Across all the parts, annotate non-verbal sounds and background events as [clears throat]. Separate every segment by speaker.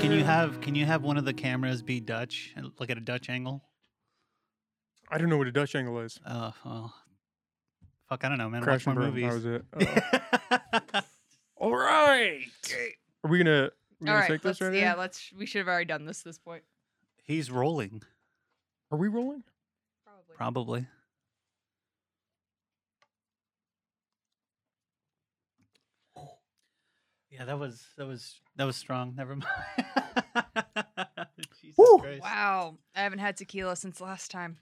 Speaker 1: Can you have can you have one of the cameras be Dutch, and look at a Dutch angle?
Speaker 2: I don't know what a Dutch angle is.
Speaker 1: Oh well, fuck, I don't know, man.
Speaker 2: Crash
Speaker 1: Watch
Speaker 2: and
Speaker 1: more
Speaker 2: burn. That
Speaker 1: movies.
Speaker 2: was it. Uh, [laughs] all right. Are we gonna, we
Speaker 3: All
Speaker 2: gonna
Speaker 3: right,
Speaker 2: take
Speaker 3: let's,
Speaker 2: this right
Speaker 3: yeah,
Speaker 2: here?
Speaker 3: let's. We should have already done this at this point.
Speaker 1: He's rolling,
Speaker 2: Are we rolling?
Speaker 3: Probably.
Speaker 1: probably. Yeah, that was that was that was strong. Never mind. [laughs] Jesus
Speaker 3: Wow, I haven't had tequila since last time.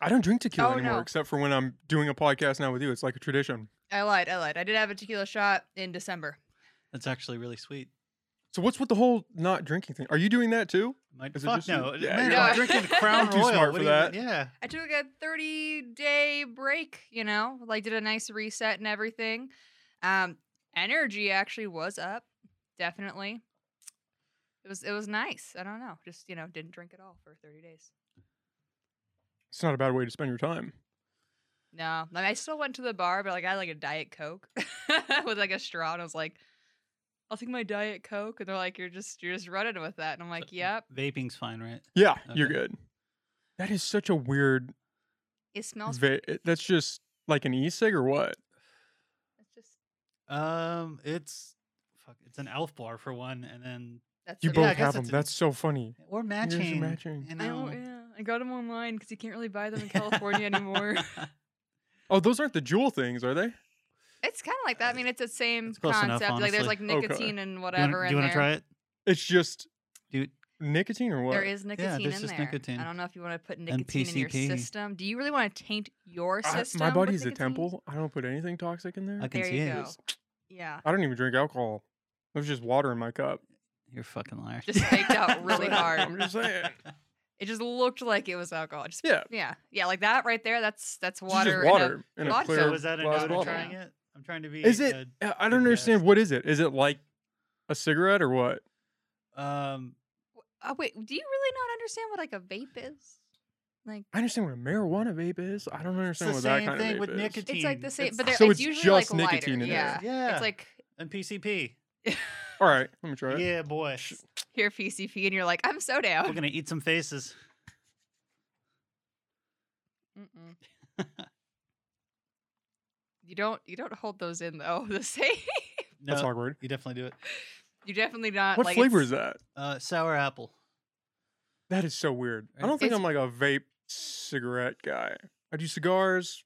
Speaker 2: I don't drink tequila
Speaker 3: Oh,
Speaker 2: anymore,
Speaker 3: no.
Speaker 2: except for when I'm doing a podcast now with you. It's like a tradition.
Speaker 3: I lied. I lied. I did have a tequila shot in December.
Speaker 1: That's actually really sweet.
Speaker 2: So what's with the whole not drinking thing? Are you doing that too?
Speaker 1: Might,
Speaker 2: Is it
Speaker 1: fuck
Speaker 2: just you?
Speaker 1: no,
Speaker 2: Yeah,
Speaker 1: man,
Speaker 3: you're
Speaker 1: I'm
Speaker 3: not. [laughs]
Speaker 1: drinking Crown
Speaker 2: I'm too
Speaker 1: Royal.
Speaker 2: smart
Speaker 1: What
Speaker 2: for
Speaker 1: do you-
Speaker 2: that.
Speaker 1: Yeah,
Speaker 3: I took a 30 day break, you know, like did a nice reset and everything. Um, energy actually was up, definitely. It was it was nice. I don't know, just you know, didn't drink at all for 30 days.
Speaker 2: It's not a bad way to spend your time.
Speaker 3: No, I, mean, I still went to the bar, but like I had like a diet coke [laughs] with like a straw, and I was like, "I'll take my diet coke," and they're like, "You're just you're just running with that," and I'm like, "Yep."
Speaker 1: vaping's fine, right?
Speaker 2: Yeah, you're good. That is such a weird.
Speaker 3: It smells.
Speaker 2: Va- that's just like an e-cig or what?
Speaker 3: It's just
Speaker 1: Um, it's fuck. It's an Elf bar for one, and then
Speaker 3: that's
Speaker 2: You
Speaker 3: the
Speaker 2: both
Speaker 1: I guess
Speaker 2: have them.
Speaker 1: it's-
Speaker 2: That's so funny.
Speaker 1: or
Speaker 2: guys are
Speaker 1: matching.
Speaker 2: matching.
Speaker 1: You
Speaker 3: I
Speaker 1: know.
Speaker 3: know, yeah. I got them online because you can't really buy them in California [laughs] anymore.
Speaker 2: Oh, those aren't the Juul things, are they?
Speaker 3: It's kind of like that. I mean, it's the same
Speaker 1: It's close enough,
Speaker 3: concept. like there's
Speaker 1: honestly.
Speaker 3: like
Speaker 2: Okay.
Speaker 3: nicotine and whatever.
Speaker 1: do you
Speaker 3: whatever
Speaker 1: wanna,
Speaker 3: in there.
Speaker 1: try it,
Speaker 2: It's just
Speaker 1: dude?
Speaker 2: Nicotine or what?
Speaker 3: There is nicotine
Speaker 1: there's
Speaker 3: in
Speaker 1: just
Speaker 3: there.
Speaker 1: nicotine.
Speaker 3: I don't know if you want to put
Speaker 1: And
Speaker 3: nicotine in your
Speaker 1: PCP.
Speaker 3: system. Do you really want to taint your
Speaker 2: I-
Speaker 3: system?
Speaker 2: my
Speaker 3: with
Speaker 2: body's a
Speaker 3: nicotine?
Speaker 2: temple. I don't put anything toxic in there.
Speaker 1: I can
Speaker 3: There
Speaker 1: see
Speaker 3: you
Speaker 1: it.
Speaker 3: go. Yeah,
Speaker 2: I don't even drink alcohol. There's just water in my cup.
Speaker 1: You're a fucking liar.
Speaker 3: just faked out [laughs] really hard.
Speaker 2: I'm just saying.
Speaker 3: It just looked like it was alcohol. Just
Speaker 2: Yeah,
Speaker 3: yeah, yeah, like that right there. That's that's
Speaker 2: it's
Speaker 3: water.
Speaker 2: just
Speaker 3: in a-
Speaker 2: water in a,
Speaker 3: vodka.
Speaker 2: clear
Speaker 1: so was that
Speaker 2: glass
Speaker 1: enough
Speaker 2: bottle.
Speaker 1: for trying it? I'm trying to be.
Speaker 2: Is it?
Speaker 1: a-
Speaker 2: I I
Speaker 1: good
Speaker 2: don't understand.
Speaker 1: guest.
Speaker 2: What is it? Is it like a cigarette or what?
Speaker 1: Um,
Speaker 3: Oh wait, do you really not understand what like a vape is? Like
Speaker 2: I understand what a marijuana vape is. I don't understand what that
Speaker 1: same
Speaker 2: kind of
Speaker 1: thing
Speaker 2: vape
Speaker 1: with
Speaker 2: is.
Speaker 1: nicotine.
Speaker 3: it's like the same,
Speaker 1: It's-
Speaker 3: but they're,
Speaker 2: So
Speaker 3: it's,
Speaker 2: it's
Speaker 3: usually
Speaker 2: just
Speaker 3: like
Speaker 2: nicotine
Speaker 3: lighter.
Speaker 2: in
Speaker 3: yeah.
Speaker 2: there.
Speaker 1: Yeah.
Speaker 3: it's like
Speaker 1: and PCP.
Speaker 2: All right, let me try it.
Speaker 1: Yeah, boy.
Speaker 3: here PCP, and you're like, I'm so down.
Speaker 1: We're gonna eat some faces.
Speaker 3: Mm-mm. You don't you don't hold those in though [laughs] the same.
Speaker 1: No,
Speaker 2: That's awkward.
Speaker 1: you definitely do it.
Speaker 3: You definitely not.
Speaker 2: What
Speaker 3: like,
Speaker 2: flavor is that?
Speaker 1: Uh, sour apple.
Speaker 2: That is so weird. I don't think
Speaker 3: It's-
Speaker 2: I'm like a vape cigarette guy. I do cigars.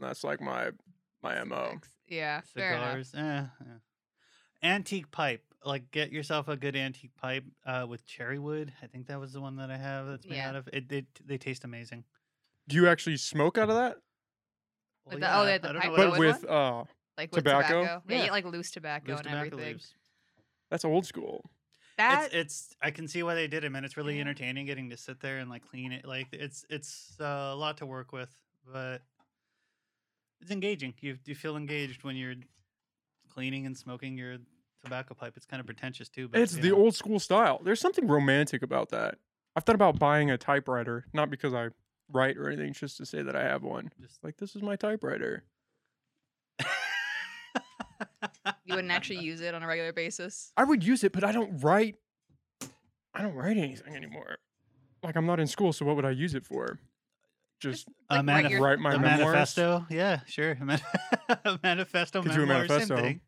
Speaker 2: That's like my my mo.
Speaker 3: Six. Yeah, fair enough.
Speaker 1: Cigars. Eh, eh. Antique pipe. Like, get yourself a good antique pipe uh, with cherry wood. I think that was the one that I have. That's made
Speaker 3: Yeah.
Speaker 1: out of it. They they taste amazing.
Speaker 2: Do you actually smoke out of that?
Speaker 1: Well,
Speaker 3: Like the- oh, they
Speaker 1: yeah,
Speaker 3: had the
Speaker 1: I don't
Speaker 3: pipe
Speaker 1: know
Speaker 3: But
Speaker 2: But
Speaker 1: what
Speaker 3: with
Speaker 2: with uh,
Speaker 3: Like with
Speaker 2: Tobacco?
Speaker 3: tobacco. Yeah, you
Speaker 1: Yeah.
Speaker 3: get like loose tobacco
Speaker 1: loose
Speaker 3: and
Speaker 1: tobacco
Speaker 3: everything.
Speaker 1: leaves.
Speaker 2: That's old school.
Speaker 3: That
Speaker 1: It's, it's I can see why they did it, man. It's really
Speaker 3: Yeah.
Speaker 1: entertaining getting to sit there and like clean it. Like it's it's uh, a lot to work with, but it's engaging. You you feel engaged when you're cleaning and smoking your tobacco pipe. It's kind of pretentious too, but
Speaker 2: It's the
Speaker 1: know.
Speaker 2: old school style. There's something romantic about that. I've thought about buying a typewriter, not because I write or anything, just to say that I have one.
Speaker 1: Just
Speaker 2: Like this is my typewriter. [laughs]
Speaker 3: you wouldn't actually [laughs] use it on a regular basis.
Speaker 2: I would use it, but I don't write. I don't write anything anymore. Like I'm not in school, so what would I use it for? Just
Speaker 1: a,
Speaker 3: like, write
Speaker 1: manif-
Speaker 3: your-
Speaker 2: write my
Speaker 1: a
Speaker 2: memoirs.
Speaker 1: manifesto. Yeah, sure. A, man- [laughs] a manifesto.
Speaker 2: Could do a
Speaker 1: memoir, same
Speaker 2: manifesto.
Speaker 1: thing.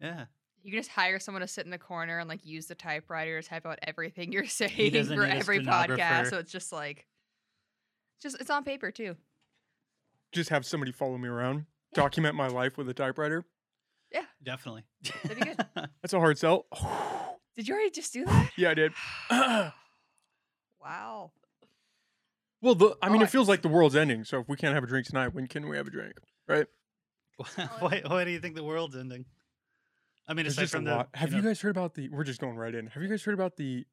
Speaker 1: Yeah.
Speaker 3: You can just hire someone to sit in the corner and like use the typewriter to type out everything you're [laughs] saying for every podcast. So it's just like, just it's on paper too.
Speaker 2: Just have somebody follow me around,
Speaker 3: Yeah.
Speaker 2: document my life with a typewriter.
Speaker 1: Definitely.
Speaker 3: That'd be good. [laughs]
Speaker 2: That's a hard sell. [sighs]
Speaker 3: Did you already just do that?
Speaker 2: yeah, I did. [sighs]
Speaker 3: Wow.
Speaker 2: well, the, I mean,
Speaker 3: Oh,
Speaker 2: it feels like the world's ending. So if we can't have a drink tonight, when can we have a drink? Right? [laughs]
Speaker 1: why, why do you think the world's ending? I mean,
Speaker 2: There's
Speaker 1: aside
Speaker 2: just a
Speaker 1: from the,
Speaker 2: lot. Have you,
Speaker 1: know-
Speaker 2: guys heard about the? We're just going right in. Have you guys heard about the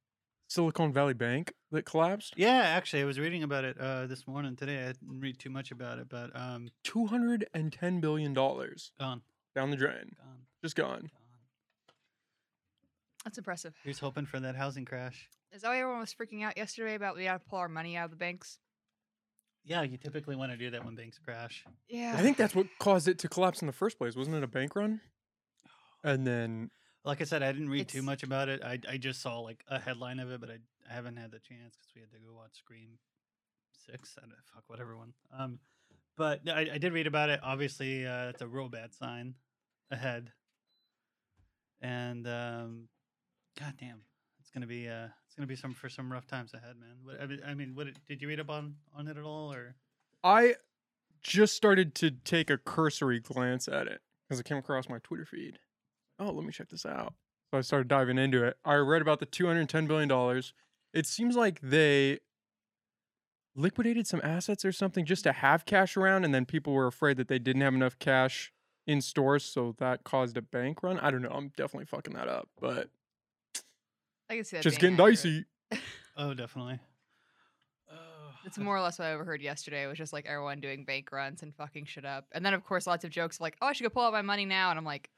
Speaker 2: Silicon Valley Bank that collapsed?
Speaker 1: Yeah, actually, I was reading about it uh, this morning today. I didn't read too much about it, but um,
Speaker 2: Two hundred and ten billion dollars
Speaker 1: gone,
Speaker 2: down the drain,
Speaker 1: gone,
Speaker 2: just gone.
Speaker 1: gone.
Speaker 3: That's impressive.
Speaker 1: Who's hoping for that housing crash.
Speaker 3: Is that why everyone was freaking out yesterday about we gotta pull our money out of the banks?
Speaker 1: Yeah, you typically want to do that when banks crash.
Speaker 3: Yeah.
Speaker 2: I think that's what caused it to collapse in the first place, wasn't it? A bank run, [sighs] and then
Speaker 1: Like I said, I didn't read too
Speaker 3: It's-
Speaker 1: much about it. I I just saw like a headline of it, but I I haven't had the chance because we had to go watch Scream Six. I don't fuck whatever one. Um, but I, I did read about it. Obviously, uh, it's a real bad sign ahead, and um, goddamn, it's gonna be uh, it's gonna be some for some rough times ahead, man. What, I mean, I what did you read up on on it at all, or
Speaker 2: I just started to take a cursory glance at it because it came across my Twitter feed. Oh, let me check this out. So I started diving into it. I read about the $210 billion. It seems like they liquidated some assets or something just to have cash around, and then people were afraid that they didn't have enough cash in stores, so that caused a bank run. I don't know. I'm definitely fucking that up, but
Speaker 3: I can see that.
Speaker 2: just getting
Speaker 3: accurate.
Speaker 2: dicey. [laughs]
Speaker 1: oh, definitely. Oh,
Speaker 3: It's more or less what I overheard yesterday. It was just like everyone doing bank runs and fucking shit up. And then, of course, lots of jokes like, oh, I should go pull out my money now. And I'm like,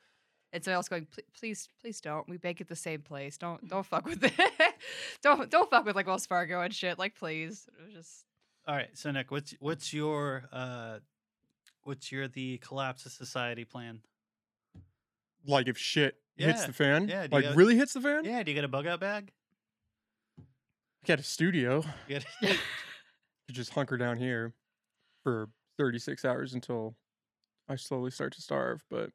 Speaker 3: and somebody else going, please, please don't. We bank at the same place. Don't, don't fuck with [laughs] it. don't, don't fuck with like Wells Fargo and shit. Like, please. It was just,
Speaker 1: All right, so Nick, what's what's your uh, what's your the collapse of society plan?
Speaker 2: Like if shit hits the fan,
Speaker 1: yeah,
Speaker 2: like
Speaker 1: got-
Speaker 2: really hits the fan.
Speaker 1: Yeah, do you get a bug out bag?
Speaker 2: I got a studio. [laughs]
Speaker 1: You get
Speaker 2: You [laughs] just hunker down here for 36 hours until I slowly start to starve. But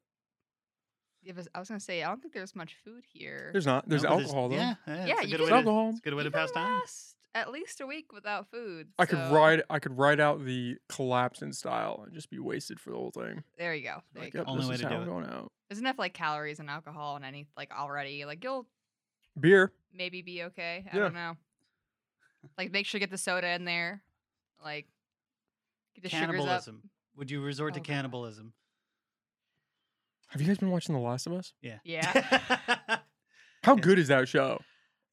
Speaker 3: yeah, but I was gonna say, I don't think there's much food here.
Speaker 2: there's not. There's
Speaker 1: No, but
Speaker 2: alcohol though.
Speaker 1: Yeah, yeah,
Speaker 3: Yeah,
Speaker 1: it's a
Speaker 3: you
Speaker 1: good
Speaker 3: can-
Speaker 1: way to,
Speaker 2: Alcohol.
Speaker 1: It's a good way
Speaker 3: You
Speaker 1: to pass
Speaker 3: can
Speaker 1: time.
Speaker 3: last at least a week without food.
Speaker 2: I could
Speaker 3: so
Speaker 2: ride. I could ride out the collapse in style and just be wasted for the whole thing.
Speaker 3: There you go. There
Speaker 2: Like,
Speaker 3: you
Speaker 2: yep,
Speaker 3: go.
Speaker 1: Only
Speaker 2: this
Speaker 1: way
Speaker 2: is
Speaker 1: to
Speaker 2: how
Speaker 1: do
Speaker 2: I'm
Speaker 1: it.
Speaker 2: going out.
Speaker 3: There's enough like calories and alcohol and any like already. Like you'll
Speaker 2: Beer.
Speaker 3: maybe be okay. I
Speaker 2: Yeah.
Speaker 3: don't know. Like make sure you get the soda in there. Like get the sugars up.
Speaker 1: Cannibalism. Would you resort to
Speaker 3: Oh, God.
Speaker 1: cannibalism?
Speaker 2: Have you guys been watching The Last of Us?
Speaker 1: Yeah.
Speaker 3: Yeah. [laughs]
Speaker 2: How
Speaker 1: Yeah.
Speaker 2: good is that show?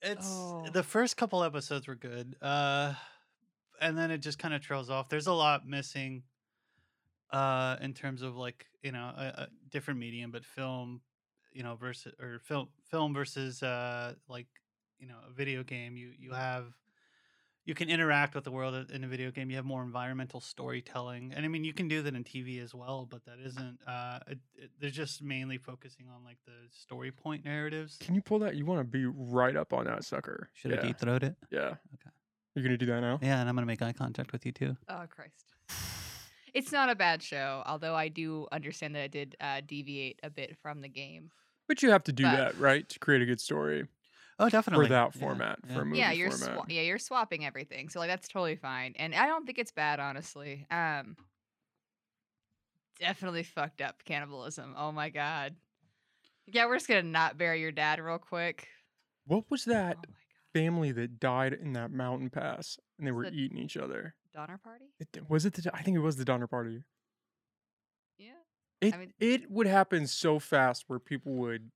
Speaker 1: it's
Speaker 3: Oh.
Speaker 1: the first couple episodes were good. Uh and then it just kind of trails off. There's a lot missing uh in terms of like, you know, a, a different medium but film, you know, versus or film film versus uh like, you know, a video game. You you have you can interact with the world in a video game. You have more environmental storytelling, and I mean, you can do that in TV as well. But that isn't. Uh, it, it, they're just mainly focusing on like the story point narratives.
Speaker 2: Can you pull that? You want to be right up on that sucker.
Speaker 1: Should
Speaker 2: yeah.
Speaker 1: I deep throat it?
Speaker 2: Yeah.
Speaker 1: Okay.
Speaker 2: You're gonna do that now?
Speaker 1: Yeah, and I'm gonna make eye contact with you too.
Speaker 3: Oh Christ. It's not a bad show, although I do understand that it did uh, deviate a bit from the game.
Speaker 2: But you have to do
Speaker 3: But-
Speaker 2: that, right, to create a good story
Speaker 1: Oh, definitely
Speaker 2: for that
Speaker 1: Yeah,
Speaker 2: format,
Speaker 1: yeah.
Speaker 2: for a movie
Speaker 3: yeah, you're
Speaker 2: format.
Speaker 3: swa- yeah you're swapping everything, so like that's totally fine, and I don't think it's bad honestly. Um, definitely fucked up cannibalism. Oh my god. Yeah, we're just gonna not bury your dad real quick.
Speaker 2: what was
Speaker 3: Oh
Speaker 2: that
Speaker 3: my god,
Speaker 2: family that died in that mountain pass and they were
Speaker 3: the-
Speaker 2: eating each other?
Speaker 3: Donner Party.
Speaker 2: It, was it the? I think it was the Donner Party.
Speaker 3: Yeah.
Speaker 2: It
Speaker 3: mean-
Speaker 2: it would happen so fast where people would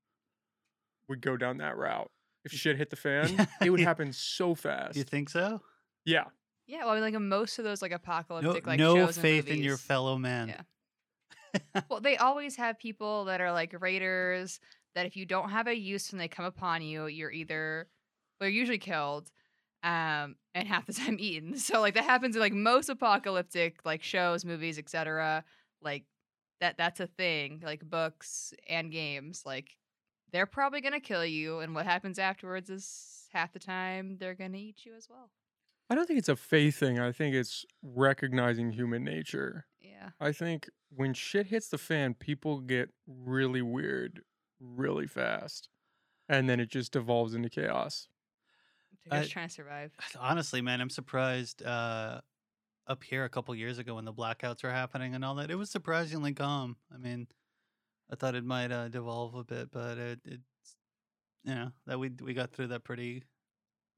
Speaker 2: would go down that route. If shit hit the [laughs] fan, it would happen so fast.
Speaker 1: You think so?
Speaker 2: yeah,
Speaker 3: Yeah, well, I mean, like most of those like
Speaker 1: No,
Speaker 3: apocalyptic like
Speaker 1: no
Speaker 3: shows and
Speaker 1: faith in your fellow man.
Speaker 3: Yeah. [laughs] well, they always have people that are like raiders that if you don't have a use when they come upon you, you're either well, you're usually killed, um, and half the [laughs] time eaten. So like that happens in like most apocalyptic like shows, movies, etc. Like that that's a thing. Like books and games, like they're probably gonna kill you, and what happens afterwards is half the time they're gonna eat you as well.
Speaker 2: I don't think it's a faith thing. I think it's recognizing human nature.
Speaker 3: Yeah.
Speaker 2: I think when shit hits the fan, people get really weird really fast. And then it just devolves into chaos.
Speaker 3: They're just
Speaker 1: I-
Speaker 3: trying to survive.
Speaker 1: Honestly, man, I'm surprised. Uh, up here a couple years ago when the blackouts were happening and all that, it was surprisingly calm. I mean, I thought it might uh, devolve a bit, but it, it's you know that we we got through that pretty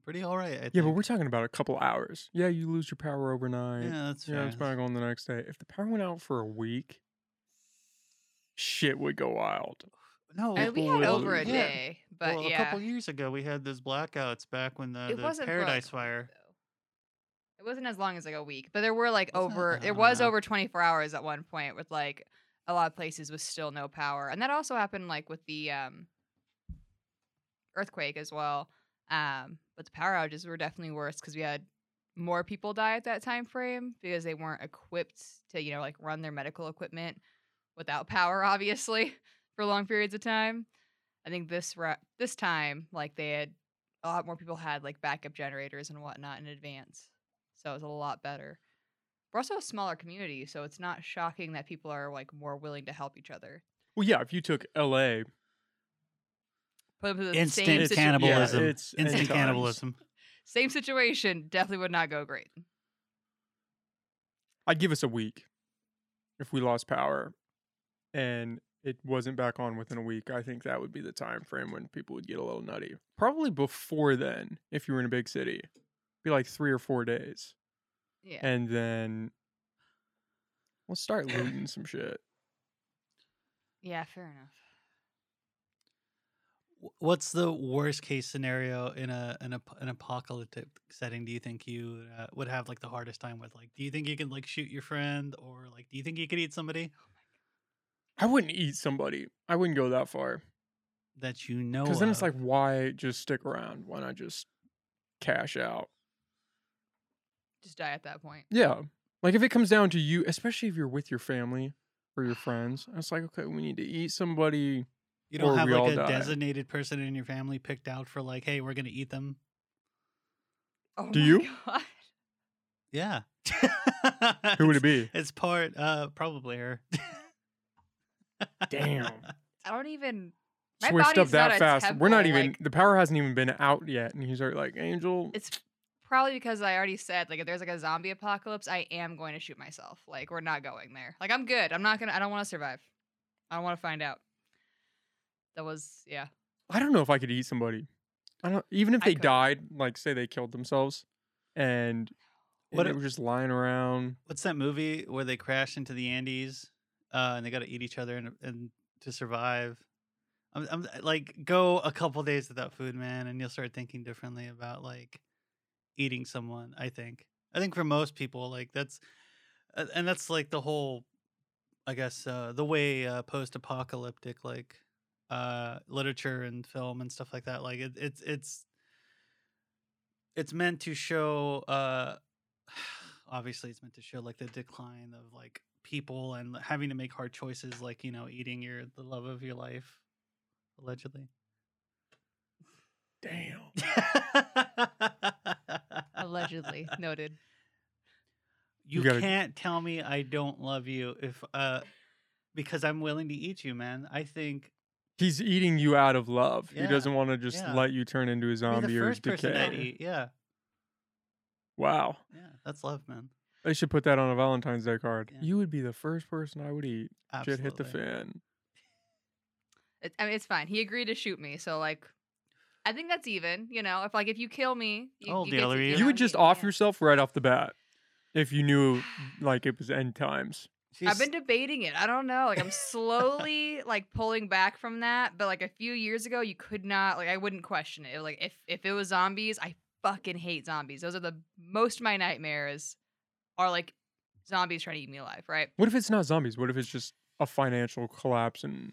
Speaker 1: pretty all right. I
Speaker 2: Yeah, but we're talking about a couple hours. Yeah, you lose your power overnight.
Speaker 1: yeah, that's
Speaker 2: Yeah,
Speaker 1: fair.
Speaker 2: it's back on the next day. If the power went out for a week, shit would go wild.
Speaker 1: No,
Speaker 3: I mean, we had over a
Speaker 2: lose.
Speaker 1: Yeah.
Speaker 3: day, but
Speaker 1: well,
Speaker 3: yeah.
Speaker 1: a couple years ago we had those blackouts back when the, the
Speaker 3: wasn't for, like,
Speaker 1: Paradise
Speaker 3: a
Speaker 1: Fire.
Speaker 3: though. It wasn't as long as like a week, but there were like
Speaker 1: Wasn't it?
Speaker 3: over.
Speaker 1: I
Speaker 3: was
Speaker 1: know.
Speaker 3: over twenty four hours at one point with like a lot of places with still no power, and that also happened like with the um earthquake as well. Um, but the power outages were definitely worse because we had more people die at that time frame because they weren't equipped to you know like run their medical equipment without power, [laughs] obviously, for long periods of time. I think this ra- this time, like they had a lot more people had like backup generators and whatnot in advance, so it was a lot better. We're also a smaller community, so it's not shocking that people are like more willing to help each other.
Speaker 2: Well, yeah, if you took L.A.,
Speaker 3: Put them in the
Speaker 1: Instant
Speaker 3: same, situ-
Speaker 1: cannibalism.
Speaker 2: it's
Speaker 1: Instant
Speaker 2: anytimes.
Speaker 1: cannibalism.
Speaker 3: same situation, definitely would not go great.
Speaker 2: I'd give us a week if we lost power and it wasn't back on within a week. I think that would be the time frame when people would get a little nutty. Probably before then, if you were in a big city, be like three or four days,
Speaker 3: Yeah.
Speaker 2: and then we'll start looting [laughs] some shit.
Speaker 3: yeah, fair enough.
Speaker 1: What's the worst case scenario in a an, ap- an apocalyptic setting? Do you think you uh, would have like the hardest time with? Like, do you think you can like shoot your friend, or like, do you think you could eat somebody
Speaker 2: I wouldn't eat somebody. I wouldn't go that far
Speaker 1: that you know?
Speaker 2: because then it's like, why just stick around? Why not just cash out?
Speaker 3: Just die at that point.
Speaker 2: Yeah. Like if it comes down to you, especially if you're with your family or your friends, it's like, okay, we need to eat somebody.
Speaker 1: you don't
Speaker 2: or
Speaker 1: have
Speaker 2: we
Speaker 1: like a
Speaker 2: die.
Speaker 1: designated person in your family picked out for like, hey, we're gonna eat them.
Speaker 3: Oh
Speaker 2: Do
Speaker 3: my
Speaker 2: you?
Speaker 3: God.
Speaker 1: Yeah. [laughs]
Speaker 2: Who would it be? [laughs]
Speaker 1: It's part, uh, probably her.
Speaker 2: Damn.
Speaker 3: I don't even. My
Speaker 2: Switched up
Speaker 3: body's
Speaker 2: that
Speaker 3: a
Speaker 2: fast. We're not even
Speaker 3: like-
Speaker 2: the power hasn't even been out yet, and he's already like, Angel.
Speaker 3: It's probably because I already said like if there's like a zombie apocalypse, I am going to shoot myself. Like we're not going there. Like I'm good. I'm not gonna. I don't want to survive. I don't want to find out. That was yeah.
Speaker 2: I don't know if I could eat somebody. I don't even if they died, like say they killed themselves, and
Speaker 1: What
Speaker 2: what they were just lying around.
Speaker 1: What's that movie where they crash into the Andes, uh, and they got to eat each other and, and to survive? I'm, I'm like, go a couple days without food, man, and you'll start thinking differently about like eating someone. I think. I think for most people, like that's, uh, and that's like the whole, I guess, uh, the way uh, post-apocalyptic like uh, literature and film and stuff like that. Like it, it's it's it's meant to show. Uh, [sighs] obviously it's meant to show like the decline of like people and having to make hard choices like you know eating your the love of your life allegedly
Speaker 2: Damn. [laughs]
Speaker 3: Allegedly [laughs] noted.
Speaker 1: you,
Speaker 2: You gotta-
Speaker 1: can't tell me i don't love you if uh because i'm willing to eat you man i think
Speaker 2: He's eating you out of love.
Speaker 1: Yeah,
Speaker 2: He doesn't want to just
Speaker 1: yeah.
Speaker 2: let you turn into a
Speaker 1: you're
Speaker 2: zombie
Speaker 1: the
Speaker 2: or
Speaker 1: first person i'd
Speaker 2: decay.
Speaker 1: eat yeah
Speaker 2: Wow.
Speaker 1: yeah that's love man
Speaker 2: They should put that on a Valentine's Day card.
Speaker 1: Yeah.
Speaker 2: You would be the first person I would eat. Shit hit the fan.
Speaker 3: It, I mean, it's fine. He agreed to shoot me, so like, I think that's even. You know, if like if you kill me, you,
Speaker 1: I'll
Speaker 3: you, get to-
Speaker 1: you.
Speaker 3: you
Speaker 2: You
Speaker 3: know,
Speaker 2: would just off
Speaker 3: yeah.
Speaker 2: yourself right off the bat if you knew [sighs] like it was end times.
Speaker 3: I've been debating it. I don't know. Like I'm slowly [laughs] like pulling back from that, but like a few years ago, you could not like I wouldn't question it. Like if if it was zombies, I fucking hate zombies. Those are the most of my nightmares are like zombies trying to eat me alive. Right?
Speaker 2: What if it's not zombies? What if it's just a financial collapse and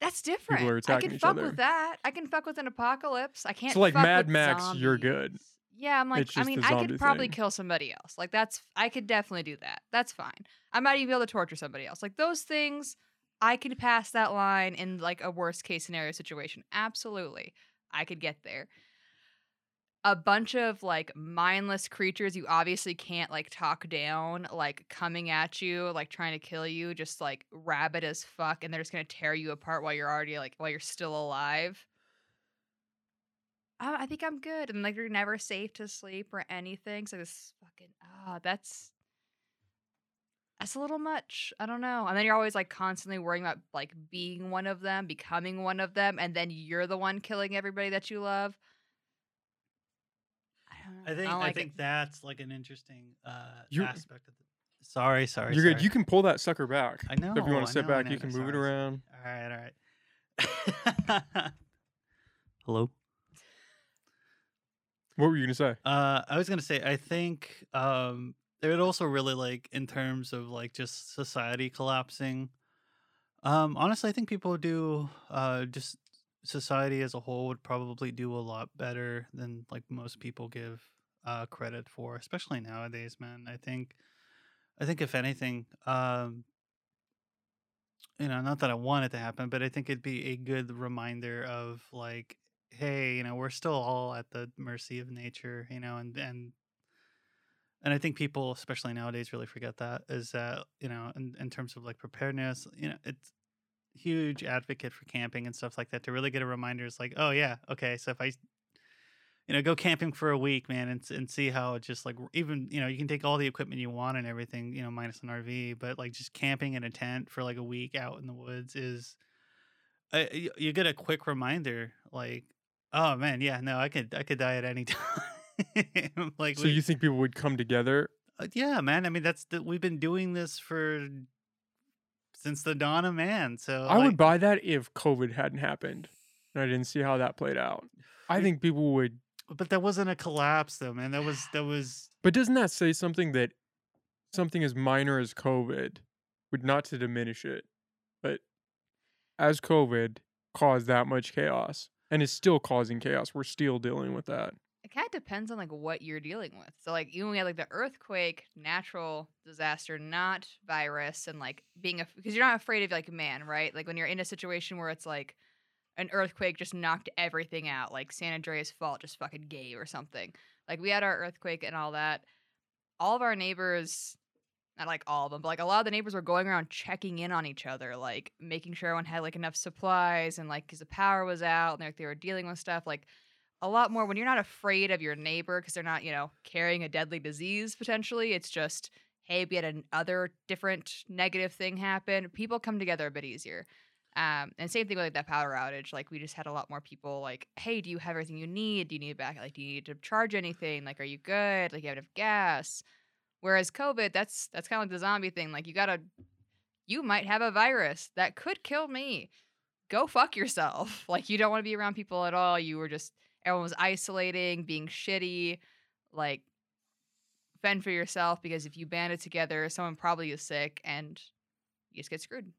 Speaker 3: That's different.
Speaker 2: are
Speaker 3: I can
Speaker 2: each
Speaker 3: fuck
Speaker 2: other.
Speaker 3: with that. I can fuck with an apocalypse. I can't.
Speaker 2: like
Speaker 3: fuck
Speaker 2: Mad
Speaker 3: with
Speaker 2: Max, you're good.
Speaker 3: Yeah, I'm like,
Speaker 2: It's
Speaker 3: I
Speaker 2: just
Speaker 3: mean,
Speaker 2: the
Speaker 3: I
Speaker 2: zombie
Speaker 3: could probably
Speaker 2: thing.
Speaker 3: kill somebody else. Like that's, I could definitely do that. That's fine. I might even be able to torture somebody else. Like those things, I could pass that line in like a worst case scenario situation. Absolutely, I could get there. A bunch of like mindless creatures you obviously can't like talk down, like coming at you, like trying to kill you, just like rabid as fuck, and they're just gonna tear you apart while you're already like while you're still alive. I, I think I'm good, and like you're never safe to sleep or anything. So this fucking ah, that's that's a little much. I don't know. And then you're always like constantly worrying about like being one of them, becoming one of them, and then you're the one killing everybody that you love. I don't.
Speaker 1: I think I think
Speaker 3: it.
Speaker 1: that's like an interesting uh
Speaker 2: You're-
Speaker 1: aspect of the Sorry, sorry.
Speaker 2: you're good.
Speaker 1: sorry.
Speaker 2: You can pull that sucker back.
Speaker 1: I know.
Speaker 2: if you want
Speaker 1: I
Speaker 2: to sit
Speaker 1: know, I
Speaker 2: back,
Speaker 1: know,
Speaker 2: you can move it
Speaker 1: sorry, sorry.
Speaker 2: around.
Speaker 1: All right, all right. [laughs] Hello.
Speaker 2: What were you gonna say?
Speaker 1: Uh, I was gonna say I think um it would also really like in terms of like just society collapsing. Um, honestly, I think people do uh just society as a whole would probably do a lot better than like most people give uh credit for, especially nowadays, man. I think I think if anything, um you know, not that I want it to happen, but I think it'd be a good reminder of like, hey, you know, we're still all at the mercy of nature, you know, and and and I think people, especially nowadays, really forget that is that you know, in, in terms of like preparedness, you know, it's huge advocate for camping and stuff like that to really get a reminder. It's like, oh yeah, okay, so if I you know, go camping for a week, man, and and see how it just like even you know you can take all the equipment you want and everything, you know, minus an RV, but like just camping in a tent for like a week out in the woods is, uh, you, you get a quick reminder, like, oh man, yeah, no, I could I could die at any [laughs] time, like
Speaker 2: So
Speaker 1: we,
Speaker 2: you think people would come together?
Speaker 1: uh, yeah, man. I mean, that's the, we've been doing this for since the dawn of man. So
Speaker 2: I
Speaker 1: like,
Speaker 2: would buy that if COVID hadn't happened and I didn't see how that played out. I think people would
Speaker 1: but that wasn't a collapse though, man. That was that was
Speaker 2: But doesn't that say something that something as minor as COVID would not to diminish it, but as COVID caused that much chaos and is still causing chaos, we're still dealing with that.
Speaker 3: It kind of depends on like what you're dealing with. So like even we had like the earthquake, natural disaster, not virus, and like being a because you're not afraid of like man, right? Like when you're in a situation where it's like an earthquake just knocked everything out, like San Andreas Fault just fucking gave or something. Like we had our earthquake and all that. All of our neighbors, not like all of them, but like a lot of the neighbors were going around checking in on each other, like making sure everyone had like enough supplies and like because the power was out and like they were dealing with stuff like a lot more when you're not afraid of your neighbor because they're not, you know, carrying a deadly disease potentially. It's just, hey, we had another different negative thing happen. People come together a bit easier. Um, and same thing with like that power outage. Like we just had a lot more people like, hey, do you have everything you need? Do you need back? Like, do you need to charge anything? Like, are you good? Like, you have enough gas? Whereas COVID, that's that's kind of like the zombie thing. Like, you gotta, you might have a virus that could kill me. Go fuck yourself. [laughs] Like, you don't want to be around people at all. You were just everyone was isolating, being shitty, like fend for yourself because if you band it together, someone probably is sick and you just get screwed.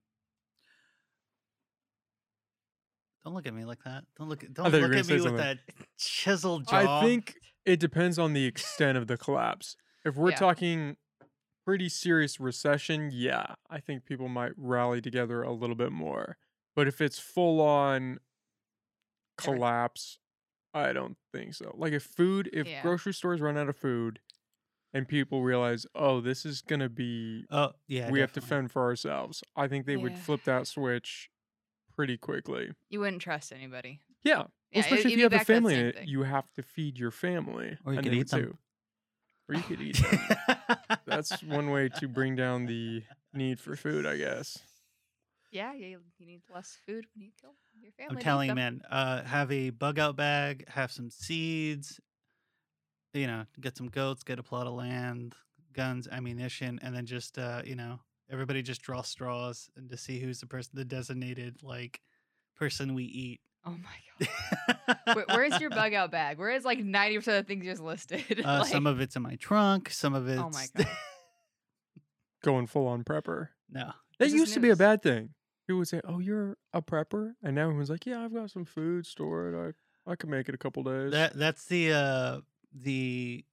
Speaker 1: don't look at me like that. Don't look at don't look at
Speaker 2: say
Speaker 1: me with that chiseled jaw.
Speaker 2: I think it depends on the extent of the collapse. If we're
Speaker 3: Yeah.
Speaker 2: talking pretty serious recession, yeah, I think people might rally together a little bit more. But if it's full on collapse, I don't think so. Like if food, if
Speaker 3: Yeah.
Speaker 2: grocery stores run out of food and people realize, oh, this is going to be,
Speaker 1: Oh yeah,
Speaker 2: we have to fend for ourselves, I think they would flip that switch pretty quickly.
Speaker 3: You wouldn't trust anybody.
Speaker 2: Yeah. Well,
Speaker 3: Yeah,
Speaker 2: especially if you have a
Speaker 3: back to that
Speaker 2: family in it,
Speaker 3: thing.
Speaker 2: you have to feed your family.
Speaker 1: Or you
Speaker 2: and
Speaker 1: could eat them.
Speaker 2: too. Or you could eat them. [laughs] That's one way to bring down the need for food, I guess.
Speaker 3: Yeah, you, you need less food when you kill your family.
Speaker 1: I'm telling you, man. Uh, have a bug out bag. Have some seeds. You know, get some goats. Get a plot of land, guns, ammunition, and then just uh, you know, everybody just draw straws and to see who's the person, the designated like person we eat.
Speaker 3: Oh my [laughs] god. Where, where's your bug out bag? Where is like 90% of the things you just listed? [laughs]
Speaker 1: Uh,
Speaker 3: Like-
Speaker 1: some of it's in my trunk. Some of it's
Speaker 3: Oh my god. [laughs]
Speaker 2: Going full on prepper.
Speaker 1: no.
Speaker 2: That
Speaker 3: This
Speaker 2: used to be a bad thing. People would say, "Oh, you're a prepper," and now everyone's like, "Yeah, I've got some food stored. I I can make it a couple days."
Speaker 1: That that's the uh the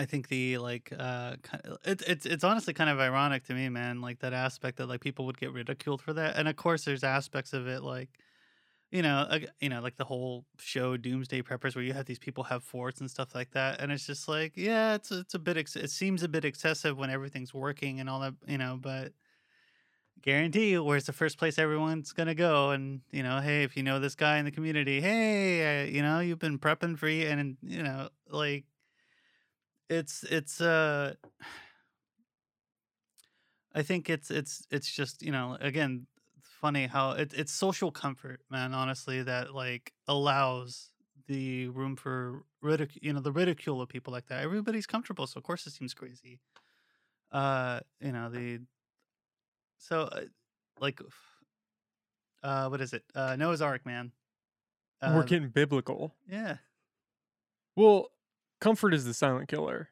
Speaker 1: I think the like uh ki- it's it's it's honestly kind of ironic to me, man. Like that aspect that like people would get ridiculed for that, and of course there's aspects of it like you know you know like the whole show Doomsday Preppers where you have these people have forts and stuff like that, and it's just like yeah, it's it's a bit ex- it seems a bit excessive when everything's working and all that you know, but guarantee you where's the first place everyone's gonna go and you know hey if you know this guy in the community hey uh, you know you've been prepping for you and you know like it's it's uh i think it's it's it's just you know again funny how it, it's social comfort man honestly that like allows the room for ridicule you know the ridicule of people like that. Everybody's comfortable so of course it seems crazy. Uh you know the so uh, like uh what is it uh noah's ark man
Speaker 2: We're
Speaker 1: Uh,
Speaker 2: getting biblical.
Speaker 1: yeah
Speaker 2: Well, comfort is the silent killer,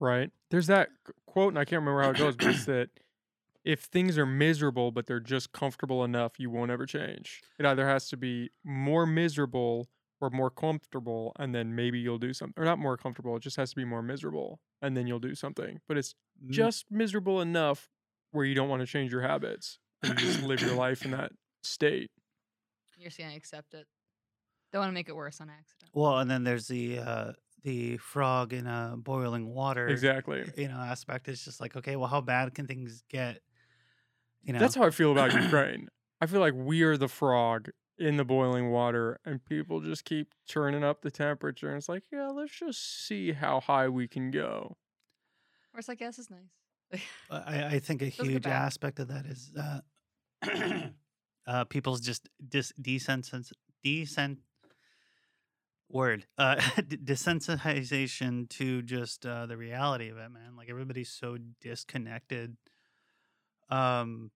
Speaker 2: right? There's that quote, and I can't remember how it goes, but it's that [coughs] if things are miserable but they're just comfortable enough, you won't ever change. It either has to be more miserable or more comfortable, and then maybe you'll do something. Or not more comfortable, it just has to be more miserable, and then you'll do something. But it's just miserable enough where you don't want to change your habits. and you just live your life in that state.
Speaker 3: You're just gonna accept it. Don't want to make it worse on accident.
Speaker 1: Well, and then there's the uh, the frog in uh, boiling water.
Speaker 2: Exactly.
Speaker 1: You know, aspect. is just like, okay, well, how bad can things get? You know,
Speaker 2: That's how I feel about Ukraine. [clears throat] I feel like we are the frog in the boiling water, and people just keep turning up the temperature. And it's like, yeah, let's just see how high we can go.
Speaker 3: Or it's like, yes, it's nice. [laughs]
Speaker 1: I, I think a huge aspect of that is uh, [clears throat] uh, people's just dis- desensitization, desent word uh, [laughs] desensitization to just uh, the reality of it, man. Like everybody's so disconnected um,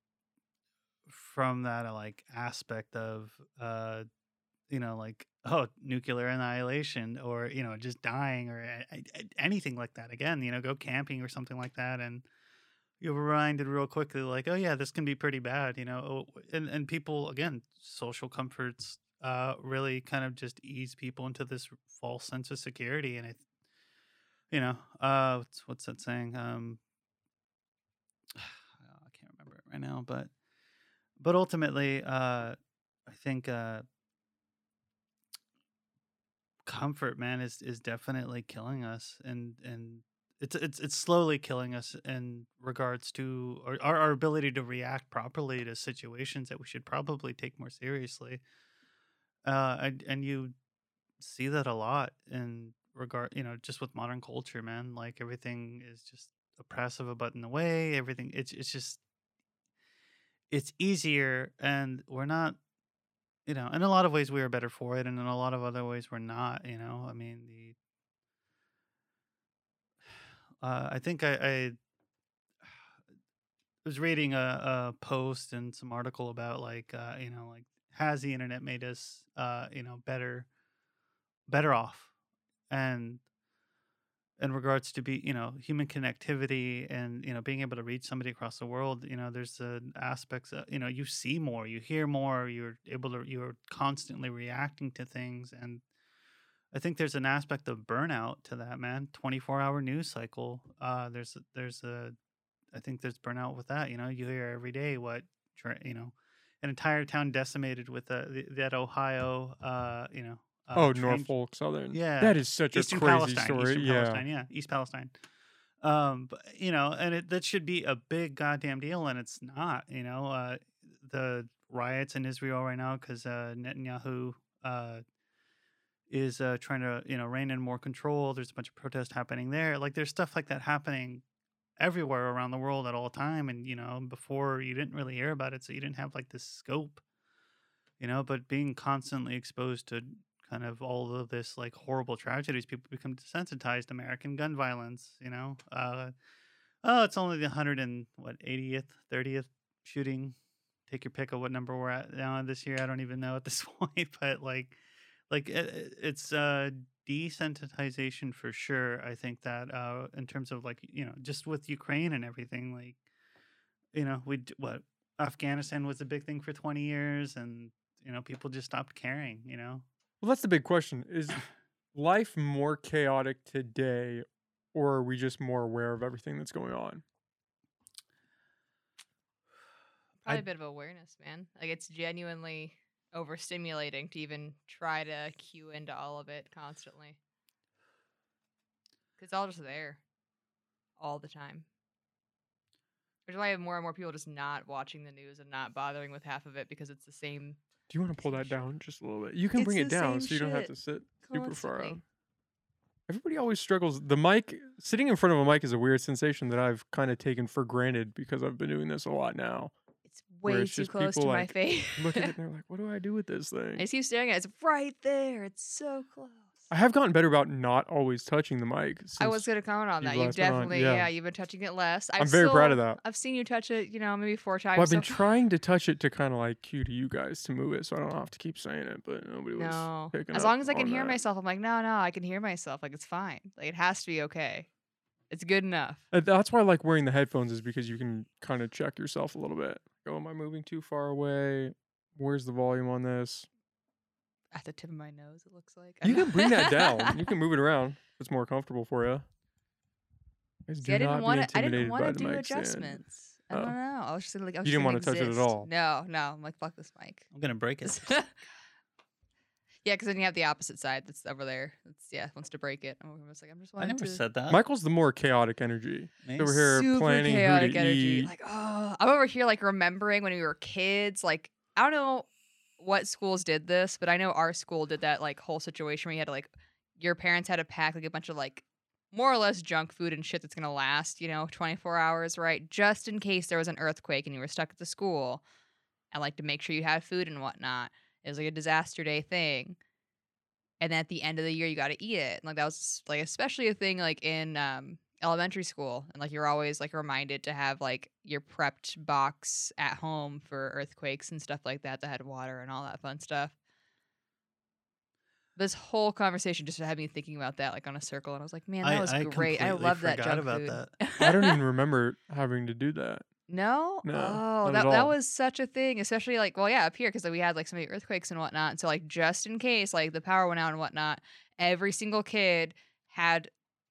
Speaker 1: from that uh, like aspect of uh, you know like oh nuclear annihilation or you know just dying or anything like that again you know go camping or something like that and you're reminded real quickly like oh yeah this can be pretty bad you know oh, and and people again social comforts uh really kind of just ease people into this false sense of security and it you know uh what's, what's that saying? Um [sighs] i can't remember it right now but but ultimately uh i think uh comfort man is is definitely killing us and and it's it's it's slowly killing us in regards to our, our ability to react properly to situations that we should probably take more seriously. Uh and, and you see that a lot in regard you know just with modern culture man like everything is just a press of a button away everything it's it's just it's easier and we're not you know in a lot of ways we are better for it and in a lot of other ways we're not you know? I mean the uh, i think i i was reading a, a post and some article about like uh, you know like has the internet made us uh, you know better better off? And in regards to be you know human connectivity and you know being able to reach somebody across the world you know there's aspects of, you know you see more you hear more you're able to you're constantly reacting to things and i think there's an aspect of burnout to that man 24 hour news cycle uh there's a- there's a i think there's burnout with that you know you hear every day what you know an entire town decimated with uh, that ohio uh you know uh,
Speaker 2: oh,
Speaker 1: train-
Speaker 2: Norfolk Southern.
Speaker 1: Yeah.
Speaker 2: That is such
Speaker 1: Eastern
Speaker 2: a crazy
Speaker 1: Palestine,
Speaker 2: story.
Speaker 1: Eastern
Speaker 2: yeah.
Speaker 1: Palestine, yeah, East Palestine. Um, but you know, and it, that should be a big goddamn deal, and it's not. You know, uh, the riots in Israel right now because uh, Netanyahu uh, is uh, trying to you know rein in more control. There's a bunch of protest happening there. Like there's stuff like that happening everywhere around the world at all time, and you know, before you didn't really hear about it, so you didn't have like this scope. You know, but being constantly exposed to kind of all of this like horrible tragedies people become desensitized american gun violence you know uh oh it's only the 100 and what 80th 30th shooting take your pick of what number we're at now this year i don't even know at this [laughs] point but like like it, it- it's uh desensitization for sure i think that uh in terms of like you know just with ukraine and everything like you know we d- what afghanistan was a big thing for 20 years and you know people just stopped caring you know
Speaker 2: Well, that's the big question. Is [clears throat] life more chaotic today, or are we just more aware of everything that's going on?
Speaker 3: Probably
Speaker 1: I-
Speaker 3: a bit of awareness, man. Like it's genuinely overstimulating to even try to cue into all of it constantly. 'Cause it's all just there, all the time. Which is why I have more and more people just not watching the news and not bothering with half of it because it's the same
Speaker 2: Do you want to pull that down just a little bit? You can
Speaker 3: It's
Speaker 2: bring it down so you don't have to sit super far out. Everybody always struggles. The mic, sitting in front of a mic is a weird sensation that I've kind of taken for granted because I've been doing this a lot now.
Speaker 3: Way too close to
Speaker 2: people,
Speaker 3: my face. [laughs]
Speaker 2: Look at it and [laughs] they're like, what do I do with this
Speaker 3: I
Speaker 2: thing?
Speaker 3: just keep staring at it. It's right there. It's so close.
Speaker 2: I have gotten better about not always touching the mic.
Speaker 3: I was going to comment on that. You've
Speaker 2: last been on,
Speaker 3: definitely,
Speaker 2: yeah.
Speaker 3: yeah. you've been touching it less.
Speaker 2: I'm
Speaker 3: I've
Speaker 2: very proud of that.
Speaker 3: I've seen you touch it, you know, maybe four times.
Speaker 2: Well, I've been
Speaker 3: far. [laughs]
Speaker 2: trying to touch it to kind of like cue to you guys to move it, so I don't have to keep saying it. But nobody was
Speaker 3: No.
Speaker 2: picking
Speaker 3: As
Speaker 2: up As
Speaker 3: long as I can hear
Speaker 2: that.
Speaker 3: myself, I'm like, no, no, I can hear myself. Like, it's fine. Like, it has to be okay. It's good enough.
Speaker 2: That's why I like wearing the headphones, is because you can kind of check yourself a little bit. Go, am I moving too far away? Where's the volume on this?
Speaker 3: At the tip of my nose, it looks like.
Speaker 2: You can bring that down. You can [laughs] move it around it's more comfortable for you. Guys,
Speaker 3: See,
Speaker 2: do
Speaker 3: I didn't
Speaker 2: not be
Speaker 3: want to. I
Speaker 2: intimidated
Speaker 3: didn't want to do
Speaker 2: mic stand.
Speaker 3: adjustments. I oh. don't
Speaker 2: Oh.
Speaker 3: know. I was just like, I was
Speaker 2: You didn't wanna touch it at all.
Speaker 3: No, no. I'm like, fuck this mic.
Speaker 1: I'm gonna break it. [laughs] [laughs]
Speaker 3: yeah, because then you have the opposite side that's over there. That's yeah, wants to break it. I'm just like, I'm just
Speaker 1: I never
Speaker 3: to
Speaker 1: said that.
Speaker 2: Michael's the more chaotic energy.
Speaker 1: Me?
Speaker 2: Over here
Speaker 3: super
Speaker 2: planning who
Speaker 3: chaotic
Speaker 2: to
Speaker 3: energy.
Speaker 2: eat.
Speaker 3: Like, oh, I'm over here like remembering when we were kids. Like, I don't know what schools did this, but I know our school did that like whole situation where you had to like your parents had to pack like a bunch of like more or less junk food and shit that's gonna last, you know, 24 hours, right? Just in case there was an earthquake and you were stuck at the school, and like to make sure you had food and whatnot. It was like a disaster day thing. And then at the end of the year, you got to eat it. And, like that was like especially a thing like in um, elementary school, and like you're always like reminded to have like your prepped box at home for earthquakes and stuff like that that had water and all that fun stuff. This whole conversation just had me thinking about that, like on a circle, and I was like, "Man, that
Speaker 1: I,
Speaker 3: was
Speaker 1: I
Speaker 3: great. I love that junk
Speaker 1: about
Speaker 3: food."
Speaker 1: that. [laughs]
Speaker 2: I don't even remember having to do that.
Speaker 3: No,
Speaker 2: No,
Speaker 3: oh, that that was such a thing, especially like, well, yeah, up here because we had like so many earthquakes and whatnot. And so like, just in case like the power went out and whatnot, every single kid had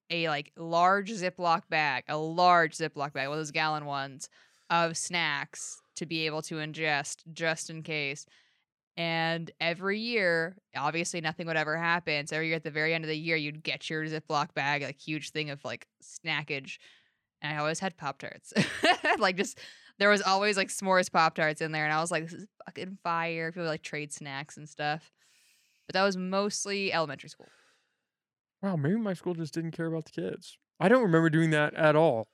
Speaker 3: a like large Ziploc bag, a large Ziploc bag, one of those gallon ones of snacks to be able to ingest just in case. And every year, obviously nothing would ever happen. So every year at the very end of the year, you'd get your Ziploc bag, like huge thing of like snackage. And I always had Pop Tarts. [laughs] like just there was always like s'mores Pop Tarts in there. And I was like, this is fucking fire. People like trade snacks and stuff. But that was mostly elementary school.
Speaker 2: Wow, maybe my school just didn't care about the kids. I don't remember doing that at all.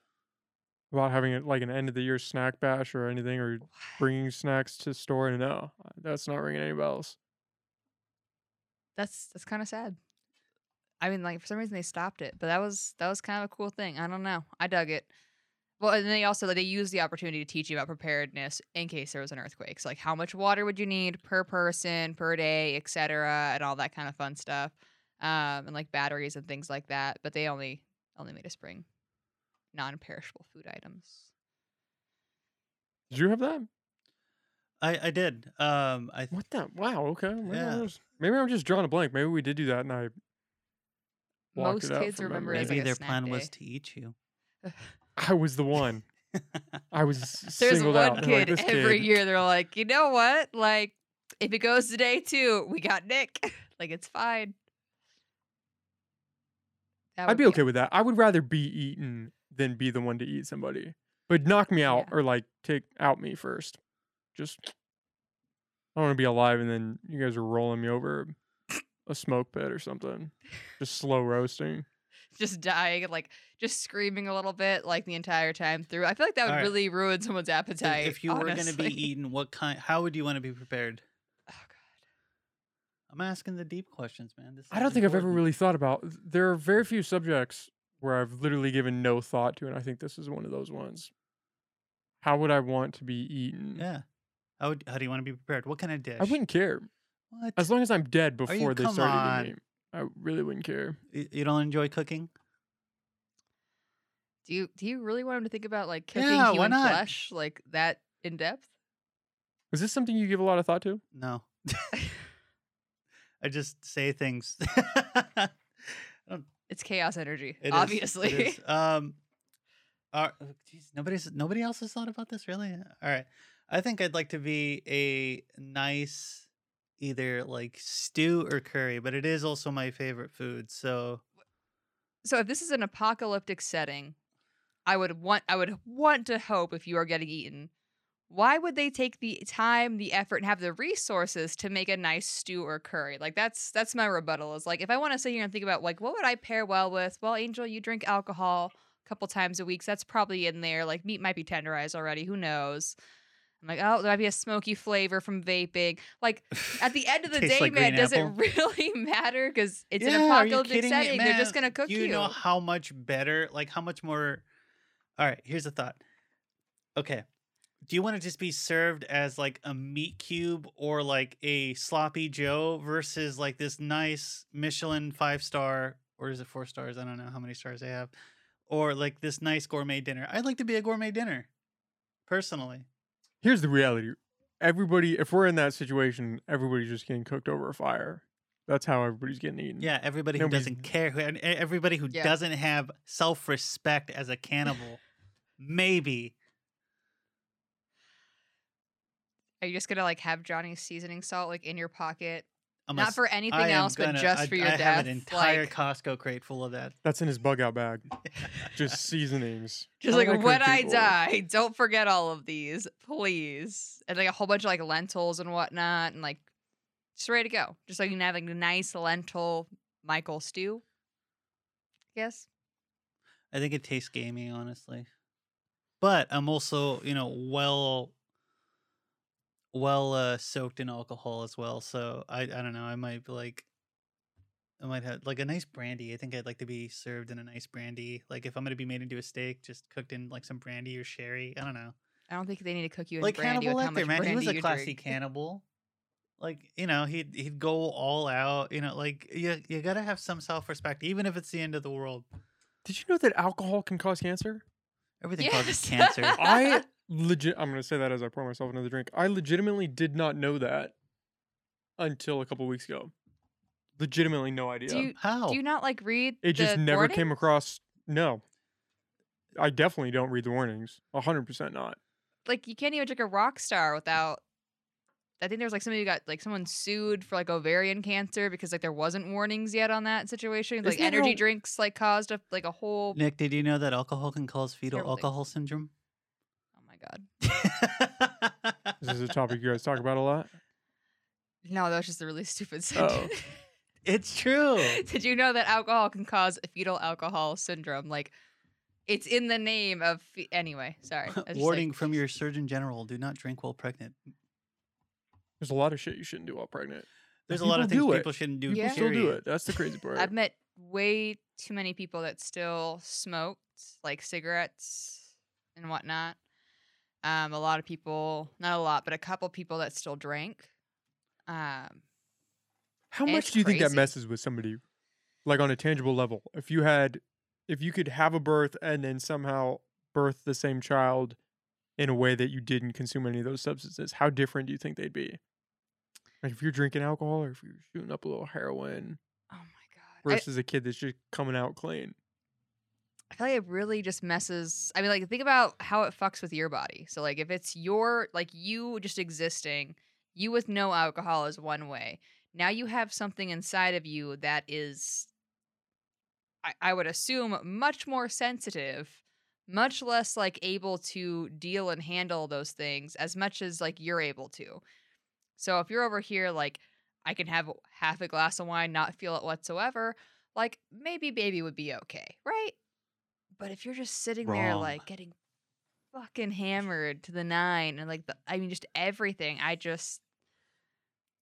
Speaker 2: About having it like an end of the year snack bash or anything, or bringing snacks to store. And no, that's not ringing any bells.
Speaker 3: That's that's kind of sad. I mean, like for some reason they stopped it, but that was that was kind of a cool thing. I don't know. I dug it. Well, and they also like, they used the opportunity to teach you about preparedness in case there was an earthquake. So like how much water would you need per person per day, etc., and all that kind of fun stuff, um, and like batteries and things like that. But they only only made us bring non-perishable food items.
Speaker 2: Did you have that?
Speaker 1: I, I did. Um, I
Speaker 2: What the? Wow. Okay. Maybe, I
Speaker 1: Yeah.
Speaker 2: was- maybe I'm just drawing a blank. Maybe we did do that, and I blocked
Speaker 3: Most
Speaker 2: it out
Speaker 3: kids
Speaker 2: from
Speaker 3: remember
Speaker 2: memory.
Speaker 3: it as
Speaker 1: maybe
Speaker 3: like a
Speaker 1: their
Speaker 3: snack
Speaker 1: plan was
Speaker 3: day.
Speaker 1: to eat you.
Speaker 2: I was the one. I was [laughs]
Speaker 3: There's
Speaker 2: singled
Speaker 3: one
Speaker 2: out. They're like,
Speaker 3: kid
Speaker 2: "This
Speaker 3: every
Speaker 2: kid."
Speaker 3: year. They're like, you know what? Like, if it goes today too, we got Nick. [laughs] like, it's fine. That
Speaker 2: I'd
Speaker 3: would
Speaker 2: be okay with that. I would rather be eaten than be the one to eat somebody. But knock me out
Speaker 3: Yeah.
Speaker 2: or like take out me first. Just I don't want to be alive and then you guys are rolling me over a smoke pit or something. Just slow roasting. [laughs]
Speaker 3: just dying and like just screaming a little bit like the entire time through. I feel like that would
Speaker 1: All right.
Speaker 3: really ruin someone's appetite.
Speaker 1: if you were going to be eaten, what kind? How would you want to be prepared?
Speaker 3: oh god.
Speaker 1: I'm asking the deep questions, man. This
Speaker 2: I don't think I've ever really thought about there are very few subjects where I've literally given no thought to and I think this is one of those ones. How would I want to be eaten?
Speaker 1: Yeah. How would, how do you want to be prepared? What kind of dish?
Speaker 2: I wouldn't care.
Speaker 1: What?
Speaker 2: As long as I'm dead
Speaker 1: you-
Speaker 2: before they
Speaker 1: come
Speaker 2: started
Speaker 1: on.
Speaker 2: eating me. I really wouldn't care.
Speaker 1: Y- you don't enjoy cooking?
Speaker 3: Do you do you really want him to think about like cooking
Speaker 1: Yeah, why
Speaker 3: human
Speaker 1: not?
Speaker 3: flesh like that in depth?
Speaker 2: Is this something you give a lot of thought to?
Speaker 1: No. [laughs] I just say things. [laughs]
Speaker 3: It's chaos energy,
Speaker 1: It is,
Speaker 3: obviously.
Speaker 1: it is. [laughs] Um, are, oh, geez, nobody's nobody else has thought about this really. All right, I think I'd like to be a nice either like stew or curry, but it is also my favorite food. So
Speaker 3: so if this is an apocalyptic setting, I would want I would want to hope if you are getting eaten, why would they take the time, the effort, and have the resources to make a nice stew or curry? Like that's that's my rebuttal. Is like if I want to sit here and think about like what would I pair well with? Well, Angel, you drink alcohol a couple times a week, so that's probably in there. Like meat might be tenderized already. Who knows? I'm like, oh, there might be a smoky flavor from vaping. Like at the end of the [laughs] day,
Speaker 1: like
Speaker 3: man, does
Speaker 1: apple.
Speaker 3: it [laughs] really matter? Because it's an
Speaker 1: Yeah, you
Speaker 3: apocalyptic
Speaker 1: me?
Speaker 3: setting. They're just gonna cook you.
Speaker 1: You know how much better, like how much more. All right, here's a thought. Okay, do you want to just be served as like a meat cube or like a sloppy Joe versus like this nice Michelin five star or is it four stars? I don't know how many stars they have, or like this nice gourmet dinner. I'd like to be a gourmet dinner, personally
Speaker 2: here's the reality. Everybody if we're in that situation everybody's just getting cooked over a fire. That's how everybody's getting eaten.
Speaker 1: Yeah everybody who doesn't care who- everybody who
Speaker 3: Yeah.
Speaker 1: doesn't have self-respect as a cannibal maybe.
Speaker 3: Are you just gonna like have Johnny's seasoning salt like in your pocket?
Speaker 1: I'm
Speaker 3: Not
Speaker 1: ass-
Speaker 3: for anything
Speaker 1: I am
Speaker 3: else, but
Speaker 1: gonna-
Speaker 3: just
Speaker 1: I-
Speaker 3: for your
Speaker 1: I
Speaker 3: death.
Speaker 1: have an entire
Speaker 3: like,
Speaker 1: Costco crate full of that.
Speaker 2: That's in his bug out bag. [laughs] Just seasonings.
Speaker 3: just
Speaker 2: How
Speaker 3: like
Speaker 2: do I
Speaker 3: when I die, don't forget all of these, please. And like a whole bunch of like lentils and whatnot, and like just ready to go. Just like you can have like a nice lentil Michael stew. Yes.
Speaker 1: I think it tastes gamey, honestly. But I'm also, you know, well well uh soaked in alcohol as well. So I I don't know, I might be like I might have like a nice brandy. I think I'd like to be served in a nice brandy. Like if I'm gonna be made into a steak, just cooked in like some brandy or sherry. I don't know.
Speaker 3: I don't think they need to cook you in
Speaker 1: like
Speaker 3: brandy
Speaker 1: Hannibal
Speaker 3: with how
Speaker 1: Lecter,
Speaker 3: much
Speaker 1: man.
Speaker 3: brandy
Speaker 1: He was a
Speaker 3: you
Speaker 1: classy
Speaker 3: drink. [laughs]
Speaker 1: cannibal. Like you know, he'd he'd go all out. You know, like you you gotta have some self respect, even if it's the end of the world.
Speaker 2: Did you know that alcohol can cause cancer?
Speaker 1: Everything causes [laughs] cancer.
Speaker 2: I legit. I'm gonna say that as I pour myself another drink. I legitimately did not know that until a couple weeks ago. Legitimately, no idea.
Speaker 3: Do you
Speaker 1: How?
Speaker 3: do you not like read?
Speaker 2: it just
Speaker 3: the
Speaker 2: never came across. No, I definitely don't read the warnings. A hundred percent not.
Speaker 3: like you can't even drink a Rockstar without I think there was like somebody who got like someone sued for like ovarian cancer because like there wasn't warnings yet on that situation. Like
Speaker 2: Isn't that
Speaker 3: energy
Speaker 2: how-
Speaker 3: drinks like caused a like a whole
Speaker 1: Nick, did you know that alcohol can cause fetal
Speaker 3: Terrible things.
Speaker 1: alcohol syndrome?
Speaker 3: Oh my god.
Speaker 2: Is this a topic you guys talk about a lot?
Speaker 3: No, that was just a really stupid
Speaker 2: Oh.
Speaker 3: sentence. [laughs]
Speaker 1: it's true. [laughs]
Speaker 3: Did you know that alcohol can cause fetal alcohol syndrome? Like it's in the name of fe- anyway, sorry. I was just
Speaker 1: Warning
Speaker 3: like,
Speaker 1: from your surgeon general: Do not drink while pregnant.
Speaker 2: There's a lot of shit you shouldn't do while pregnant.
Speaker 1: There's a lot of things people shouldn't do.
Speaker 3: Yeah.
Speaker 2: Still do it. That's the crazy [laughs] part.
Speaker 3: I've met way too many people that still smoked, like cigarettes and whatnot. Um, a lot of people, not a lot, but a couple people that still drank. Um,
Speaker 2: How much do you think that messes with somebody, like on a tangible level? If you had, if you could have a birth and then somehow birth the same child in a way that you didn't consume any of those substances, how different do you think they'd be? Like if you're drinking alcohol or if you're shooting up a little heroin
Speaker 3: oh my god,
Speaker 2: versus a kid that's just coming out clean.
Speaker 3: I feel like it really just messes. I mean, like think about how it fucks with your body. So like if it's your like you just existing, you with no alcohol is one way. Now you have something inside of you that is, I, I would assume, much more sensitive, much less like able to deal and handle those things as much as like you're able to. So if you're over here like I can have half a glass of wine, not feel it whatsoever, like maybe baby would be okay, right? But if you're just sitting there like getting fucking hammered to the nine and like the I mean just everything, I just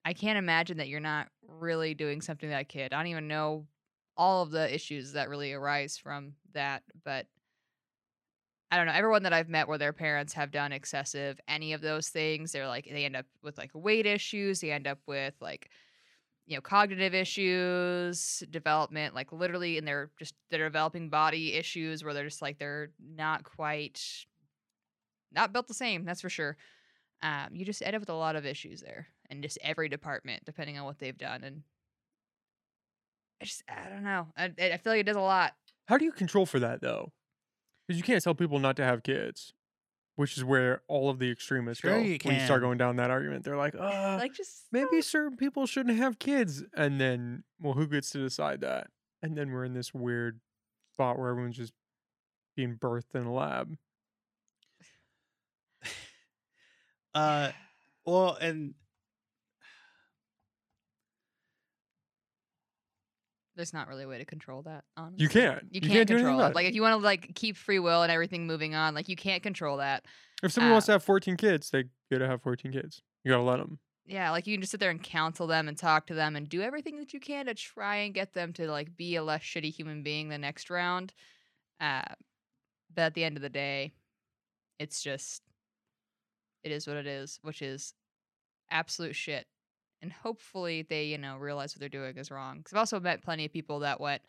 Speaker 3: I can't imagine that you're not really doing something to that kid. I don't even know all of the issues that really arise from that, but I don't know. Everyone that I've met where their parents have done excessive any of those things, they're like they end up with like weight issues, they end up with like you know cognitive issues, development, like literally in their just their developing body issues where they're just like they're not quite not built the same, that's for sure. Um, you just end up with a lot of issues there, and just every department, depending on what they've done, and I just I don't know. I, I feel like it does a lot.
Speaker 2: How do you control for that though? Because you can't tell people not to have kids, which is where all of the extremists
Speaker 1: Sure
Speaker 2: go.
Speaker 1: you
Speaker 2: When you start going down that argument, they're like, uh,
Speaker 3: like just
Speaker 2: maybe certain people shouldn't have kids. And then, well, who gets to decide that? And then we're in this weird spot where everyone's just being birthed in a lab. [laughs]
Speaker 1: Uh, well, and
Speaker 3: there's not really a way to control that. Honestly.
Speaker 2: You can't.
Speaker 3: You
Speaker 2: You
Speaker 3: can't,
Speaker 2: can't
Speaker 3: control it. Like if you want to like keep free will and everything moving on, like you can't control that.
Speaker 2: If someone wants
Speaker 3: uh,
Speaker 2: to have 14 kids, they gotta have 14 kids. You gotta let them.
Speaker 3: Yeah, like you can just sit there and counsel them and talk to them and do everything that you can to try and get them to like be a less shitty human being the next round. Uh, but at the end of the day, it's just it is what it is, which is absolute shit. And hopefully they, you know, realize what they're doing is wrong. Because I've also met plenty of people that went,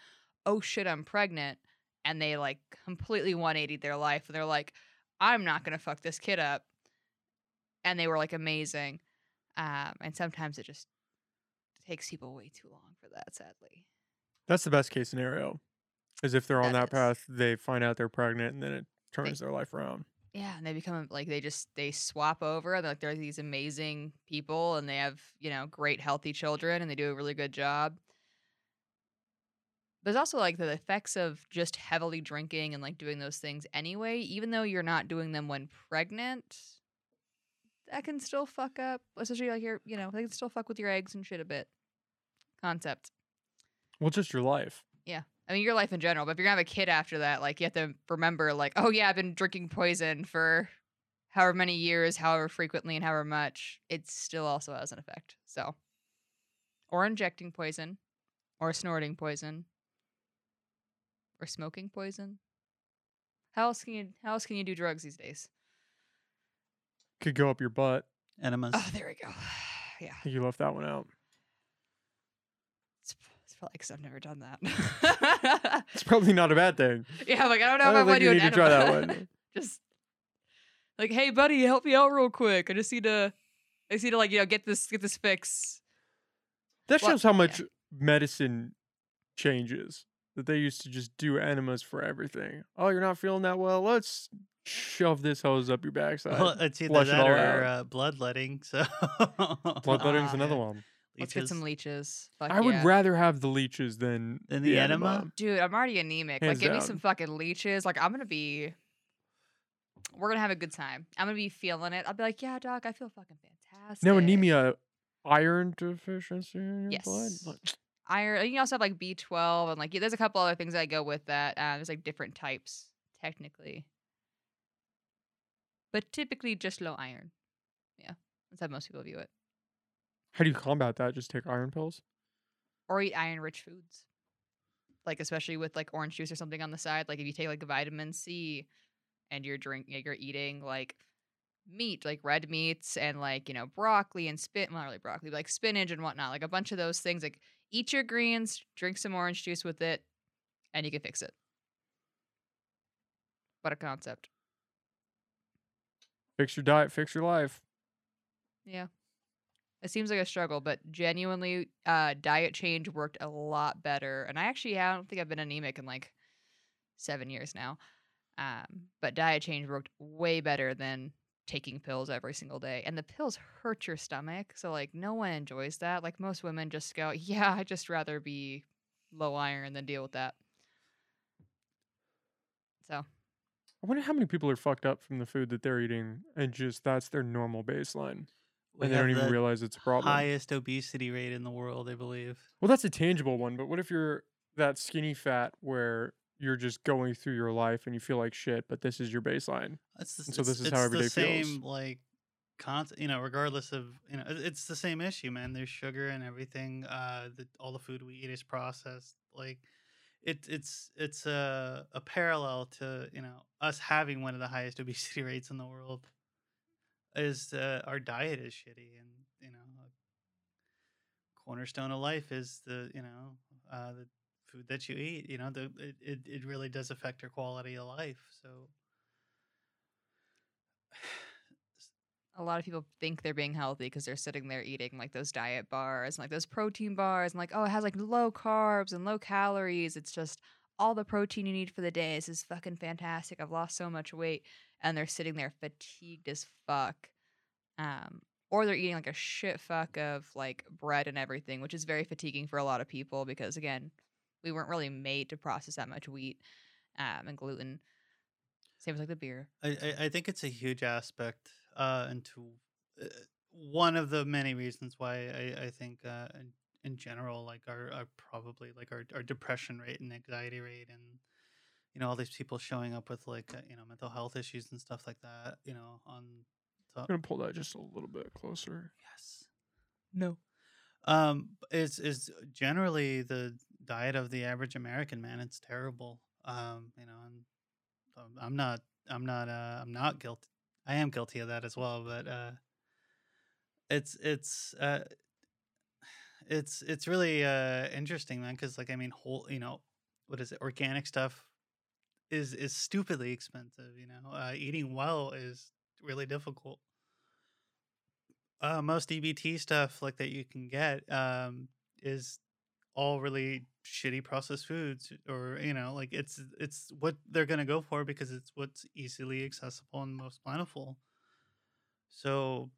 Speaker 3: "Oh shit, I'm pregnant," and they like completely 180 their life, and they're like, "I'm not gonna fuck this kid up," and they were like amazing. Um, and sometimes it just takes people way too long for that, sadly.
Speaker 2: That's the best case scenario. Is if they're on
Speaker 3: That
Speaker 2: that path, they find out they're pregnant, and then it turns their life around.
Speaker 3: Yeah, and they become like they just they swap over. Like they're these amazing people, and they have you know great healthy children, and they do a really good job. There's also like the effects of just heavily drinking and like doing those things anyway, even though you're not doing them when pregnant. That can still fuck up, especially like your you know they can still fuck with your eggs and shit a bit. Concept.
Speaker 2: Well, just your life.
Speaker 3: I mean, your life in general, but if you're gonna have a kid after that, like you have to remember, like, oh yeah, I've been drinking poison for however many years, however frequently, and however much. It still also has an effect. So, or injecting poison, or snorting poison, or smoking poison. How else can you? How else can you do drugs these days?
Speaker 2: Could go up your butt.
Speaker 1: Enemas.
Speaker 3: Oh, there we go. [sighs] Yeah,
Speaker 2: you left that one out.
Speaker 3: It's, it's because I've never done that.
Speaker 2: It's probably not a bad thing. [laughs]
Speaker 3: yeah, like I don't know
Speaker 2: I
Speaker 3: if
Speaker 2: don't
Speaker 3: I want
Speaker 2: think
Speaker 3: to do
Speaker 2: need
Speaker 3: an
Speaker 2: to try that one. [laughs]
Speaker 3: just like, hey, buddy, help me out real quick. I just need to, I just need to like, you know, get this, get this fix.
Speaker 2: That
Speaker 3: Well,
Speaker 2: shows how
Speaker 3: yeah.
Speaker 2: much medicine changes. That they used to just do enemas for everything. Oh, you're not feeling that well? Let's shove this hose up your backside.
Speaker 1: Well, it's either
Speaker 2: flush it
Speaker 1: that
Speaker 2: all
Speaker 1: or
Speaker 2: out.
Speaker 1: uh, bloodletting. So
Speaker 2: Bloodletting's [laughs] another one.
Speaker 3: Let's get some
Speaker 1: leeches.
Speaker 3: leeches. Fuck
Speaker 2: I would
Speaker 3: yeah.
Speaker 2: rather have the leeches than
Speaker 1: Than the enema?
Speaker 3: Dude, I'm already anemic.
Speaker 2: Hands
Speaker 3: like, give me some fucking leeches. Like, I'm gonna be. We're gonna have a good time. I'm gonna be feeling it. I'll be like, yeah, doc, I feel fucking fantastic.
Speaker 2: No anemia, iron deficiency in your blood.
Speaker 3: Yes.
Speaker 2: Like,
Speaker 3: Iron. You also have like B12 and like yeah, there's a couple other things that go with that. Uh, there's like different types technically, but typically just low iron. Yeah, that's how most people view it.
Speaker 2: How do you combat that? Just take iron pills?
Speaker 3: or eat iron rich foods like especially with like orange juice or something on the side like if you take like vitamin c and you're drinking you're eating like meat like red meats and like you know broccoli and spit well, not really broccoli but like spinach and whatnot like a bunch of those things like eat your greens drink some orange juice with it and you can fix it what a concept
Speaker 2: Fix your diet, fix your life.
Speaker 3: Yeah. It seems like a struggle, but genuinely, uh, diet change worked a lot better. And I actually, I don't think I've been anemic in like seven years now. Um, but diet change worked way better than taking pills every single day. And the pills hurt your stomach. So, like, no one enjoys that. Like, most women just go, [laughs] yeah, I'd just rather be low iron than deal with that. So,
Speaker 2: I wonder how many people are fucked up from the food that they're eating and just that's their normal baseline.
Speaker 1: We
Speaker 2: and they don't even
Speaker 1: the
Speaker 2: realize it's a problem.
Speaker 1: highest obesity rate in the world, I believe.
Speaker 2: Well, that's a tangible one, but what if you're that skinny fat where you're just going through your life and you feel like shit, but this is your baseline?
Speaker 1: That's the,
Speaker 2: And so this is how every
Speaker 1: the
Speaker 2: feels.
Speaker 1: same like concept, you know, regardless of you know, it's the same issue, man. There's sugar and everything. Uh, the, all the food we eat is processed. Like, it, it's it's a a parallel to you know us having one of the highest [laughs] obesity rates in the world. Is uh, our diet is shitty, and you know, cornerstone of life is the you know uh, the food that you eat. You know, the it, it, it really does affect your quality of life. So.
Speaker 3: a lot of people think they're being healthy because they're sitting there eating like those diet bars and like those protein bars and like oh it has like low carbs and low calories it's just all the protein you need for the day this is fucking fantastic i've lost so much weight and they're sitting there fatigued as fuck um or they're eating like a shit fuck of like bread and everything which is very fatiguing for a lot of people because again we weren't really made to process that much wheat um, and gluten. Same as like the beer.
Speaker 1: I, I, think it's a huge aspect uh, into uh, one of the many reasons why I, I think uh, in, in general like our, our probably like our, our depression rate and anxiety rate and you know all these people showing up with like uh, you know mental health issues and stuff like that you know on
Speaker 2: I'm gonna pull that just a little bit closer.
Speaker 1: yes.
Speaker 3: No.
Speaker 1: Um is is generally the diet of the average american man it's terrible. Um you know and um, i'm not i'm not uh i'm not guilty i am guilty of that as well but uh it's it's uh it's it's really uh interesting man because like i mean whole you know what is it organic stuff is is stupidly expensive you know uh eating well is really difficult. Uh most ebt stuff like that you can get um is all really shitty processed foods or you know like it's it's what they're to go for because it's what's easily accessible and most plentiful. So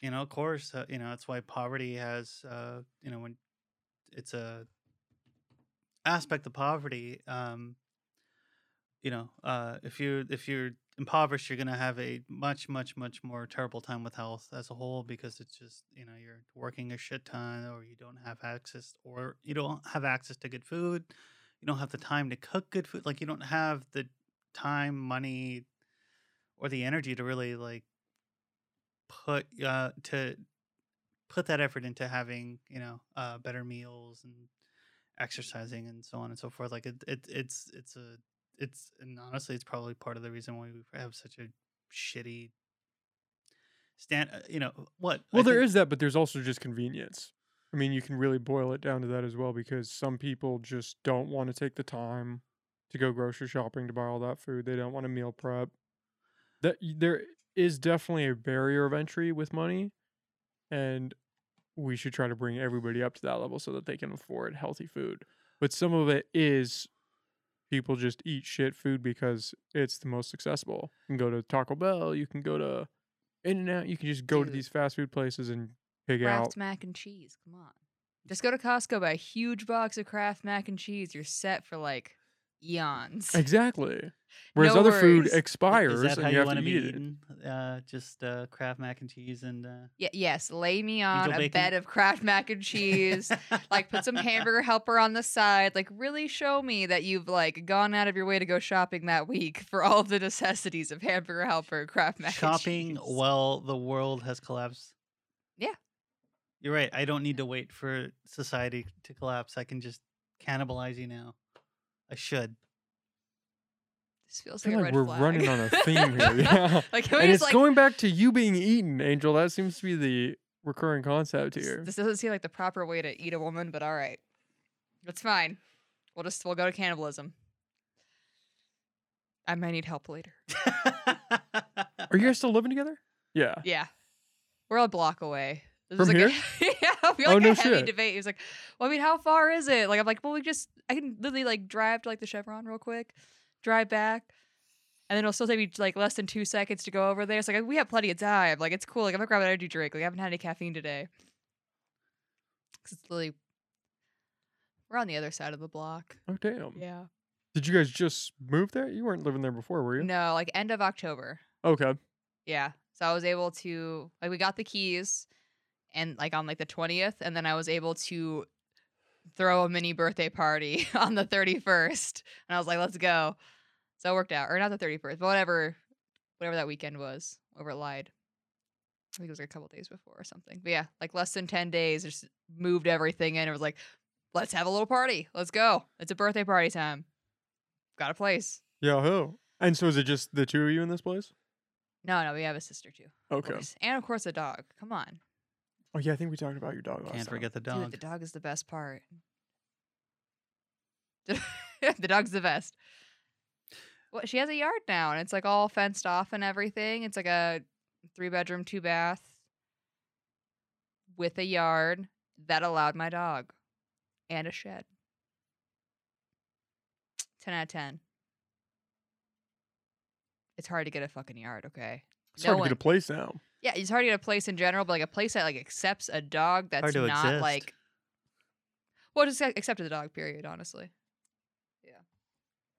Speaker 1: you know of course uh, you know that's why poverty has uh you know when it's a aspect of poverty um you know uh if you if you're impoverished you're to have a much much much more terrible time with health as a whole because it's just you know you're working a shit ton or you don't have access or you don't have access to good food. You don't have the time to cook good food. Like you don't have the time money or the energy to really like put uh to put that effort into having you know uh better meals and exercising and so on and so forth. Like it, it it's it's a it's and honestly it's probably part of the reason why we have such a shitty stand uh, you know what
Speaker 2: Well, there is that, but there's also just convenience. I mean, you can really boil it down to that as well because some people just don't want to take the time to go grocery shopping to buy all that food. They don't want to meal prep. That there is definitely a barrier of entry with money, and we should try to bring everybody up to that level so that they can afford healthy food. But some of it is people just eat shit food because it's the most accessible. You can go to Taco Bell, you can go to In and Out, you can just go to these fast food places and out.
Speaker 3: Kraft mac and cheese. Come on. Just go to Costco, buy a huge box of Kraft mac and cheese. You're set for like eons.
Speaker 2: Exactly. Whereas
Speaker 3: No
Speaker 2: other food expires
Speaker 1: is that
Speaker 2: and
Speaker 1: how
Speaker 2: you
Speaker 1: you
Speaker 2: have
Speaker 1: want
Speaker 2: to
Speaker 1: to be
Speaker 2: eat it.
Speaker 1: eaten uh just uh kraft mac and cheese and uh
Speaker 3: Yeah, yes, lay me on a
Speaker 1: bacon?
Speaker 3: bed of Kraft mac and cheese. like put some hamburger [laughs] helper on the side. Like really show me that you've like gone out of your way to go shopping that week for all of the necessities of hamburger helper, Kraft mac
Speaker 1: shopping
Speaker 3: and cheese.
Speaker 1: Shopping while the world has collapsed.
Speaker 3: Yeah.
Speaker 1: You're right. I don't need to wait for society to collapse. I can just cannibalize you now. I should.
Speaker 3: This feels like,
Speaker 2: like we're
Speaker 3: flag.
Speaker 2: running on a [laughs] theme here. Yeah. [laughs]
Speaker 3: like
Speaker 2: and it's
Speaker 3: like
Speaker 2: going back to you being eaten, Angel. That seems to be the recurring concept
Speaker 3: this,
Speaker 2: here.
Speaker 3: this doesn't seem like the proper way to eat a woman, but all right. that's fine. We'll just we'll go to cannibalism. I might need help later.
Speaker 2: Are you guys still living together? Yeah.
Speaker 3: Yeah. We're a block away. This
Speaker 2: From
Speaker 3: was like
Speaker 2: here?
Speaker 3: A, [laughs] yeah, we
Speaker 2: Oh,
Speaker 3: like
Speaker 2: no
Speaker 3: a heavy
Speaker 2: shit.
Speaker 3: debate. He was like, "Well, I mean, how far is it?" Like, I'm like, "Well, we just I can literally like drive to like the Chevron real quick, drive back, and then it'll still take me like less than two seconds to go over there." It's like we have plenty of time. Like, it's cool. Like, I'm gonna grab an energy drink. Like, I haven't had any caffeine today. 'Cause it's literally we're on the other side of the block.
Speaker 2: Oh damn.
Speaker 3: Yeah.
Speaker 2: Did you guys just move there? You weren't living there before, were you?
Speaker 3: No, like end of October.
Speaker 2: Okay.
Speaker 3: Yeah. So I was able to like we got the keys and like on like the 20th and then I was able to throw a mini birthday party [laughs] on the 31st. And I was like, let's go. So it worked out. Or not the 31st, but whatever whatever that weekend was over Lied. I think it was like a couple days before or something. But yeah, like less than 10 days, just moved everything in. It was like, let's have a little party. Let's go. It's a birthday party time. Got a place.
Speaker 2: Yeah. Ho. And so is it just the two of you in this place?
Speaker 3: No, no, we have a sister too. of
Speaker 2: Okay.
Speaker 3: course. And of course a dog. Come on.
Speaker 2: Oh yeah, I think we talked about your dog last
Speaker 1: Can't
Speaker 2: time.
Speaker 1: forget the dog.
Speaker 3: Dude,
Speaker 1: dog.
Speaker 3: the dog is the best part. [laughs] the dog's the best. Well, she has a yard now, and it's like all fenced off and everything. It's like a three bedroom, two bath with a yard that allowed my dog and a shed. 10 out of 10. It's hard to get a fucking yard, okay?
Speaker 2: It's
Speaker 3: No
Speaker 2: hard to
Speaker 3: one-
Speaker 2: get a place now.
Speaker 3: Yeah, it's hard to get a place in general, but like a place that like accepts a dog that's
Speaker 1: to
Speaker 3: not
Speaker 1: exist.
Speaker 3: like well, just ac- accept the dog. Period. Honestly, yeah,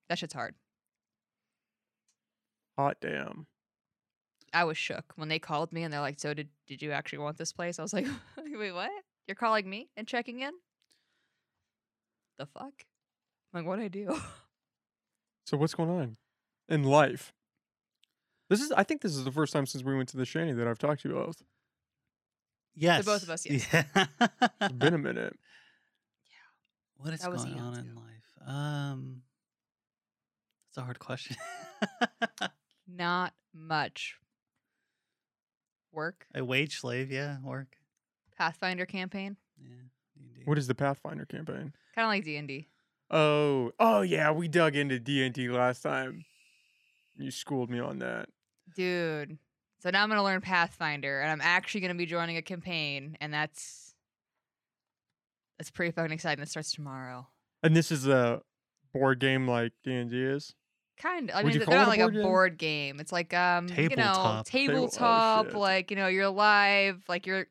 Speaker 3: that shit's hard.
Speaker 2: Hot damn.
Speaker 3: I was shook when they called me and they're like, "So did did you actually want this place?" I was like, [laughs] "Wait, what? You're calling me and checking in? The fuck? Like, what do I do? [laughs]
Speaker 2: So what's going on in life? This is I think this is the first time since we went to the Shanny that I've talked to you both.
Speaker 1: yes.
Speaker 3: both of us, [laughs] yes.
Speaker 1: Yeah.
Speaker 2: It's been a minute. Yeah.
Speaker 1: What is going on
Speaker 3: eons
Speaker 1: in life? Um It's a hard question. [laughs]
Speaker 3: Not much. Work,
Speaker 1: a wage slave, yeah, work.
Speaker 3: Pathfinder campaign,
Speaker 1: Yeah. D&D.
Speaker 2: What is the Pathfinder campaign?
Speaker 3: kind of like D and D.
Speaker 2: Oh, oh yeah, we dug into D and D last time. You schooled me on that.
Speaker 3: Dude. So now I'm gonna learn Pathfinder, and I'm actually gonna be joining a campaign, and that's that's pretty fucking exciting. It starts tomorrow.
Speaker 2: And this is a board game like D and D is.
Speaker 3: Kind of. I
Speaker 2: Would
Speaker 3: mean,
Speaker 2: you
Speaker 3: they're
Speaker 2: call it
Speaker 3: not
Speaker 2: a
Speaker 3: like a
Speaker 2: board game?
Speaker 3: board game. It's like um, you know,
Speaker 1: Tabletop.
Speaker 2: Table- oh,
Speaker 3: like you know, you're live. Like you're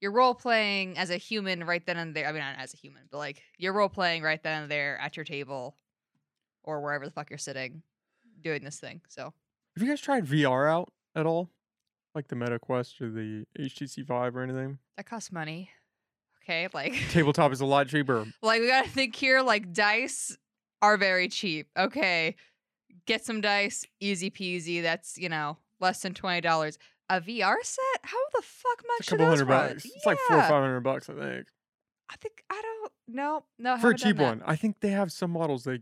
Speaker 3: you're role playing as a human right then and there. I mean, not as a human, but like you're role playing right then and there at your table, or wherever the fuck you're sitting, doing this thing. So
Speaker 2: Have you guys tried VR out at all? Like the Meta Quest or the HTC Vive or anything?
Speaker 3: that costs money. Okay, like [laughs]
Speaker 2: Tabletop is a lot cheaper.
Speaker 3: like we gotta think here. Like dice are very cheap. Okay, get some dice, easy peasy. That's you know less than twenty dollars. A VR set? How the fuck much?
Speaker 2: It's a couple hundred bucks. It's like four or five hundred bucks, I think.
Speaker 3: I think I don't. No, no.
Speaker 2: For a cheap one. I think they have some models they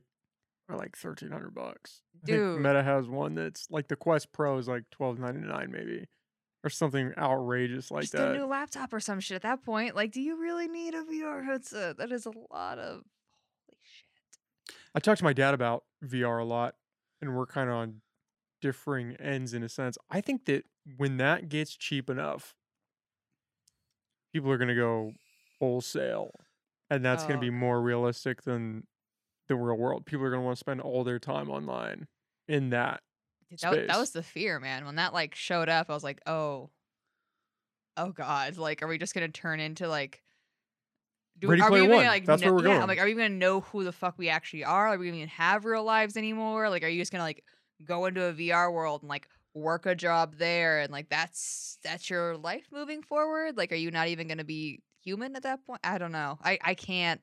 Speaker 2: are like thirteen hundred bucks.
Speaker 3: Dude.
Speaker 2: Meta has one that's like the Quest Pro is like twelve ninety nine maybe. Or something outrageous like
Speaker 3: Just
Speaker 2: that.
Speaker 3: a new laptop or some shit. At that point, like, do you really need a VR headset? That is a lot of holy shit.
Speaker 2: I talked to my dad about VR a lot, and we're kind of on differing ends in a sense. I think that when that gets cheap enough, people are going to go wholesale, and that's going
Speaker 3: Oh,
Speaker 2: to be more realistic than the real world. People are going to want to spend all their time online in that.
Speaker 3: Dude, that, that was the fear, man. When that like showed up, I was like, oh, oh god, like, are we just gonna turn into like? Do,
Speaker 2: Ready
Speaker 3: are we even
Speaker 2: One.
Speaker 3: gonna, like,
Speaker 2: That's where we're
Speaker 3: yeah,
Speaker 2: going.
Speaker 3: I'm like, are we even gonna know who the fuck we actually are? Are we even have real lives anymore? Like, are you just gonna like go into a VR world and like work a job there and like that's that's your life moving forward? Like, are you not even gonna be human at that point? I don't know. I I can't.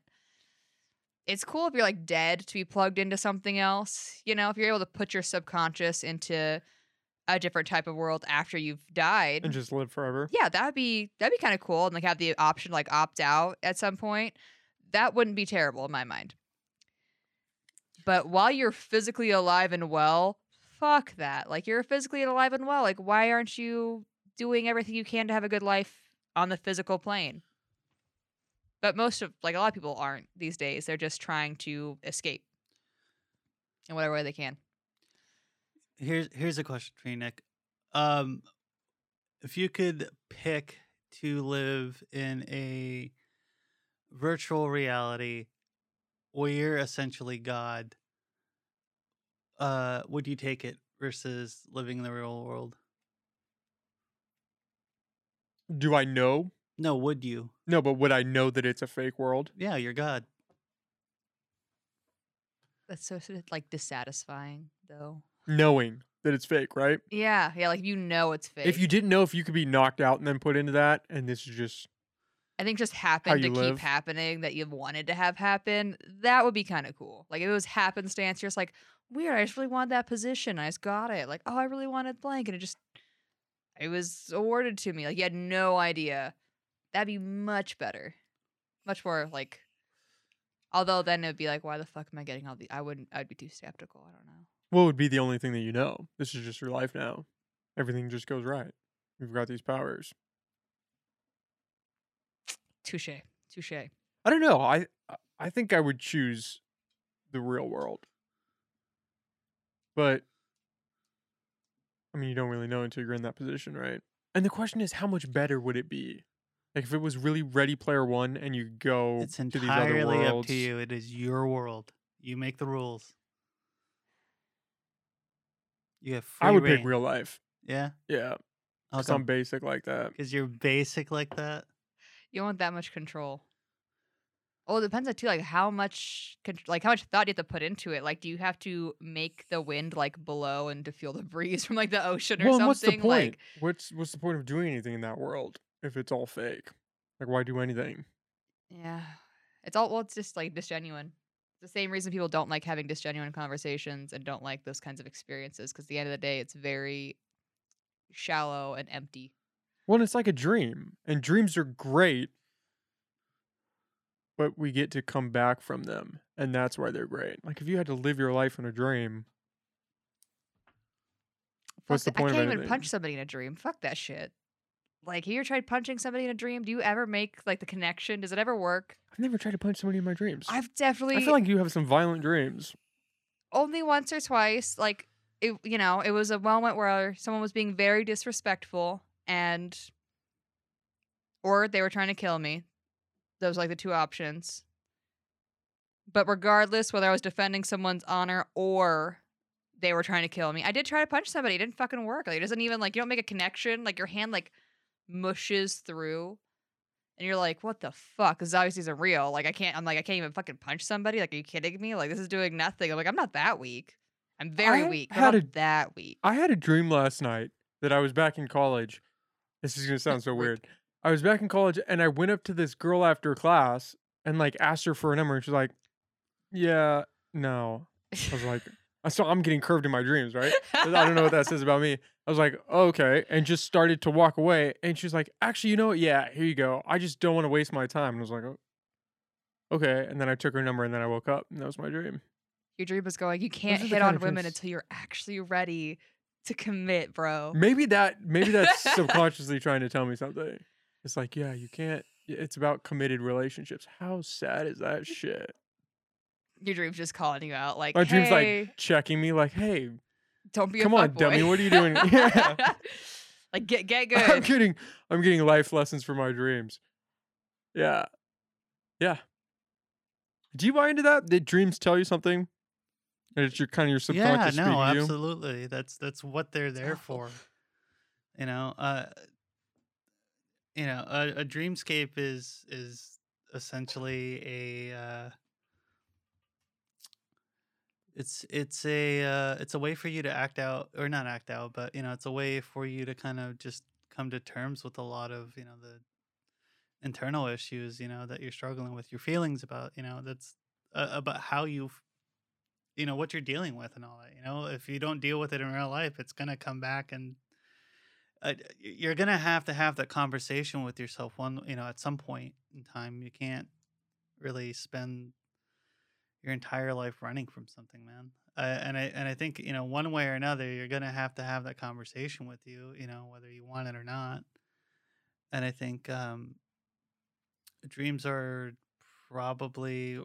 Speaker 3: It's cool if you're like dead to be plugged into something else. You know, if you're able to put your subconscious into a different type of world after you've died.
Speaker 2: And just live forever.
Speaker 3: yeah, that'd be that'd be kind of cool and like have the option to, like opt out at some point. That wouldn't be terrible in my mind. But while you're physically alive and well, fuck that. Like you're physically alive and well. Like why aren't you doing everything you can to have a good life on the physical plane? But most of like a lot of people aren't these days. They're just trying to escape in whatever way they can.
Speaker 1: Here's here's a question for you, Nick. Um, if you could pick to live in a virtual reality where you're essentially God, uh, would you take it versus living in the real world?
Speaker 2: Do I know?
Speaker 1: No, would you?
Speaker 2: No, but would I know that it's a fake world?
Speaker 1: Yeah, you're God.
Speaker 3: That's so sort of, like dissatisfying though.
Speaker 2: Knowing that it's fake, right?
Speaker 3: Yeah, yeah, like you know it's fake.
Speaker 2: If you didn't know if you could be knocked out and then put into that, and this is just
Speaker 3: I think just happened to
Speaker 2: you
Speaker 3: keep
Speaker 2: live.
Speaker 3: happening that you wanted to have happen, that would be kind of cool. Like if it was happenstance, you're just like, weird, I just really wanted that position. I just got it. Like, oh, I really wanted blank, and it just it was awarded to me. Like you had no idea. That'd be much better. Much more like although then it'd be like, why the fuck am I getting all the I wouldn't I'd be too skeptical. I don't know.
Speaker 2: what would be the only thing that you know? This is just your life now. Everything just goes right. You've got these powers.
Speaker 3: Touche. Touche.
Speaker 2: I don't know. I- I think I would choose the real world. But I mean, you don't really know until you're in that position, right? And the question is, how much better would it be? Like if it was really Ready Player One and you go
Speaker 1: It's
Speaker 2: to these other
Speaker 1: entirely up
Speaker 2: worlds.
Speaker 1: to you. It is your world. You make the rules. You have free
Speaker 2: I would
Speaker 1: reign.
Speaker 2: pick real life.
Speaker 1: Yeah,
Speaker 2: Yeah,
Speaker 1: I'll
Speaker 2: 'cause I'm basic like that.
Speaker 1: because you're basic like that.
Speaker 3: You don't want that much control. Oh, it depends on too, like how much, like how much thought you have to put into it. Like, do you have to make the wind like blow and to feel the breeze [laughs] from like the ocean or
Speaker 2: Well,
Speaker 3: something?
Speaker 2: what's the point?
Speaker 3: Like,
Speaker 2: what's what's the point of doing anything in that world if it's all fake? Like, why do anything?
Speaker 3: yeah, it's all well, it's just like disgenuine. It's the same reason people don't like having disgenuine conversations and don't like those kinds of experiences because at the end of the day, it's very shallow and empty.
Speaker 2: Well, it's like a dream, and dreams are great, but we get to come back from them, and that's why they're great. Like if you had to live your life in a dream, What's the point
Speaker 3: I can't even punch somebody in a dream. Fuck that shit. Like, have you ever tried punching somebody in a dream? Do you ever make like the connection? Does it ever work?
Speaker 2: I've never tried to punch somebody in my dreams.
Speaker 3: I've definitely
Speaker 2: I feel like you have some violent dreams.
Speaker 3: only once or twice. Like, it, you know, it was a moment where someone was being very disrespectful and, or they were trying to kill me. Those are like the two options. But regardless, whether I was defending someone's honor or they were trying to kill me, I did try to punch somebody. It didn't fucking work. Like it doesn't even like you don't make a connection. Like your hand like mushes through, and you're like, "What the fuck?" This obviously isn't real. Like I can't. I'm like I can't even fucking punch somebody. Like are you kidding me? Like this is doing nothing. I'm like I'm not that weak. I'm very
Speaker 2: I
Speaker 3: weak.
Speaker 2: had a-
Speaker 3: that weak.
Speaker 2: I had a dream last night that I was back in college. This is gonna [laughs] sound so weird. I was back in college and I went up to this girl after class and like asked her for a number and she's like, "Yeah, no." I was like, "So I'm getting curved in my dreams, right?" I don't know what that says about me. I was like, "Okay," and just started to walk away. And she's like, "Actually, you know what? Yeah, here you go. I just don't want to waste my time." And I was like, "Oh, "Okay." And then I took her number and then I woke up and that was my dream.
Speaker 3: Your dream is going. You can't hit on women until you're actually ready to commit, bro.
Speaker 2: Maybe that maybe that's [laughs] subconsciously trying to tell me something. It's like, yeah, you can't it's about committed relationships. How sad is that shit?
Speaker 3: Your dream's just calling you out, like,
Speaker 2: My dream's like checking me like, hey,
Speaker 3: don't be
Speaker 2: come
Speaker 3: a
Speaker 2: on,
Speaker 3: fuckboy."
Speaker 2: dummy, what are you doing? [laughs] Yeah. [laughs]
Speaker 3: like, get get good. [laughs]
Speaker 2: I'm
Speaker 3: good.
Speaker 2: getting I'm getting life lessons from my dreams. Yeah. Yeah. Do you buy into that? Did dreams tell you something? And it's your kind of your subconscious.
Speaker 1: yeah,
Speaker 2: subconscious
Speaker 1: no,
Speaker 2: speaking you?
Speaker 1: absolutely. That's that's what they're there for. You know, uh, you know, a, a dreamscape is is essentially a. Uh, it's it's a uh, it's a way for you to act out or not act out, but you know, it's a way for you to kind of just come to terms with a lot of you know the internal issues you know that you're struggling with, your feelings about you know that's uh, about how you you know what you're dealing with and all that you know? If you don't deal with it in real life it's going to come back and uh, you're going to have to have that conversation with yourself one you know at some point in time. You can't really spend your entire life running from something man. Uh, and i and i think you know one way or another you're to have to have that conversation with you you know whether you want it or not. And i think um dreams are probably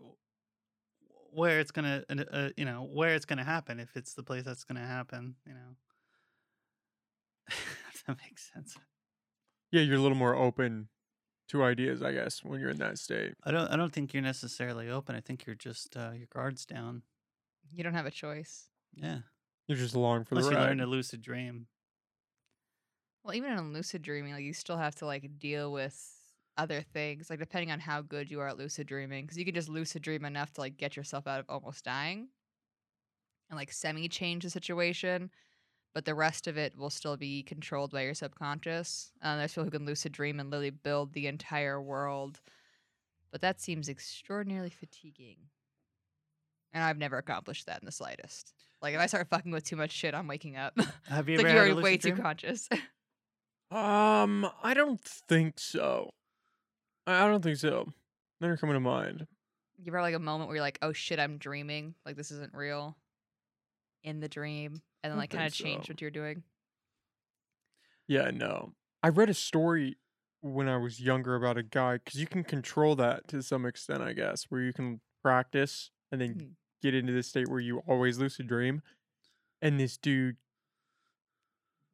Speaker 1: where it's gonna uh, you know where it's gonna happen if it's the place that's gonna happen you know. [laughs] If that makes sense.
Speaker 2: Yeah, you're a little more open to ideas, I guess, when you're in that state.
Speaker 1: i don't i don't think you're necessarily open i think you're just uh, your guards down
Speaker 3: You don't have a choice.
Speaker 1: yeah
Speaker 2: You're just along for
Speaker 1: unless
Speaker 2: the
Speaker 1: you
Speaker 2: ride.
Speaker 1: learn to lucid dream
Speaker 3: Well, even in a lucid dreaming, like you still have to like deal with other things, like depending on how good you are at lucid dreaming, because you can just lucid dream enough to like get yourself out of almost dying, and like semi change the situation, but the rest of it will still be controlled by your subconscious. There's people who can lucid dream and literally build the entire world, but that seems extraordinarily fatiguing. And I've never accomplished that in the slightest. Like if I start fucking with too much shit, I'm waking up. [laughs]
Speaker 1: have you ever
Speaker 3: like you're way
Speaker 1: lucid
Speaker 3: too
Speaker 1: dream?
Speaker 3: conscious. [laughs]
Speaker 2: Um, I don't think so. I don't think so. Never coming to mind.
Speaker 3: You ever had, like a moment where you're like, "Oh shit, I'm dreaming. Like this isn't real." In the dream, and then like kind of changed
Speaker 2: so.
Speaker 3: what you're doing.
Speaker 2: Yeah, no. I read a story when I was younger about a guy because you can control that to some extent, I guess, where you can practice and then
Speaker 3: Mhm.
Speaker 2: get into this state where you always lucid dream. And this dude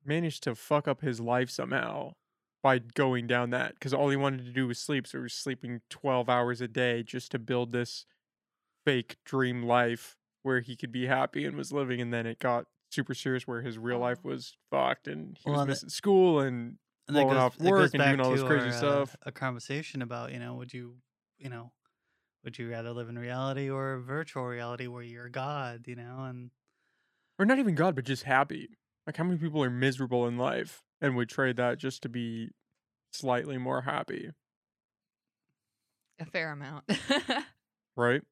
Speaker 2: managed to fuck up his life somehow by going down that because all he wanted to do was sleep. So he was sleeping 12 hours a day just to build this fake dream life where he could be happy and was living. And then it got super serious where his real life
Speaker 3: Oh.
Speaker 2: was fucked and he
Speaker 1: Well,
Speaker 2: was missing school and
Speaker 1: and
Speaker 2: blowing
Speaker 1: goes,
Speaker 2: off work and
Speaker 1: back
Speaker 2: doing all this crazy
Speaker 1: our, uh,
Speaker 2: stuff.
Speaker 1: a conversation about you know would you you know would you rather live in reality or virtual reality where you're god you know and
Speaker 2: or not even God, but just happy. Like how many people are miserable in life and would trade that just to be slightly more happy,
Speaker 3: A fair amount. [laughs]
Speaker 2: right?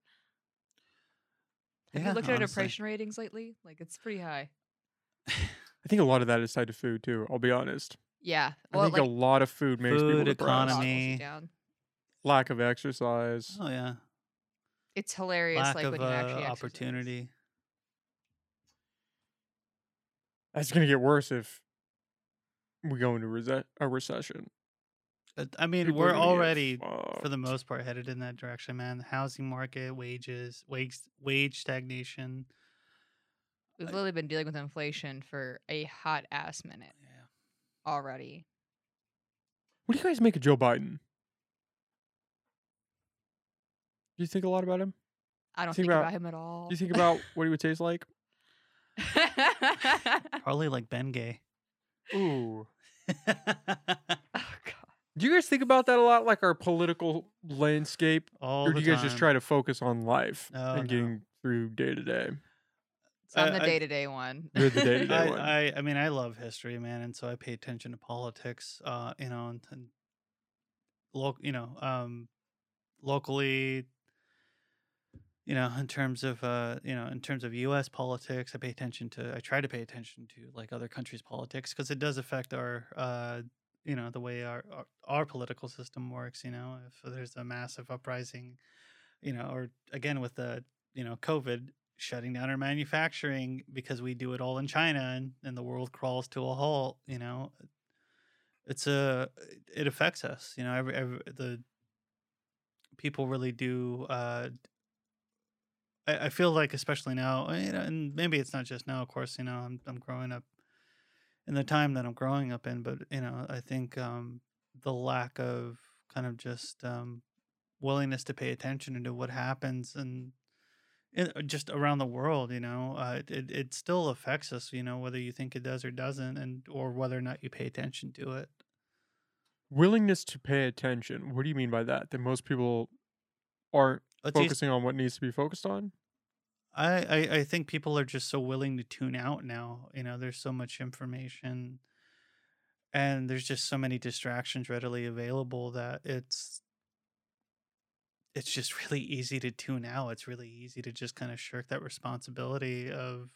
Speaker 3: Have
Speaker 1: Yeah,
Speaker 3: you looked at
Speaker 1: honestly.
Speaker 3: depression ratings lately? Like it's pretty high.
Speaker 2: I think a lot of that is tied to food too. I'll be honest.
Speaker 3: Yeah.
Speaker 2: I
Speaker 3: Well,
Speaker 2: think
Speaker 3: like
Speaker 2: a lot of food makes people
Speaker 1: Food,
Speaker 2: depressed.
Speaker 3: boggles
Speaker 1: economy.
Speaker 3: you.
Speaker 2: Lack of exercise.
Speaker 1: oh yeah
Speaker 3: It's hilarious.
Speaker 1: lack
Speaker 3: like
Speaker 1: of
Speaker 3: when you
Speaker 1: uh,
Speaker 3: actually exercise.
Speaker 1: opportunity
Speaker 2: That's gonna get worse if we go into rese- a recession.
Speaker 1: I mean
Speaker 2: People
Speaker 1: we're already for the most part headed in that direction man housing market wages wage wage stagnation
Speaker 3: We've
Speaker 1: like-
Speaker 3: literally been dealing with inflation for a hot ass minute
Speaker 1: yeah
Speaker 3: already.
Speaker 2: What do you guys make of Joe Biden? Do you think a lot about him?
Speaker 3: I don't
Speaker 2: Think
Speaker 3: think,
Speaker 2: about-
Speaker 3: about, him at all.
Speaker 2: Do you think [laughs] about what he would taste like?
Speaker 1: Probably like Ben Gay.
Speaker 2: Ooh. [laughs]
Speaker 3: oh god.
Speaker 2: Do you guys think about that a lot, like our political landscape,
Speaker 1: All
Speaker 2: or do
Speaker 1: the
Speaker 2: you guys just
Speaker 1: time.
Speaker 2: try to focus on life
Speaker 1: No,
Speaker 2: and
Speaker 1: no.
Speaker 2: getting through day to day?
Speaker 3: So I'm
Speaker 1: I-
Speaker 3: the
Speaker 1: I-
Speaker 3: day to day one.
Speaker 2: You're the [laughs] day-to-day
Speaker 1: I,
Speaker 2: one.
Speaker 1: I I mean I love history, man, and so I pay attention to politics. Uh, you know, and, and local, you know, um, locally. You know, in terms of uh, you know, in terms of U.S. politics, I pay attention to. I try to pay attention to like other countries' politics because it does affect our, uh, you know, the way our, our political system works. You know, if there's a massive uprising, you know, or again with the you know COVID shutting down our manufacturing because we do it all in China and, and the world crawls to a halt, you know, it's a it affects us, you know, every, every the people really do uh I, I feel like especially now, you know, and maybe it's not just now, of course, you know, I'm I'm growing up in the time that I'm growing up in, but you know, I think um the lack of kind of just um willingness to pay attention to what happens and in, uh, just around the world, you know, uh, it, it still affects us, you know, whether you think it does or doesn't, and or whether or not you pay attention to it.
Speaker 2: Willingness to pay attention. What do you mean by that? That most people aren't focusing on what needs to be focused on?
Speaker 1: I, I I think people are just so willing to tune out now. You know, there's so much information, and there's just so many distractions readily available that it's it's just [laughs] really easy to tune out. It's really easy to just kind of shirk that responsibility of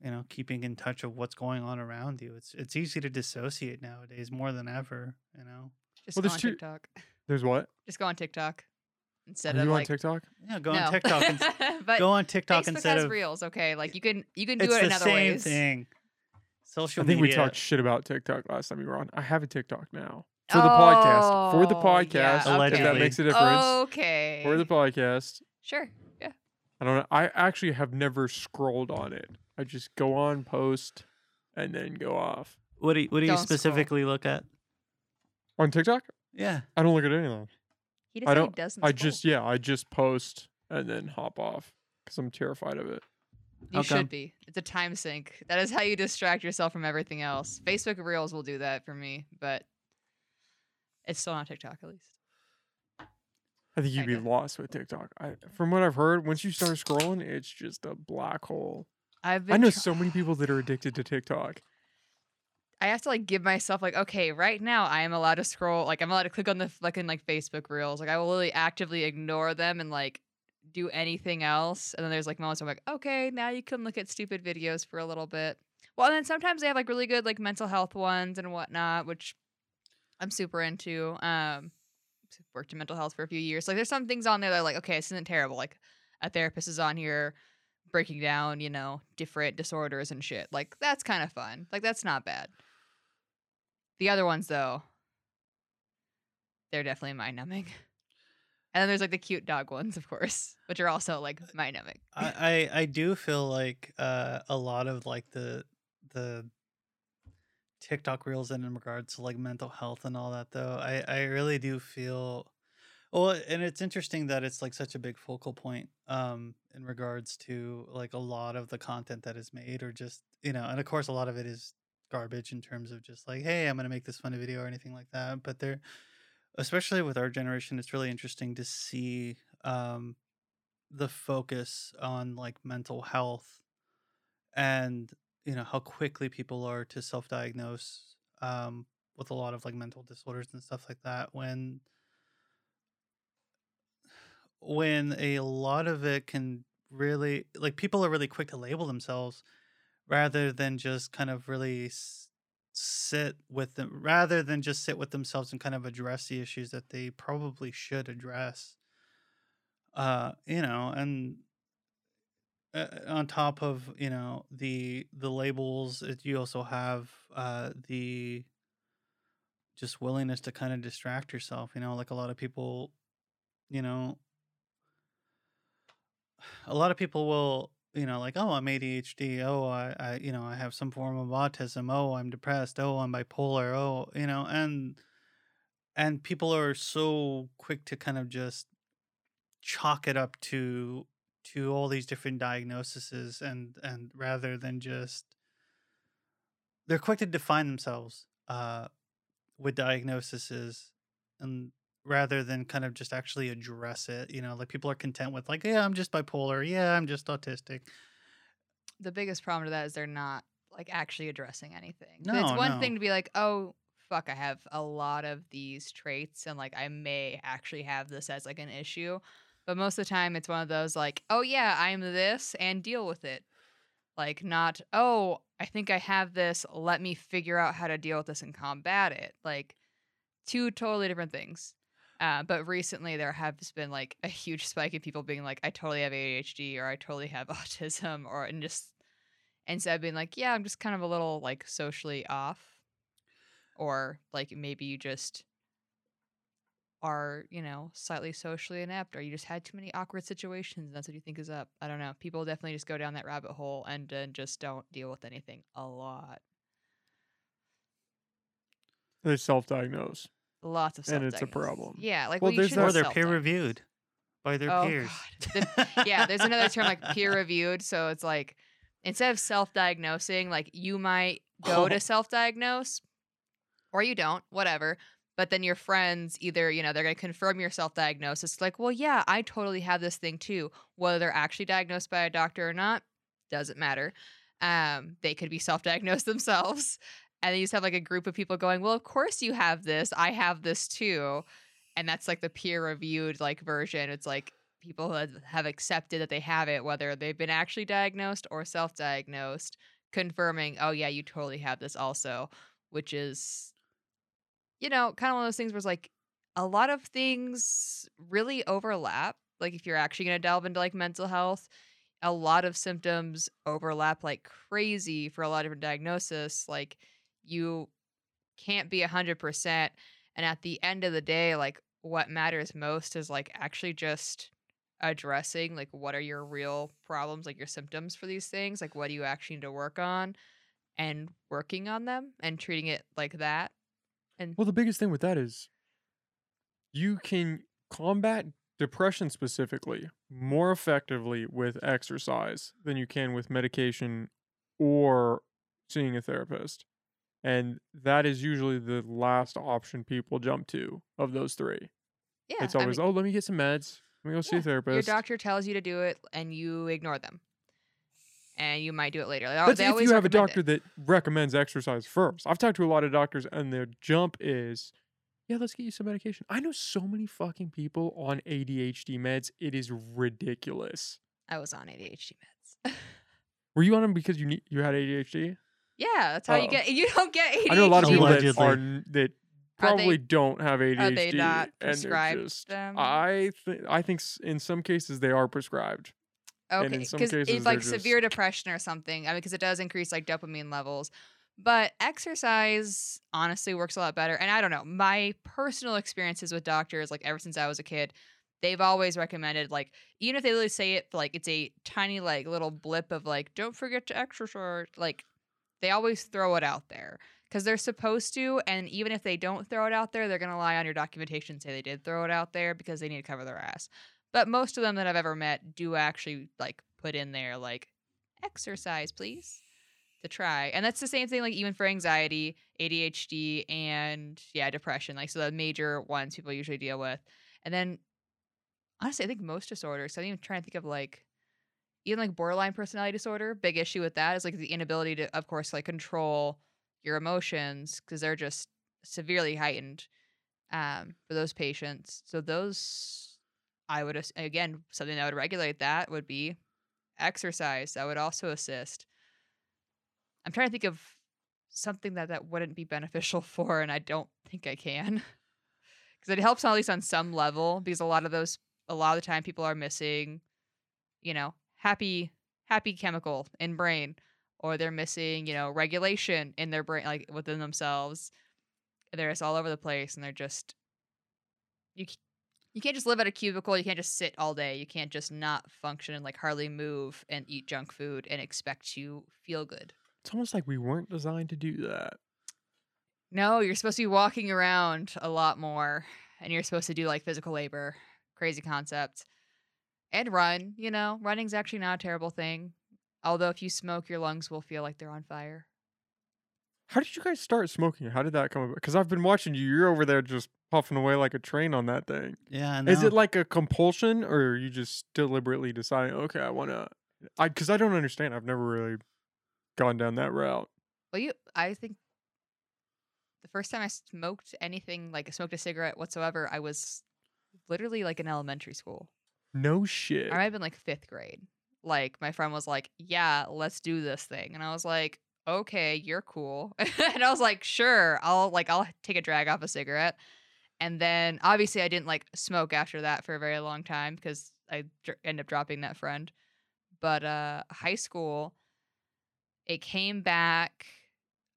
Speaker 1: you know keeping in touch of what's going on around you. It's it's easy to dissociate nowadays more than ever. You know.
Speaker 3: Just
Speaker 2: Well,
Speaker 3: go
Speaker 2: there's
Speaker 3: on
Speaker 2: two-
Speaker 3: TikTok.
Speaker 2: There's what?
Speaker 3: Just go on TikTok instead
Speaker 2: Are
Speaker 3: of
Speaker 2: you
Speaker 3: like
Speaker 2: on TikTok?
Speaker 1: Yeah, go
Speaker 3: no.
Speaker 1: on TikTok and [laughs]
Speaker 3: but
Speaker 1: go on TikTok
Speaker 3: Facebook
Speaker 1: instead
Speaker 3: has
Speaker 1: of
Speaker 3: reels. Okay, like you can you can do
Speaker 1: it's
Speaker 3: it
Speaker 1: the
Speaker 3: in other
Speaker 1: same
Speaker 3: ways.
Speaker 1: thing. Social
Speaker 2: I think we talked shit about TikTok last time you were on. I have a TikTok now for the podcast. For the
Speaker 3: Oh,
Speaker 2: podcast,
Speaker 3: yeah,
Speaker 2: if that makes a difference.
Speaker 3: Okay.
Speaker 2: For the podcast,
Speaker 3: sure. Yeah.
Speaker 2: I don't know. I actually have never scrolled on it. I just go on, post, and then go off
Speaker 1: What do you, what do you
Speaker 3: Don't scroll.
Speaker 1: specifically look at?
Speaker 2: on TikTok.
Speaker 1: Yeah.
Speaker 2: I don't look at anything.
Speaker 3: He just
Speaker 2: I don't-
Speaker 3: doesn't.
Speaker 2: I just yeah, I just post and then hop off because I'm terrified of it.
Speaker 3: You
Speaker 1: How
Speaker 3: should be. It's a time sink. That is how you distract yourself from everything else. Facebook Reels will do that for me, but it's still on TikTok at least.
Speaker 2: I think you'd be
Speaker 3: Kinda.
Speaker 2: lost with TikTok. I, from what I've heard, once you start scrolling, it's just a black hole.
Speaker 3: I've been
Speaker 2: I know
Speaker 3: try-
Speaker 2: so many people that are addicted to TikTok.
Speaker 3: I have to like give myself like, okay, right now I am allowed to scroll. Like I'm allowed to click on the fucking like Facebook Reels. Like I will really actively ignore them and like do anything else. And then there's like moments where I'm like, okay, now you can look at stupid videos for a little bit. Well, and then sometimes they have like really good like mental health ones and whatnot, which I'm super into. Um, worked in mental health for a few years. Like there's some things on there that are like, okay, this isn't terrible. Like a therapist is on here breaking down, you know, different disorders and shit. Like that's kind of fun. Like that's not bad. The other ones though, they're definitely mind numbing. [laughs] And then there's like the cute dog ones, of course, which are also like mind numbing.
Speaker 1: I, I I do feel like uh a lot of like the the TikTok reels and in regards to like mental health and all that though. I I really do feel well and it's interesting that it's like such a big focal point um in regards to like a lot of the content that is made or just you know and of course a lot of it is garbage in terms of just like hey I'm to make this funny video or anything like that but there especially with our generation it's really interesting to see um the focus on like mental health and you know how quickly people are to self-diagnose um with a lot of like mental disorders and stuff like that when when a lot of it can really like people are really quick to label themselves rather than just kind of really sit with them rather than just sit with themselves and kind of address the issues that they probably should address. Uh you know and uh, on top of you know the the labels it, you also have uh the just willingness to kind of distract yourself you know like a lot of people you know a lot of people will you know like oh i'm adhd oh I, I you know i have some form of autism. Oh i'm depressed. Oh i'm bipolar. Oh you know and and people are so quick to kind of just chalk it up to to all these different diagnoses and and rather than just they're quick to define themselves uh with diagnoses and rather than kind of just actually address it you know like people are content with like yeah i'm just bipolar yeah i'm just autistic
Speaker 3: the biggest problem to that is they're not like actually addressing anything. But it's one
Speaker 1: no.
Speaker 3: thing to be like, oh fuck, I have a lot of these traits and like I may actually have this as like an issue. But most of the time it's one of those like, oh yeah, I'm this and deal with it. Like not, oh, I think I have this, let me figure out how to deal with this and combat it. Like two totally different things. Uh, but recently there has been like a huge spike in people being like, I totally have ADHD or I totally have [laughs] autism or and just instead of being like, yeah, I'm just kind of a little like socially off. Or like maybe you just are, you know, slightly socially inept or you just had too many awkward situations and that's what you think is up. I don't know. People definitely just go down that rabbit hole and uh, just don't deal with anything a lot.
Speaker 2: They self-diagnose.
Speaker 3: Lots of
Speaker 2: And it's a
Speaker 3: self-diagnosis.
Speaker 2: problem.
Speaker 3: Yeah, like
Speaker 2: Well,
Speaker 3: well,
Speaker 2: there's
Speaker 1: or they're peer reviewed by their
Speaker 3: Oh,
Speaker 1: peers
Speaker 3: God. [laughs] yeah, there's another term like peer reviewed. So it's like instead of self diagnosing, like you might go
Speaker 1: Oh.
Speaker 3: to self diagnose or you don't, whatever. But then your friends either, you know, they're going to confirm your self diagnosis. Like, well, yeah, I totally have this thing too. Whether they're actually diagnosed by a doctor or not, doesn't matter. Um, they could be self diagnosed [laughs] themselves. And then you just have like a group of people going, well, of course you have this. I have this too. And that's like the peer reviewed like version. It's like people who have- accepted that they have it, whether they've been actually diagnosed or self diagnosed, confirming, oh, yeah, you totally have this also, which is, you know, kind of one of those things where it's like a lot of things really overlap. Like if you're actually going to delve into like mental health, a lot of symptoms overlap like crazy for a lot of different diagnoses. Like you can't be 100%. And at the end of the day, like what matters most is like actually just addressing like what are your real problems, like your symptoms for these things, like what do you actually need to work on and working on them and treating it like that. And
Speaker 2: Well, the biggest thing with that is you can combat depression specifically more effectively with exercise than you can with medication or seeing a therapist. And that is usually the last option people jump to of those three.
Speaker 3: yeah,
Speaker 2: it's
Speaker 3: I
Speaker 2: always,
Speaker 3: mean,
Speaker 2: oh, let me get some meds. Let me go see
Speaker 3: yeah,
Speaker 2: a therapist.
Speaker 3: Your doctor tells you to do it and you ignore them. And you might do it later. They al-
Speaker 2: That's
Speaker 3: they
Speaker 2: if you have a doctor
Speaker 3: it.
Speaker 2: that recommends exercise first. I've talked to a lot of doctors, and their jump is, yeah, let's get you some medication. I know so many fucking people on ADHD meds. It is ridiculous.
Speaker 3: I was on ADHD meds. [laughs]
Speaker 2: Were you on them because you need you had ADHD?
Speaker 3: Yeah, that's how you
Speaker 2: Oh.
Speaker 3: get. You don't get ADHD.
Speaker 2: I know a lot of people that are n- that
Speaker 3: Are they-
Speaker 2: probably don't have ADHD.
Speaker 3: are they not
Speaker 2: and they're
Speaker 3: prescribed
Speaker 2: just-
Speaker 3: them?
Speaker 2: I think I think in some cases they are prescribed. in
Speaker 3: Okay,
Speaker 2: some
Speaker 3: because
Speaker 2: cases
Speaker 3: it's like
Speaker 2: they're
Speaker 3: severe depression or something. I mean, because it does increase like dopamine levels. But exercise honestly works a lot better. And I don't know, my personal experiences with doctors, like ever since I was a kid, they've always recommended like even if they literally say it like it's a tiny like little blip of like don't forget to exercise, like they always throw it out there because they're supposed to. And even if they don't throw it out there, they're gonna lie on your documentation say they did throw it out there because they need to cover their ass. But most of them that I've ever met do actually like put in there like exercise, please, to try. And that's the same thing like even for anxiety, ADHD, and yeah, depression. Like so the major ones people usually deal with. And then honestly, I think most disorders. So I'm even trying to think of like even like borderline personality disorder. Big issue with that is like the inability to, of course, like control your emotions because they're just severely heightened um, for those patients. So those I would again something that would regulate that would be exercise. That would also assist. I'm trying to think of something that that wouldn't be beneficial [laughs] for, and I don't think I can because it helps at least on some level. Because a lot of those, a lot of the time, people are missing, you know, happy happy chemical in brain, or they're missing, you know, regulation in their brain, like within themselves. They're just all over the place, and they're just you you can't just live at a cubicle. You can't just sit all day. You can't just not function and like hardly move and eat junk food and expect to feel good.
Speaker 2: It's almost like we weren't designed to do that.
Speaker 3: No, you're supposed to be walking around a lot more and you're supposed to do like physical labor. Crazy concept. And run. You know, running's actually not a terrible thing. Although if you smoke, your lungs will feel like they're on fire.
Speaker 2: How did you guys start smoking? How did that come about? Because I've been watching you. You're over there just puffing away like a train on that thing.
Speaker 1: Yeah, I
Speaker 2: Is it like a compulsion, or are you just deliberately deciding, okay, I want to? I because I don't understand. I've never really gone down that route.
Speaker 3: Well, you, I think the first time I smoked anything like I smoked a cigarette whatsoever, I was literally like in elementary school.
Speaker 2: No shit.
Speaker 3: I might have been like fifth grade. Like my friend was like, "Yeah, let's do this thing," and I was like, "Okay, you're cool," [laughs] and I was like, "Sure, I'll like I'll take a drag off a cigarette." And then obviously I didn't like smoke after that for a very long time because I dr- end up dropping that friend. But uh high school, it came back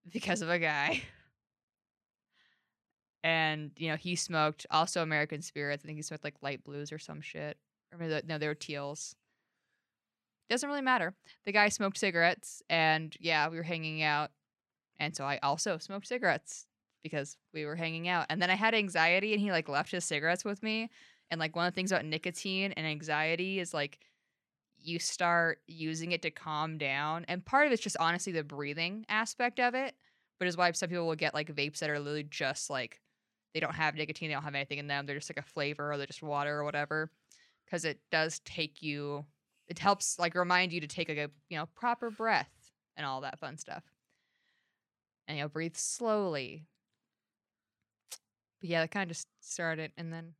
Speaker 3: because of a guy. And you know he smoked also American Spirits. I think he smoked like light blues or some shit. Or maybe no, they were teals. Doesn't really matter. The guy smoked cigarettes, and yeah, we were hanging out, and so I also smoked cigarettes because we were hanging out. And then I had anxiety, and he like left his cigarettes with me. And like one of the things about nicotine and anxiety is like you start using it to calm down, and part of it's just honestly the breathing aspect of it. But is why some people will get like vapes that are literally just like they don't have nicotine, they don't have anything in them. They're just like a flavor or they're just water or whatever. Because it does take you, it helps like remind you to take like a you know proper breath and all that fun stuff. And you know breathe slowly. But yeah, that kind of just started, and then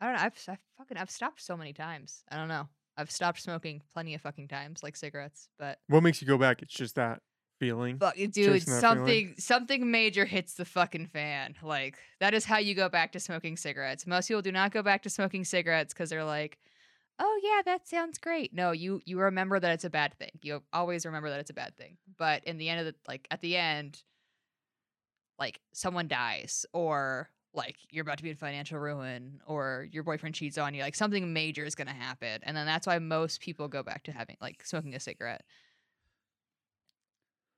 Speaker 3: I don't know. I've I fucking I've stopped so many times. I don't know. I've stopped smoking plenty of fucking times, like cigarettes. But
Speaker 2: what makes you go back? It's just that feeling.
Speaker 3: Fuck, dude,
Speaker 2: that feeling.
Speaker 3: something something major hits the fucking fan. Like that is how you go back to smoking cigarettes. Most people do not go back to smoking cigarettes because they're like, "Oh yeah, that sounds great." No, you you remember that it's a bad thing. You always remember that it's a bad thing. But in the end of the like at the end, like someone dies or like you're about to be in financial ruin or your boyfriend cheats on you like something major is going to happen and then that's why most people go back to having like smoking a cigarette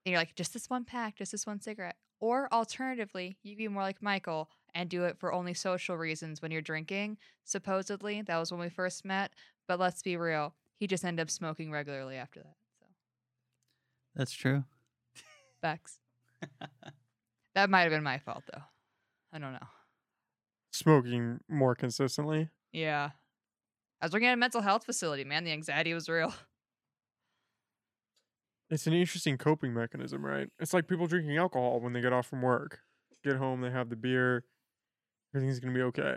Speaker 3: and you're like, just this one pack, just this one cigarette. Or alternatively, you can be more like Michael and do it for only social reasons when you're drinking. Supposedly, that was when we first met. But let's be real, he just ended up smoking regularly after that. So,
Speaker 1: That's true.
Speaker 3: facts. that might have been my fault, though. I don't know.
Speaker 2: Smoking more consistently.
Speaker 3: Yeah. I was working at a mental health facility, man. The anxiety was real.
Speaker 2: It's an interesting coping mechanism, right? It's like people drinking alcohol when they get off from work. Get home, they have the beer. Everything's gonna be okay.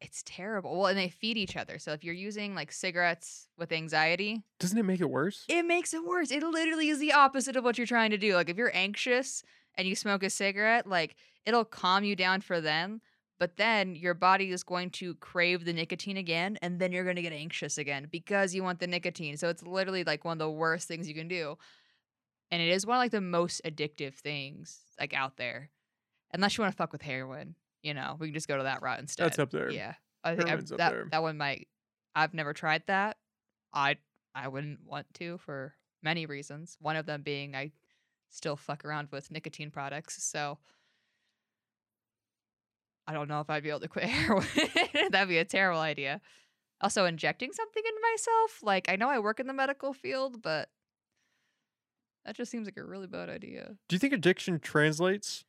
Speaker 3: It's terrible. Well, and they feed each other. So if you're using like cigarettes with anxiety,
Speaker 2: Doesn't it make it worse?
Speaker 3: it makes it worse. It literally is the opposite of what you're trying to do. Like if you're anxious and you smoke a cigarette, like it'll calm you down for them, but then your body is going to crave the nicotine again and then you're going to get anxious again because you want the nicotine. So it's literally like one of the worst things you can do. And it is one of like the most addictive things like out there. Unless you want to fuck with heroin, you know, we can just go to that route instead.
Speaker 2: That's up there.
Speaker 3: Yeah. I think I, that
Speaker 2: there.
Speaker 3: that one might I've never tried that. I I wouldn't want to for many reasons. One of them being I still fuck around with nicotine products, so I don't know if I'd be able to quit [laughs] heroin. That'd be a terrible idea. Also, injecting something into myself, like I know I work in the medical field, but that just seems like a really bad idea.
Speaker 2: Do you think addiction translates?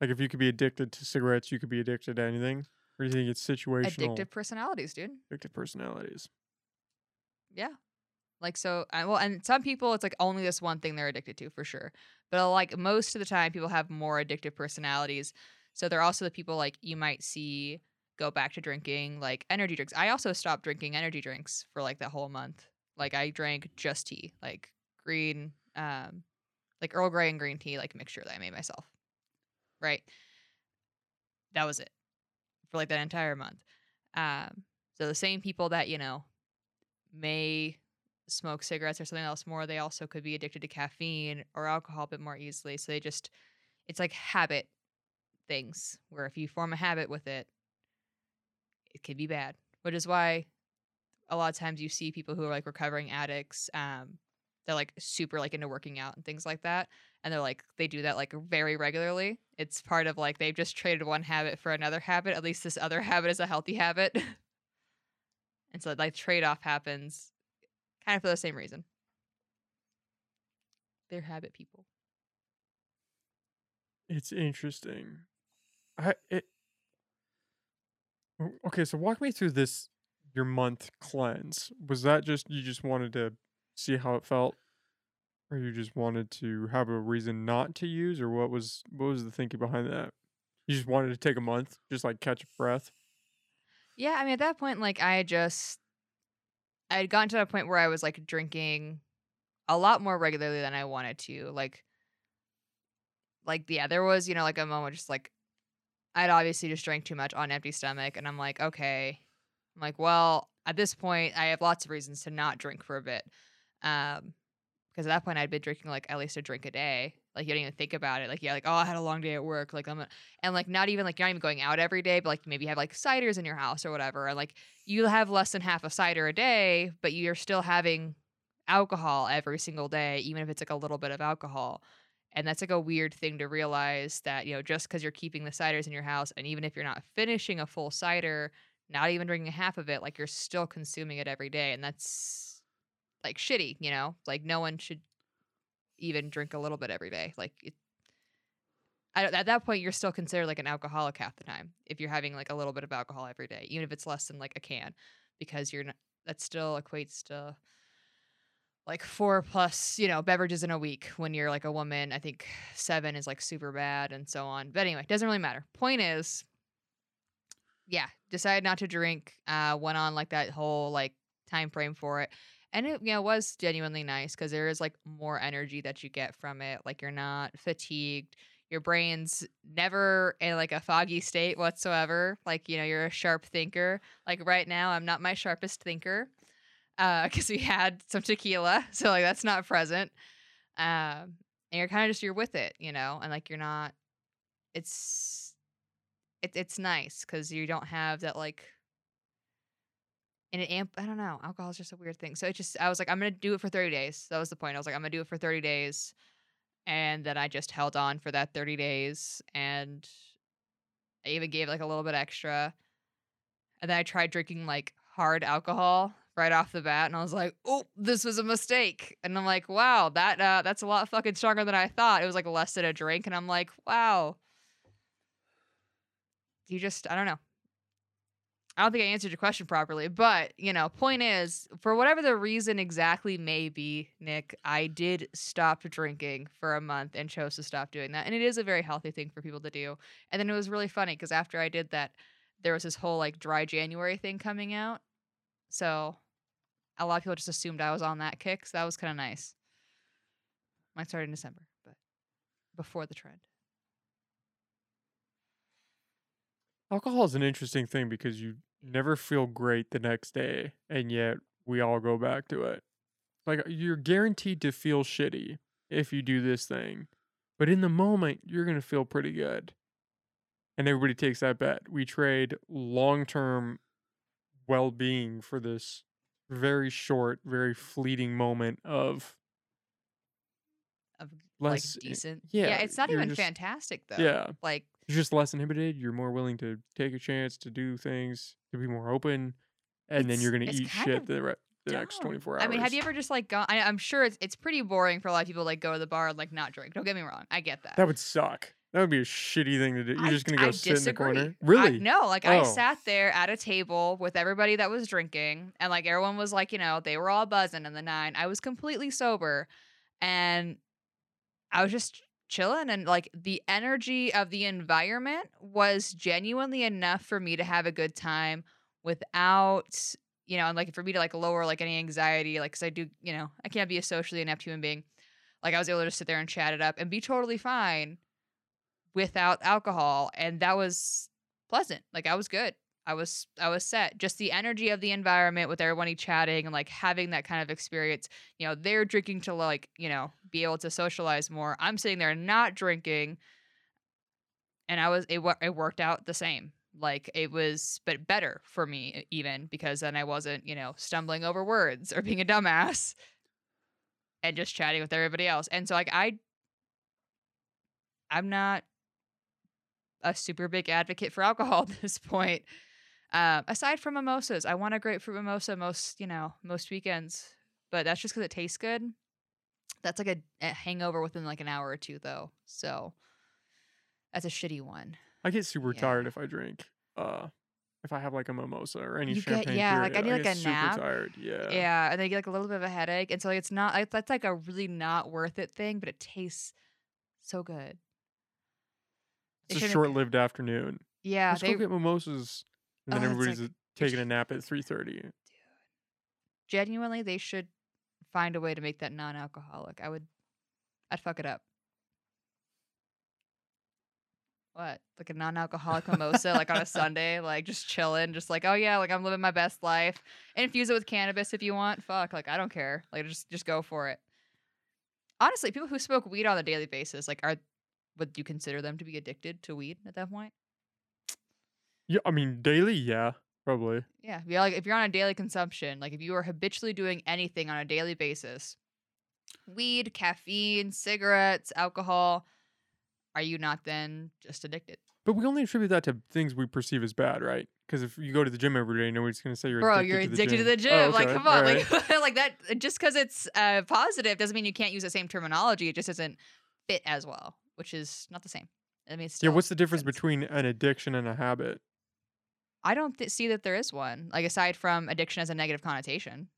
Speaker 2: Like if you could be addicted to cigarettes, you could be addicted to anything? Or do you think it's situational?
Speaker 3: Addictive personalities, dude.
Speaker 2: addictive personalities.
Speaker 3: Yeah. Like so well and some people it's like only this one thing they're addicted to for sure. But uh, like most of the time people have more addictive personalities. So they're also the people like you might see go back to drinking like energy drinks. I also stopped drinking energy drinks for like that whole month. Like I drank just tea, like green um like Earl Grey and green tea like mixture that I made myself. Right? That was it for like that entire month. Um so the same people that, you know, may smoke cigarettes or something else more, they also could be addicted to caffeine or alcohol a bit more easily. So they just, it's like habit things where if you form a habit with it, it could be bad, which is why a lot of times you see people who are like recovering addicts, um, they're like super like into working out and things like that. And they're like, they do that like very regularly. It's part of like they've just traded one habit for another habit. At least this other habit is a healthy habit. [laughs] and so like trade off happens kind of for the same reason. They're habit people.
Speaker 2: It's interesting. I it okay. So walk me through this your month cleanse. Was that just you just wanted to see how it felt, or you just wanted to have a reason not to use, or what was what was the thinking behind that? You just wanted to take a month, just like catch a breath.
Speaker 3: Yeah, I mean, at that point, like, I just, I had gotten to a point where I was like drinking a lot more regularly than I wanted to. Like, like, yeah, there was, you know, like a moment just like, I'd obviously just drank too much on empty stomach. And I'm like, okay. I'm like, well, at this point, I have lots of reasons to not drink for a bit. Um, because at that point I'd been drinking like at least a drink a day. Like you don't even think about it. Like yeah, like oh I had a long day at work. Like I'm a, and like not even like you're not even going out every day, but like maybe you have like ciders in your house or whatever. And like you have less than half a cider a day, but you're still having alcohol every single day, even if it's like a little bit of alcohol. And that's like a weird thing to realize that, you know, just because you're keeping the ciders in your house, and even if you're not finishing a full cider, not even drinking half of it, like you're still consuming it every day. And that's like shitty, you know? Like no one should even drink a little bit every day. Like it, at that point, you're still considered like an alcoholic half the time if you're having like a little bit of alcohol every day, even if it's less than like a can, because you're not. That still equates to like four plus, you know, beverages in a week. When you're like a woman, I think seven is like super bad, and so on. But anyway, doesn't really matter. Point is, yeah, decided not to drink. Uh, went on like that whole like time frame for it and it you know was genuinely nice because there is like more energy that you get from it like you're not fatigued your brain's never in like a foggy state whatsoever like you know you're a sharp thinker like right now i'm not my sharpest thinker uh [laughs] because we had some tequila so like that's not present um and you're kind of just you're with it you know and like you're not it's it, it's nice because you don't have that like and it amp I don't know. Alcohol is just a weird thing. So it just I was like, I'm gonna do it for 30 days. That was the point. I was like, I'm gonna do it for 30 days. And then I just held on for that 30 days and I even gave like a little bit extra. And then I tried drinking like hard alcohol right off the bat and I was like, oh, this was a mistake. And I'm like, wow, that uh that's a lot fucking stronger than I thought. It was like less than a drink, and I'm like, wow. You just I don't know. I don't think I answered your question properly, but you know, point is, for whatever the reason exactly may be, Nick, I did stop drinking for a month and chose to stop doing that. And it is a very healthy thing for people to do. And then it was really funny because after I did that, there was this whole like dry January thing coming out. So a lot of people just assumed I was on that kick. So that was kind of nice. Mine started in December, but before the trend.
Speaker 2: Alcohol is an interesting thing because you never feel great the next day, and yet we all go back to it. Like you're guaranteed to feel shitty if you do this thing, but in the moment you're gonna feel pretty good. And everybody takes that bet. We trade long-term well-being for this very short, very fleeting moment of
Speaker 3: Of
Speaker 2: less.
Speaker 3: like decent.
Speaker 2: yeah,
Speaker 3: Yeah, it's not even
Speaker 2: just-
Speaker 3: fantastic though.
Speaker 2: Yeah,
Speaker 3: Like
Speaker 2: you're just less inhibited. You're more willing to take a chance to do things, to be more open, and then you're gonna eat shit the, re- the next 24 hours.
Speaker 3: I mean, have you ever just like gone? I, I'm sure it's it's pretty boring for a lot of people like go to the bar and like not drink. Don't get me wrong, I get that.
Speaker 2: That would suck. That would be a shitty thing to do. You're
Speaker 3: I-
Speaker 2: just gonna go
Speaker 3: I
Speaker 2: sit in the corner.
Speaker 3: disagree. I-
Speaker 2: Really?
Speaker 3: no, like I
Speaker 2: Oh.
Speaker 3: sat there at a table with everybody that was drinking, and like everyone was like, you know, they were all buzzing in the nine. I was completely sober, and I was just chilling, and like the energy of the environment was genuinely enough for me to have a good time without, you know, and like for me to like lower like any anxiety, like because I do, you know, I can't be a socially inept human being. Like I was able to just sit there and chat it up and be totally fine without alcohol and that was pleasant like i was good i was i was set. Just the energy of the environment with everybody chatting and like having that kind of experience you know they're drinking to like you know be able to socialize more. I'm sitting there not drinking. And i was it, it worked out the same. Like it was but better for me even because then i wasn't you know stumbling over words or being a dumbass and just chatting with everybody else. And so like i i'm not a super big advocate for alcohol [laughs] at this point. Um, aside from mimosas, I want a grapefruit mimosa most, you know, most weekends, but that's just because it tastes good. That's like a, a hangover within like an hour or two, though. So that's a shitty one.
Speaker 2: I get super
Speaker 3: Yeah.
Speaker 2: tired if I drink. Uh, if I have like a mimosa or any
Speaker 3: You get-
Speaker 2: champagne.
Speaker 3: yeah, like, I
Speaker 2: period,
Speaker 3: need, like,
Speaker 2: get
Speaker 3: a
Speaker 2: super
Speaker 3: nap.
Speaker 2: tired. Yeah.
Speaker 3: Yeah, and then you get like a little bit of a headache, and so like, it's not like that's like a really not worth it thing, but it tastes so good.
Speaker 2: It's a short-lived afternoon.
Speaker 3: Yeah,
Speaker 2: Let's
Speaker 3: they
Speaker 2: go get mimosas, and then
Speaker 3: Oh,
Speaker 2: everybody's
Speaker 3: like-
Speaker 2: taking a nap at three thirty.
Speaker 3: Dude, genuinely they should find a way to make that non-alcoholic. I would, I'd fuck it up. What? Like a non-alcoholic mimosa, like on a [laughs] Sunday, like just chilling, just like, oh yeah, like I'm living my best life. And infuse it with cannabis if you want. Fuck, like I don't care. Like just just go for it. Honestly, people who smoke weed on a daily basis, like, are would you consider them to be addicted to weed at that point?
Speaker 2: Yeah, I mean daily. Yeah, probably.
Speaker 3: Yeah, if you're like if you're on a daily consumption, like if you are habitually doing anything on a daily basis, weed, caffeine, cigarettes, alcohol, are you not then just addicted?
Speaker 2: But we only attribute that to things we perceive as bad, right? Because if you go to the gym every day, nobody's gonna say you're
Speaker 3: Bro,
Speaker 2: addicted
Speaker 3: you're
Speaker 2: to the
Speaker 3: addicted to the gym.
Speaker 2: Oh,
Speaker 3: Like, come on,
Speaker 2: alright.
Speaker 3: like, [laughs] like that. Just because it's uh, positive doesn't mean you can't use the same terminology. It just doesn't fit as well, which is not the same. I mean, it's
Speaker 2: yeah. What's the difference
Speaker 3: sense.
Speaker 2: between an addiction and a habit?
Speaker 3: I don't th- see that there is one. Like aside from addiction as a negative connotation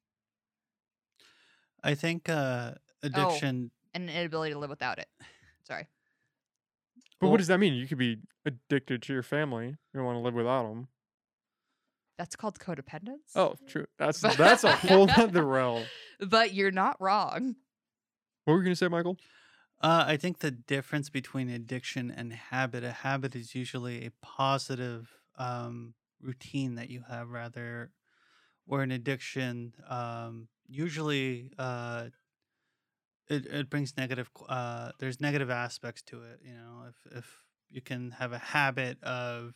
Speaker 1: I think uh,
Speaker 3: Oh.
Speaker 1: addiction.
Speaker 3: and an inability to live without it. Sorry.
Speaker 2: But
Speaker 1: Well-
Speaker 2: what does that mean? You could be addicted to your family. You don't want to live without them.
Speaker 3: That's called codependence.
Speaker 2: Oh, true. That's that's a whole [laughs] other realm.
Speaker 3: But you're not wrong.
Speaker 2: What were you gonna say, Michael?
Speaker 1: Uh, I think the difference between addiction and habit, a habit is usually a positive um, routine that you have, rather, or an addiction um, usually uh, it, it brings negative. Uh, there's negative aspects to it. You know, if if you can have a habit of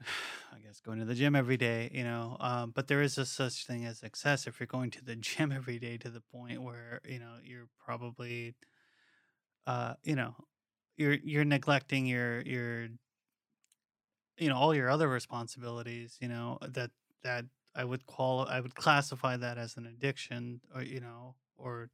Speaker 1: [sighs] I guess going to the gym every day, you know, um, but there is a such thing as excess. If you're going to the [laughs] gym every day to the point where you know you're probably, uh, you know, you're you're neglecting your your, you know, all your other responsibilities. You know that that I would qual I would classify that as an addiction, or you know, or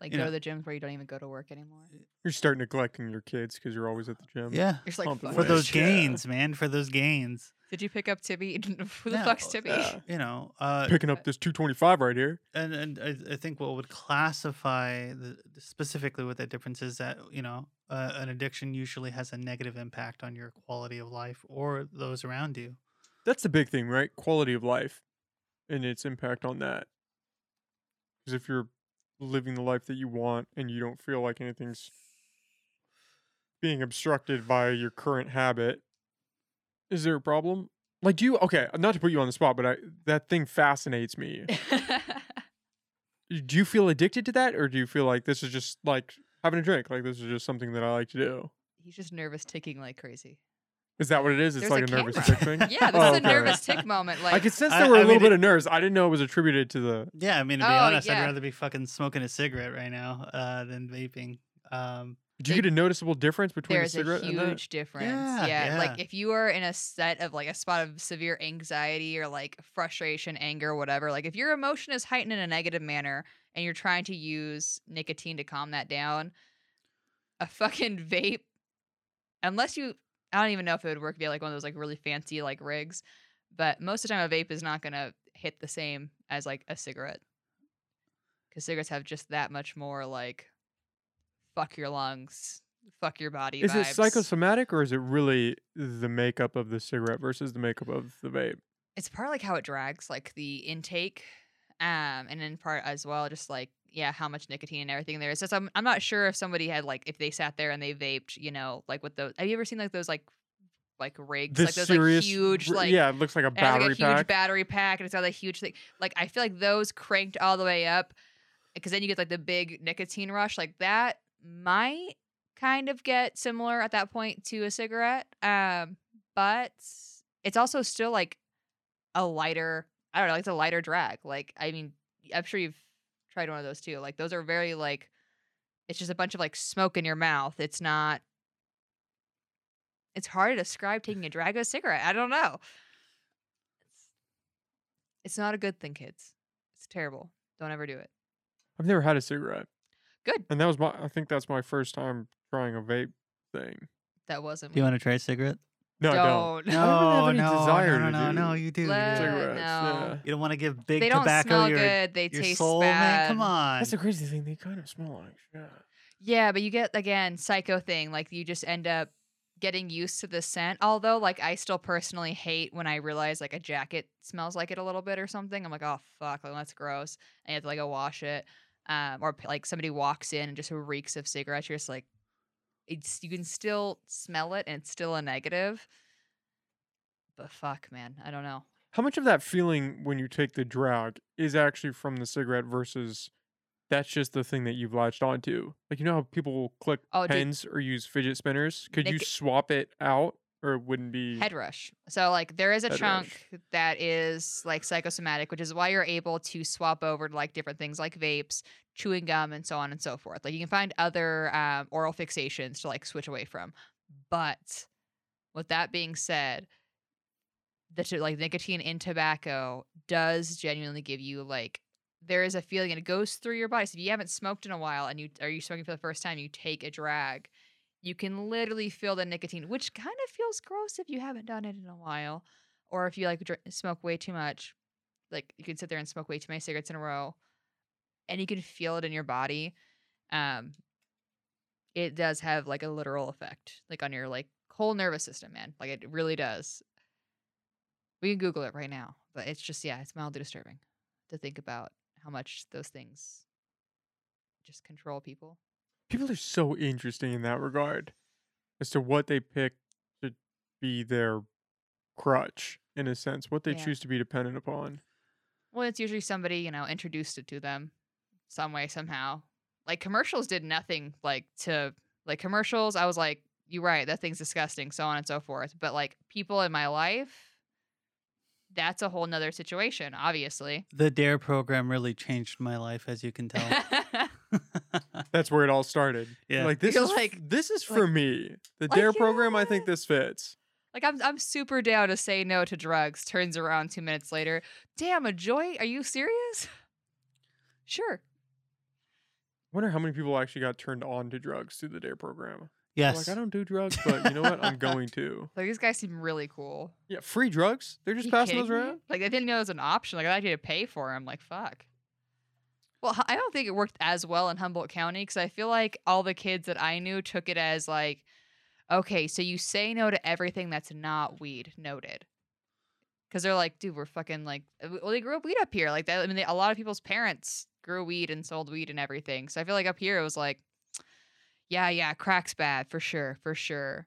Speaker 3: Like
Speaker 1: You
Speaker 3: go
Speaker 1: know-
Speaker 3: to the gyms where you don't even go to work anymore.
Speaker 2: You start neglecting your kids because you're always at the gym.
Speaker 1: yeah,
Speaker 3: You're just like,
Speaker 1: for
Speaker 2: away.
Speaker 1: those
Speaker 3: this."
Speaker 2: Yeah.
Speaker 1: gains, man, for those gains.
Speaker 3: Did you pick up Tibby? [laughs] Who the
Speaker 1: No,
Speaker 3: fuck's Tibby?
Speaker 2: yeah. [laughs]
Speaker 1: You know, uh,
Speaker 2: Picking up this 225 right here.
Speaker 1: and and I, I think what would classify the specifically what that difference is that you know uh, an addiction usually has a negative impact on your quality of life or those around you.
Speaker 2: That's the big thing, right? Quality of life and its impact on that. Because if you're living the life that you want and you don't feel like anything's being obstructed by your current habit, is there a problem? Like, do you, okay, not to put you on the spot, but I, that thing fascinates me. [laughs] do you feel addicted to that or do you feel like this is just like having a drink? Like, this is just something that I like to do?
Speaker 3: He's just nervous ticking like crazy.
Speaker 2: Is that what it is? It's
Speaker 3: There's
Speaker 2: like
Speaker 3: a
Speaker 2: a, nervous tick thing? [laughs]
Speaker 3: Yeah, this
Speaker 2: Oh,
Speaker 3: is a
Speaker 2: okay.
Speaker 3: nervous tick moment. Like
Speaker 2: I could sense
Speaker 1: I-
Speaker 2: there were a
Speaker 1: I
Speaker 2: little
Speaker 1: mean,
Speaker 2: bit
Speaker 1: it-
Speaker 2: of nerves. I didn't know it was attributed to the.
Speaker 1: Yeah, I mean to be
Speaker 3: Oh,
Speaker 1: honest,
Speaker 3: yeah.
Speaker 1: I'd rather be fucking smoking a cigarette right now uh, than vaping. Um,
Speaker 2: Do you get a noticeable difference between
Speaker 3: there's
Speaker 2: a cigarette
Speaker 3: a
Speaker 2: and that?
Speaker 3: huge difference.
Speaker 1: Yeah,
Speaker 3: Yeah, like if you are in a set of like a spot of severe anxiety or like frustration, anger, whatever, like if your emotion is heightened in a negative manner and you're trying to use nicotine to calm that down, a fucking vape, unless you, I don't even know if it would work via like one of those like really fancy like rigs, but most of the time a vape is not gonna hit the same as like a cigarette because cigarettes have just that much more like fuck your lungs, fuck your body.
Speaker 2: Is it psychosomatic or is it really the makeup of the cigarette versus the makeup of the vape?
Speaker 3: It's part like how it drags, like the intake, um, and in part as well, just like yeah, how much nicotine and everything there is. So I'm I'm not sure if somebody had like if they sat there and they vaped, you know, like with those. Have you ever seen like those like like rigs,
Speaker 2: The
Speaker 3: like those
Speaker 2: serious,
Speaker 3: like huge like
Speaker 2: yeah, it looks like a battery
Speaker 3: like a huge
Speaker 2: pack.
Speaker 3: battery pack, and it's got a huge thing. Like I feel like those cranked all the way up, because then you get like the big nicotine rush. Like that might kind of get similar at that point to a cigarette, um, but it's also still like a lighter. I don't know, like it's a lighter drag. Like I mean, I'm sure you've tried one of those too. Like those are very like, it's just a bunch of like smoke in your mouth. It's not. it's hard to describe taking a drag of a cigarette. I don't know. It's, it's not a good thing, kids. It's terrible. Don't ever do it.
Speaker 2: I've never had a cigarette,
Speaker 3: Good.
Speaker 2: and that was my. I think that's my first time trying a vape thing.
Speaker 3: That wasn't.
Speaker 1: Do you want to try a cigarette?
Speaker 2: No, I don't.
Speaker 3: Don't.
Speaker 2: I don't have
Speaker 1: No,
Speaker 2: any
Speaker 1: no,
Speaker 2: desire
Speaker 1: no,
Speaker 2: to
Speaker 1: no,
Speaker 2: do
Speaker 1: no, you do. you do.
Speaker 3: No.
Speaker 2: Yeah.
Speaker 1: you don't want to give big
Speaker 3: they don't
Speaker 1: tobacco
Speaker 3: smell
Speaker 1: your,
Speaker 3: good. They
Speaker 1: your
Speaker 3: taste
Speaker 1: soul,
Speaker 3: bad.
Speaker 1: man. Come on.
Speaker 2: That's the crazy thing. They kind of smell like shit.
Speaker 3: Yeah, but you get again psycho thing. Like you just end up getting used to the scent. Although, like I still personally hate when I realize like a jacket smells like it a little bit or something. I'm like, oh fuck, like, that's gross. And you have to like go wash it. Um, or like somebody walks in and just reeks of cigarettes. You're just like, it's you can still smell it and it's still a negative. But fuck, man, I don't know.
Speaker 2: How much of that feeling when you take the drag is actually from the cigarette versus that's just the thing that you've latched onto? Like you know how people click
Speaker 3: Oh, dude.
Speaker 2: pens or use fidget spinners? Could you swap it out or it wouldn't be
Speaker 3: Head rush. So like there is a
Speaker 2: Head
Speaker 3: chunk that is like psychosomatic, which is why you're able to swap over to like different things like vapes, chewing gum, and so on and so forth. Like you can find other um, oral fixations to like switch away from. But with that being said, the like nicotine in tobacco does genuinely give you like there is a feeling and it goes through your body. So if you haven't smoked in a while and you are you smoking for the first time, you take a drag you can literally feel the nicotine, which kind of feels gross if you haven't done it in a while, or if you like smoke way too much. Like you could sit there and smoke way too many cigarettes in a row, and you can feel it in your body. Um, it does have like a literal effect, like on your like whole nervous system, man. Like it really does. We can Google it right now, but it's just yeah, it's mildly disturbing to think about how much those things just control people.
Speaker 2: People are so interesting in that regard as to what they pick to be their crutch in a sense, what they
Speaker 3: Yeah.
Speaker 2: choose to be dependent upon.
Speaker 3: Well, it's usually somebody, you know, introduced it to them some way, somehow. Like commercials did nothing like to like commercials, I was like, You're right, that thing's disgusting, so on and so forth. But like people in my life, that's a whole nother situation, obviously.
Speaker 1: The Dare program really changed my life, as you can tell. [laughs]
Speaker 2: That's where it all started.
Speaker 1: Yeah.
Speaker 2: Like this
Speaker 3: You're
Speaker 2: is
Speaker 3: like-
Speaker 2: this is for
Speaker 3: like-
Speaker 2: me. The
Speaker 3: like,
Speaker 2: Dare program, I think this fits.
Speaker 3: like I'm I'm super down to say no to drugs. Turns around two minutes later. Damn, a joint? Are you serious? [laughs] Sure.
Speaker 2: I wonder how many people actually got turned on to drugs through the Dare program. They're
Speaker 1: yes.
Speaker 2: Like I don't do drugs, [laughs] but you know what? I'm going to. [laughs]
Speaker 3: Like these guys seem really cool.
Speaker 2: Yeah, free drugs. They're just passing those
Speaker 3: kidding me?
Speaker 2: around.
Speaker 3: Like I didn't know it was an option. Like I had to pay for them. Like fuck. Well, I don't think it worked as well in Humboldt County because I feel like all the kids that I knew took it as like, okay, so you say no to everything that's not weed. Noted. Because they're like, dude, we're fucking like, uh, well, they grew up weed up here. Like that. I mean, they, a lot of people's parents grew weed and sold weed and everything. So I feel like up here it was like, yeah, yeah, crack's bad for sure, for sure.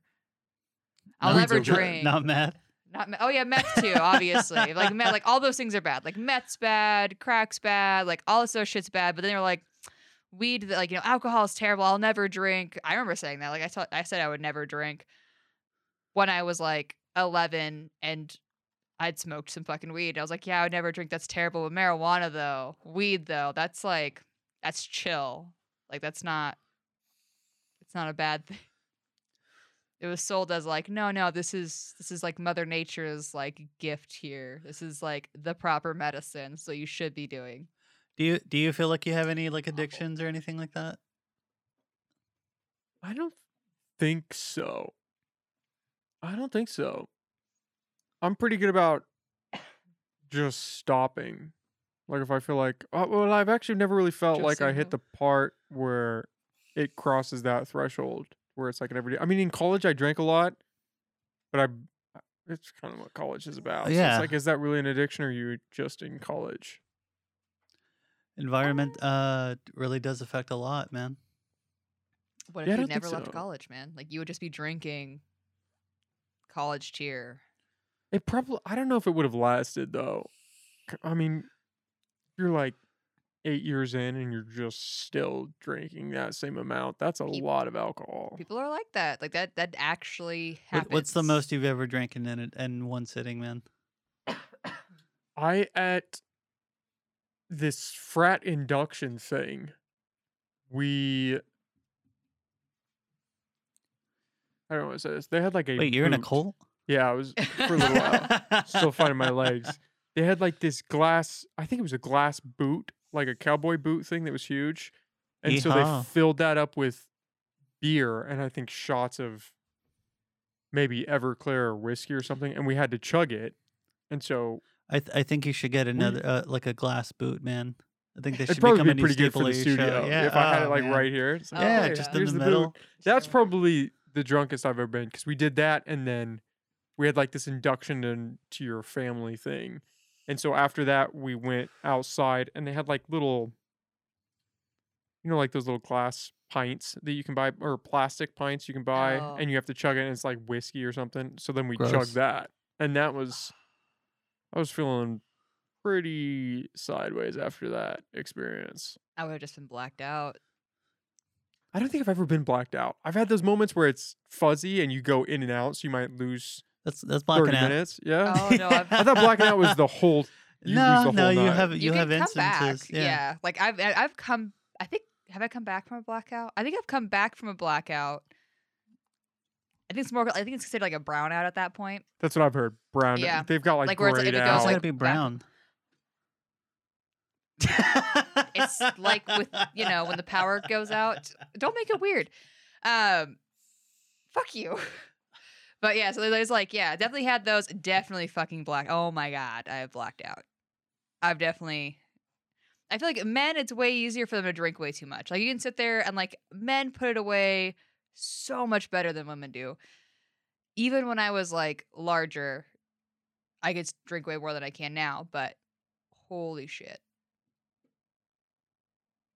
Speaker 3: I'll never drink.
Speaker 1: Not meth.
Speaker 3: Not me- oh yeah, meth too, obviously. [laughs] like meth, like all those things are bad. Like meth's bad, crack's bad, like all this other shit's bad. But then they're like, weed, that, like you know, alcohol is terrible. I'll never drink. I remember saying that. Like I said I would never drink when I was like 11 and I'd smoked some fucking weed. I was like, yeah, I would never drink. That's terrible. But marijuana though, weed though, that's like, that's chill. Like that's not, it's not a bad thing it was sold as like no no this is this is like mother nature's like gift here this is like the proper medicine so you should be doing
Speaker 1: Do you do you feel like you have any like addictions or anything like that?
Speaker 2: I don't think so. I don't think so. I'm pretty good about just stopping. Like if I feel like, oh, well, I've actually never really felt
Speaker 3: Just
Speaker 2: like I hit
Speaker 3: no.
Speaker 2: the part where it crosses that threshold where it's like an everyday. I mean, in college I drank a lot, but I, it's kind of what college is about. So
Speaker 1: Yeah.
Speaker 2: it's like, is that really an addiction, or are you just in college?
Speaker 1: Environment uh really does affect a lot, man.
Speaker 3: what
Speaker 2: Yeah, I
Speaker 3: if you
Speaker 2: don't think
Speaker 3: never left
Speaker 2: so.
Speaker 3: college man like you would just be drinking college cheer
Speaker 2: It probably. I don't know if it would have lasted though. C- I mean, you're like eight years in and you're just still drinking that same amount. That's a
Speaker 3: Peop-
Speaker 2: lot of alcohol.
Speaker 3: people are like that like that that actually happens
Speaker 1: What's the most you've ever drank in in, in one sitting, man?
Speaker 2: I at this frat induction thing. We I don't want to say this. They had like a
Speaker 1: Wait, you're in a
Speaker 2: boot.
Speaker 1: cult?
Speaker 2: Yeah, I was [laughs] for a little while. Still finding my legs. [laughs] They had like this glass. I think it was a glass boot, like a cowboy boot thing that was huge, and so they filled that up with beer and I think shots of maybe Everclear or whiskey or something, and we had to chug it. And so
Speaker 1: I th- I think you should get another uh, like a glass boot, man. I think they should
Speaker 2: probably
Speaker 1: become
Speaker 2: be
Speaker 1: a new
Speaker 2: pretty good for the studio
Speaker 1: show. Yeah,
Speaker 2: if I had it
Speaker 1: oh,
Speaker 2: like
Speaker 1: man.
Speaker 2: right here. Like,
Speaker 1: Yeah,
Speaker 2: "Oh,
Speaker 1: just
Speaker 2: here's
Speaker 1: in the,
Speaker 2: boot."
Speaker 1: middle.
Speaker 2: That's probably the drunkest I've ever been because we did that and then we had like this induction into your family thing. And so after that, we went outside and they had like little, you know, like those little glass pints that you can buy or plastic pints you can buy
Speaker 3: Oh.
Speaker 2: and you have to chug it and it's like whiskey or something. So then we
Speaker 1: Gross.
Speaker 2: chugged that. And that was, I was feeling pretty sideways after that experience.
Speaker 3: I would have just been blacked out.
Speaker 2: I don't think I've ever been blacked out. I've had those moments where it's fuzzy and you go in and out, so you might lose
Speaker 1: That's that's
Speaker 2: 30
Speaker 1: blocking out.
Speaker 2: minutes. Yeah.
Speaker 3: Oh no, [laughs] I've,
Speaker 2: I thought blacking out was the whole. You
Speaker 1: no,
Speaker 2: the
Speaker 1: no,
Speaker 2: whole
Speaker 1: you
Speaker 2: night.
Speaker 1: have you,
Speaker 3: you,
Speaker 1: have
Speaker 3: can come back.
Speaker 1: instances.
Speaker 3: Yeah.
Speaker 1: Yeah.
Speaker 3: like I've I- I've come. I think have I come back from a blackout? I think I've come back from a blackout. I think it's more. I think it's considered like a brownout at that point.
Speaker 2: That's what I've heard. Brown.
Speaker 3: Yeah.
Speaker 2: They've got like,
Speaker 3: Like where it's like-
Speaker 2: grayed
Speaker 3: if it goes,
Speaker 2: out.
Speaker 3: like,
Speaker 1: gotta be brown.
Speaker 3: It's like with you know when the power goes out. Don't make it weird. Um, fuck you. [laughs] But yeah, so there's like yeah, definitely had those. Definitely fucking black. Oh my god, I have blacked out. I've definitely. I feel like men, it's way easier for them to drink way too much. Like you can sit there and like men put it away so much better than women do. Even when I was like larger, I could drink way more than I can now. But holy shit.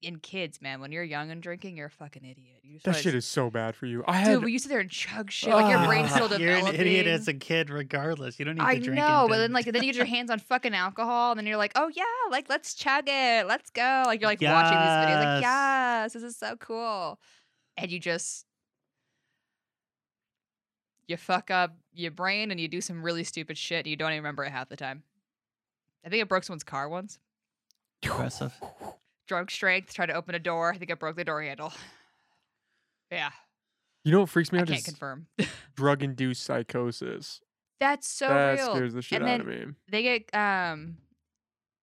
Speaker 3: In kids, man, when you're young and drinking, you're a fucking idiot. You
Speaker 2: that shit is so bad for you. I had.
Speaker 3: Dude, when you sit there and chug shit, like your brain's still developing.
Speaker 1: You're an idiot as a kid, regardless. You don't need
Speaker 3: I
Speaker 1: to drink.
Speaker 3: know,
Speaker 1: and
Speaker 3: but then
Speaker 1: then-
Speaker 3: like then you get your hands on fucking alcohol, and then you're like, oh yeah, like let's chug it, let's go. Like you're like watching these videos, like
Speaker 1: Yes.
Speaker 3: yes, this is so cool, and you just you fuck up your brain and you do some really stupid shit, and you don't even remember it half the time. I think I broke someone's car once.
Speaker 1: Impressive. [laughs]
Speaker 3: Drunk strength, tried to open a door. I think I broke the door handle. [sighs] Yeah,
Speaker 2: You know what freaks me out?
Speaker 3: I
Speaker 2: can't
Speaker 3: confirm. [laughs]
Speaker 2: drug-induced psychosis.
Speaker 3: That's so
Speaker 2: that
Speaker 3: real.
Speaker 2: scares the shit
Speaker 3: And
Speaker 2: out of me.
Speaker 3: they get um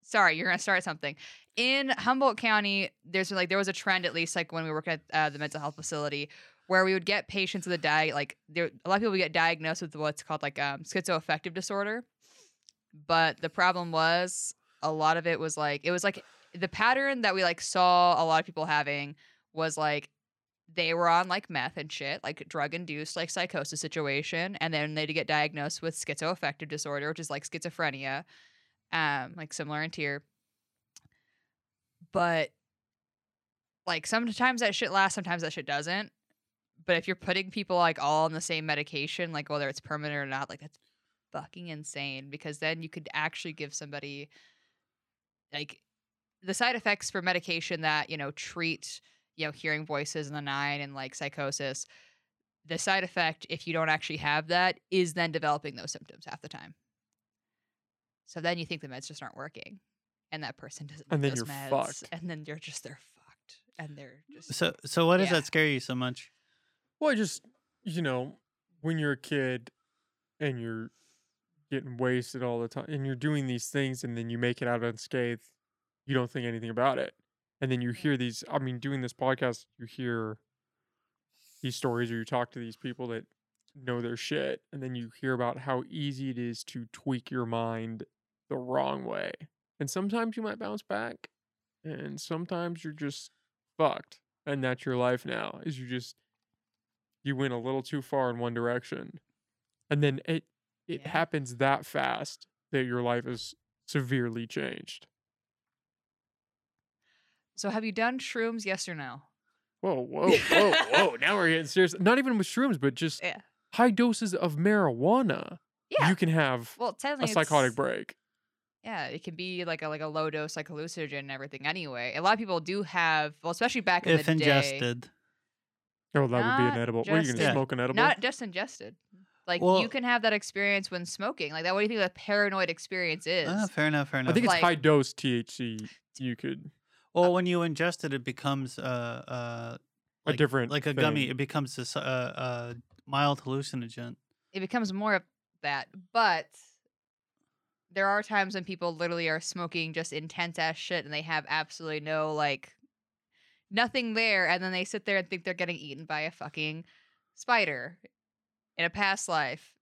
Speaker 3: sorry you're gonna start something in humboldt county there's like there was a trend at least like when we worked at uh, the mental health facility where we would get patients with a di like there a lot of people would get diagnosed with what's called like um schizoaffective disorder but the problem was a lot of it was like it was like the pattern that we like saw a lot of people having was like they were on like meth and shit, like drug induced like psychosis situation, and then they'd get diagnosed with schizoaffective disorder, which is like schizophrenia, um, like similar in tier. But like sometimes that shit lasts, sometimes that shit doesn't. But if you're putting people like all on the same medication, like whether it's permanent or not, like that's fucking insane because then you could actually give somebody like the side effects for medication that, you know, treat you know, hearing voices in the nine and like psychosis, the side effect, if you don't actually have that, is then developing those symptoms half the time. So then you think the meds just aren't working, and that person doesn't.
Speaker 2: And then
Speaker 3: those
Speaker 2: you're
Speaker 3: meds,
Speaker 2: fucked.
Speaker 3: And then you're just they're fucked, and they're just
Speaker 1: So so why does
Speaker 3: Yeah.
Speaker 1: that scare you so much?
Speaker 2: Well, I just you know, when you're a kid and you're getting wasted all the time and you're doing these things and then you make it out unscathed, you don't think anything about it. And then you hear these I mean, doing this podcast, you hear these stories or you talk to these people that know their shit and then you hear about how easy it is to tweak your mind the wrong way. And sometimes you might bounce back and sometimes you're just fucked. And that's your life now. Is you just you went a little too far in one direction. And then it it
Speaker 3: Yeah.
Speaker 2: happens that fast that your life is severely changed.
Speaker 3: So have you done shrooms? Yes or no?
Speaker 2: Whoa, whoa, whoa, [laughs] whoa. Now we're getting serious. Not even with shrooms, but just
Speaker 3: Yeah.
Speaker 2: high doses of marijuana.
Speaker 3: Yeah.
Speaker 2: You can have
Speaker 3: Well,
Speaker 2: a psychotic break.
Speaker 3: Yeah, it can be like a like a low dose like hallucinogen and everything. Anyway, a lot of people do have. Well, especially back in
Speaker 1: If
Speaker 3: the day,
Speaker 1: ingested.
Speaker 2: Oh, that would be
Speaker 3: Not
Speaker 2: an edible. What are you gonna
Speaker 1: Yeah.
Speaker 2: smoke an edible?
Speaker 3: not just ingested. Like
Speaker 1: Well-
Speaker 3: you can have that experience when smoking. Like that. What do you think the paranoid experience is?
Speaker 1: Ah, fair enough, fair enough.
Speaker 2: I think it's
Speaker 3: like-
Speaker 2: high dose THC. You could
Speaker 1: well, when you ingest it, it becomes uh uh
Speaker 2: a different
Speaker 1: like a gummy. It becomes this uh uh mild hallucinogen.
Speaker 3: it becomes more of that. But there are times when people literally are smoking just intense ass shit and they have absolutely no like nothing there, and then they sit there and think they're getting eaten by a fucking spider in a past life.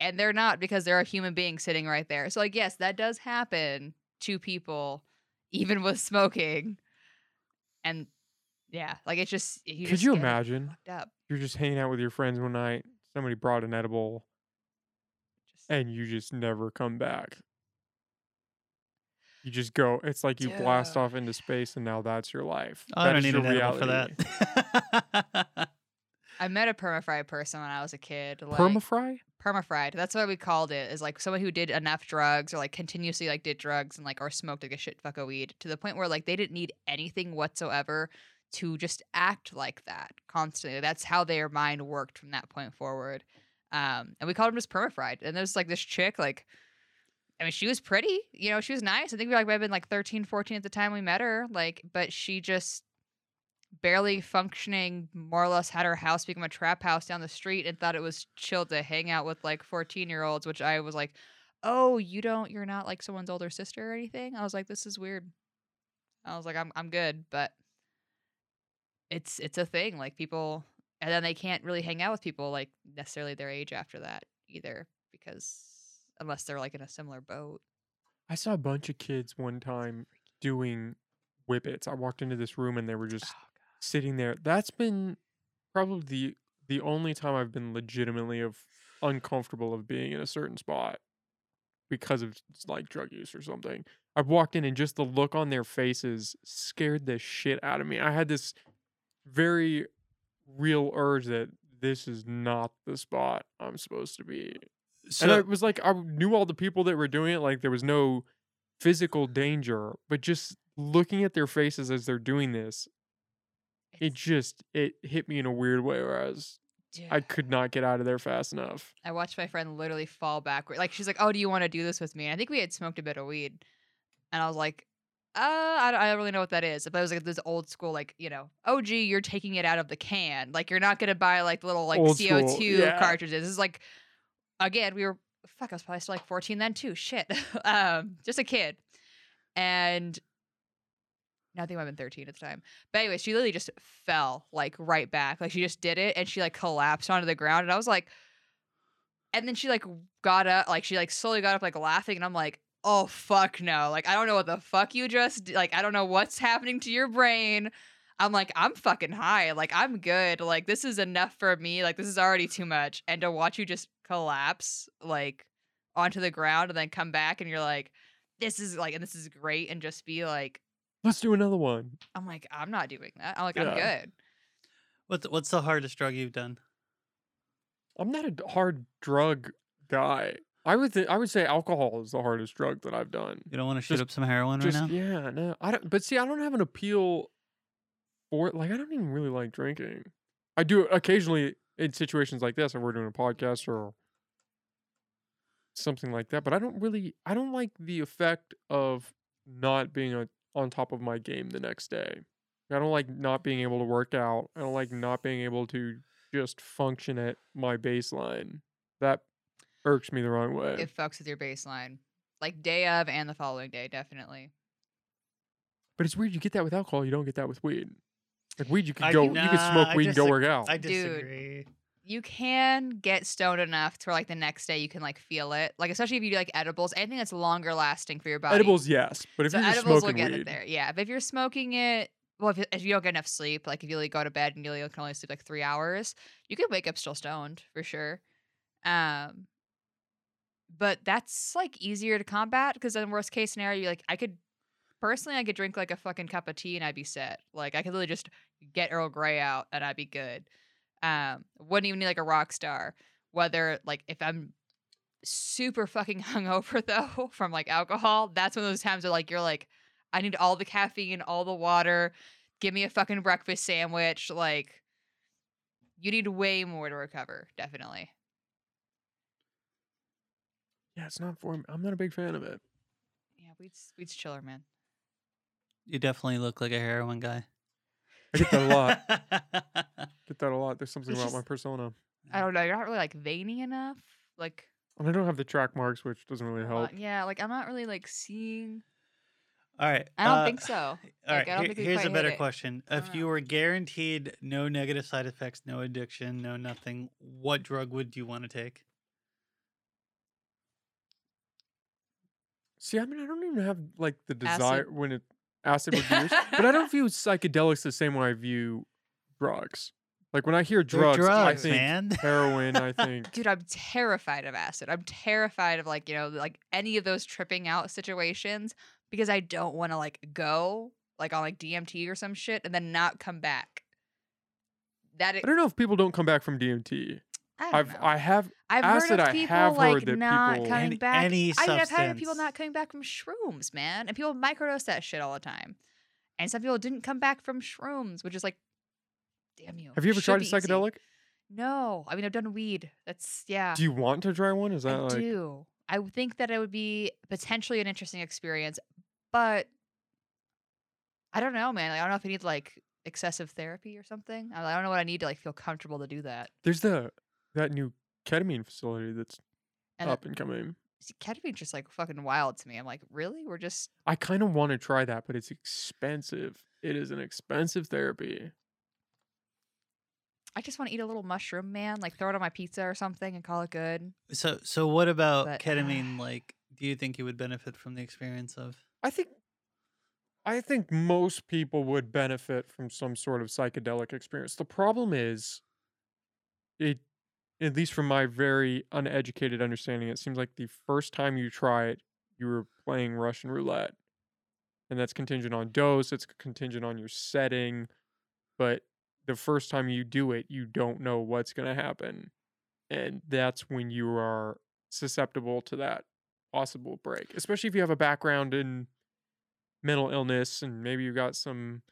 Speaker 3: And they're not because they're a human being sitting right there. So like yes, that does happen to people, even with smoking. And yeah, like it's just you
Speaker 2: Could
Speaker 3: just
Speaker 2: you imagine?
Speaker 3: up.
Speaker 2: You're just hanging out with your friends one night. Somebody brought an edible,
Speaker 3: Just,
Speaker 2: and you just never come back. You just go. It's like you blast off into space, and now that's your life.
Speaker 1: I
Speaker 2: That
Speaker 1: don't need
Speaker 2: your
Speaker 1: an edible for that. [laughs]
Speaker 3: I met a permafried person when I was a kid. Like,
Speaker 2: Permafry?
Speaker 3: permafried. That's what we called it. Is like someone who did enough drugs or like continuously like did drugs and like or smoked like a shit fuck of weed to the point where like they didn't need anything whatsoever to just act like that constantly. That's how their mind worked from that point forward. Um, and we called them just permafried. And there's like this chick like. I mean, she was pretty, you know, she was nice. I think we like might have been like 13, 14 at the time we met her. Like, but she just barely functioning, more or less had her house become a trap house down the street and thought it was chill to hang out with like 14 year olds, which I was like, oh, you don't, you're not like someone's older sister or anything. I was like, this is weird. I was like, I'm, I'm good, but it's, it's a thing. Like people, and then they can't really hang out with people like necessarily their age after that either because unless they're like in a similar boat.
Speaker 2: I saw a bunch of kids one time doing whippets. I walked into this room and they were just sitting there. That's been probably the the only time I've been legitimately of uncomfortable of being in a certain spot because of like drug use or something. I've walked in and just the look on their faces scared the shit out of me. I had this very real urge that this is not the spot I'm supposed to be. and I
Speaker 1: so,
Speaker 2: was like, I knew all the people that were doing it. Like there was no physical danger, but just looking at their faces as they're doing this, it just it hit me in a weird way. where I was
Speaker 3: Dude.
Speaker 2: could not get out of there fast enough.
Speaker 3: I watched my friend literally fall backward. Like she's like, "Oh, do you want to do this with me?" And I think we had smoked a bit of weed, and I was like, "Uh, I don't, I don't really know what that is." But it was like this old school, like you know, oh gee, you're taking it out of the can. Like you're not gonna buy like little like
Speaker 2: Old
Speaker 3: CO
Speaker 2: school,
Speaker 3: two
Speaker 2: yeah.
Speaker 3: cartridges. This is like, again, we were fuck. I was probably still like 14 then too. Shit, [laughs] um, just a kid, and. No, I think I might have been 13 at the time. But anyway, she literally just fell like right back. Like she just did it and she like collapsed onto the ground. And I was like, and then she like got up, like she like slowly got up, like laughing, and I'm like, oh fuck no, like I don't know what the fuck you just did. like I don't know what's happening to your brain. I'm like I'm fucking high, like I'm good, like this is enough for me, like this is already too much, and to watch you just collapse like onto the ground and then come back and you're like, this is like, and this is great, and just be like,
Speaker 2: Let's do another one.
Speaker 3: I'm like I'm not doing that. I'm like I'm
Speaker 2: Yeah.
Speaker 3: good.
Speaker 1: what's what's the hardest drug you've done?
Speaker 2: I'm not a d- hard drug guy. I would th- I would say alcohol is the hardest drug that I've done.
Speaker 1: You don't want to shoot
Speaker 2: Just-
Speaker 1: up some heroin
Speaker 2: Just
Speaker 1: right now?
Speaker 2: yeah, no. I don't but see I don't have an appeal for it. Like I don't even really like drinking. I do it occasionally in situations like this if we're doing a podcast or something like that, but I don't really I don't like the effect of not being a, on top of my game the next day. I don't like not being able to work out. I don't like not being able to just function at my baseline. That irks me the wrong way.
Speaker 3: It fucks with your baseline, like day of and the following day, definitely.
Speaker 2: But it's weird. You get that with alcohol. You don't get that with weed. Like weed, you could
Speaker 1: I-
Speaker 2: go. you could smoke weed and go work out.
Speaker 1: I
Speaker 3: Dude. You can get stoned enough to where like the next day you can like feel it. Like especially if you do like edibles, anything that's longer lasting for your body.
Speaker 2: Edibles, yes, but if
Speaker 3: so
Speaker 2: you're
Speaker 3: edibles will
Speaker 2: smoking
Speaker 3: get
Speaker 2: weed,
Speaker 3: it there. Yeah, but if you're smoking it, well, if, if you don't get enough sleep, like if you like, go to bed and you really can only sleep like three hours, you could wake up still stoned for sure. Um, but that's like easier to combat because in worst case scenario, you like I could personally I could drink like a fucking cup of tea and I'd be set. Like I could literally just get Earl Grey out and I'd be good. Um, wouldn't even need like a Rockstar. Whether like if I'm super fucking [laughs] hungover though from like alcohol, that's one of those times where like you're like, I need all the caffeine, all the water. Give me a fucking breakfast sandwich. Like, you need way more to recover. Definitely.
Speaker 2: yeah, it's not for me. I'm not a big fan of it.
Speaker 3: Yeah, weed's weed's chiller, man.
Speaker 1: You definitely look like a heroin guy.
Speaker 2: I get that a lot. [laughs] Get that a lot. There's something
Speaker 3: It's
Speaker 2: about my
Speaker 3: just-
Speaker 2: persona.
Speaker 3: I don't know. You're not really like veiny enough. Like,
Speaker 2: And I don't have the track marks, which doesn't really help.
Speaker 3: yeah, like I'm not really like seeing.
Speaker 1: All right.
Speaker 3: I don't
Speaker 1: uh,
Speaker 3: think so. [laughs]
Speaker 1: All
Speaker 3: Like, I don't
Speaker 1: here-
Speaker 3: think we
Speaker 1: here's
Speaker 3: quite
Speaker 1: a
Speaker 3: hit
Speaker 1: better
Speaker 3: it.
Speaker 1: question.
Speaker 3: I
Speaker 1: If
Speaker 3: don't
Speaker 1: you
Speaker 3: know.
Speaker 1: were guaranteed no negative side effects, no addiction, no nothing, what drug would you want to take?
Speaker 2: See, I mean, I don't even have like the
Speaker 3: Acid.
Speaker 2: desire when it acid [laughs] would but I don't view psychedelics the same way I view drugs. Like when I hear
Speaker 1: They're
Speaker 2: drugs, I think
Speaker 1: man. [laughs]
Speaker 2: heroin. I think
Speaker 3: Dude, I'm terrified of acid. I'm terrified of like, you know, like any of those tripping out situations because I don't want to like go like on like DMT or some shit and then not come back. That
Speaker 2: I don't know if people don't come back from DMT.
Speaker 3: I know.
Speaker 2: I have
Speaker 3: I've
Speaker 2: acid,
Speaker 3: heard of people
Speaker 2: have
Speaker 3: like
Speaker 2: heard that
Speaker 3: not
Speaker 2: people-
Speaker 3: coming
Speaker 1: Any-
Speaker 3: back.
Speaker 1: any
Speaker 3: I mean, I've heard of people not coming back from shrooms, man, and people microdose that shit all the time. And some people didn't come back from shrooms, which is like, damn you.
Speaker 2: Have you ever tried a
Speaker 3: be easy.
Speaker 2: psychedelic?
Speaker 3: No, I mean I've done weed. That's yeah.
Speaker 2: Do you want to try one? Is that
Speaker 3: I
Speaker 2: like
Speaker 3: do. I think that it would be potentially an interesting experience, but I don't know, man. Like, I don't know if I need like excessive therapy or something. I don't know what I need to like feel comfortable to do that.
Speaker 2: there's the that new ketamine facility that's
Speaker 3: And
Speaker 2: up and coming.
Speaker 3: see, ketamine's just like fucking wild to me. I'm like, really? We're just
Speaker 2: I kind of want to try that, but it's expensive. It is an expensive therapy.
Speaker 3: I just want to eat a little mushroom, man. Like throw it on my pizza or something and call it good.
Speaker 1: So, so what about
Speaker 3: But-
Speaker 1: ketamine? Uh like, do you think you would benefit from the experience of?
Speaker 2: I think I think most people would benefit from some sort of psychedelic experience. The problem is it at least from my very uneducated understanding, it seems like the first time you try it, you were playing Russian roulette. And that's contingent on dose, it's contingent on your setting, but the first time you do it, you don't know what's going to happen. And that's when you are susceptible to that possible break, especially if you have a background in mental illness and maybe you've got some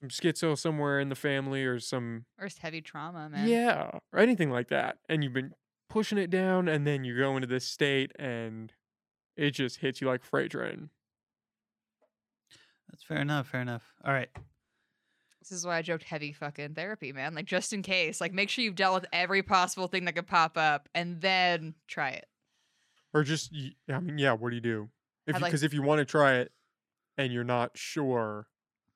Speaker 2: some schizo somewhere in the family or some
Speaker 3: Or just heavy trauma, man.
Speaker 2: yeah or anything like that and you've been pushing it down and then you go into this state and it just hits you like a freight train
Speaker 1: That's fair enough. Fair enough. All right.
Speaker 3: This is why I joked heavy fucking therapy, man. Like just in case. Like make sure you've dealt with every possible thing that could pop up and then try it.
Speaker 2: or just I mean yeah what do you do if
Speaker 3: I'd like-
Speaker 2: because if you want to try it and you're not sure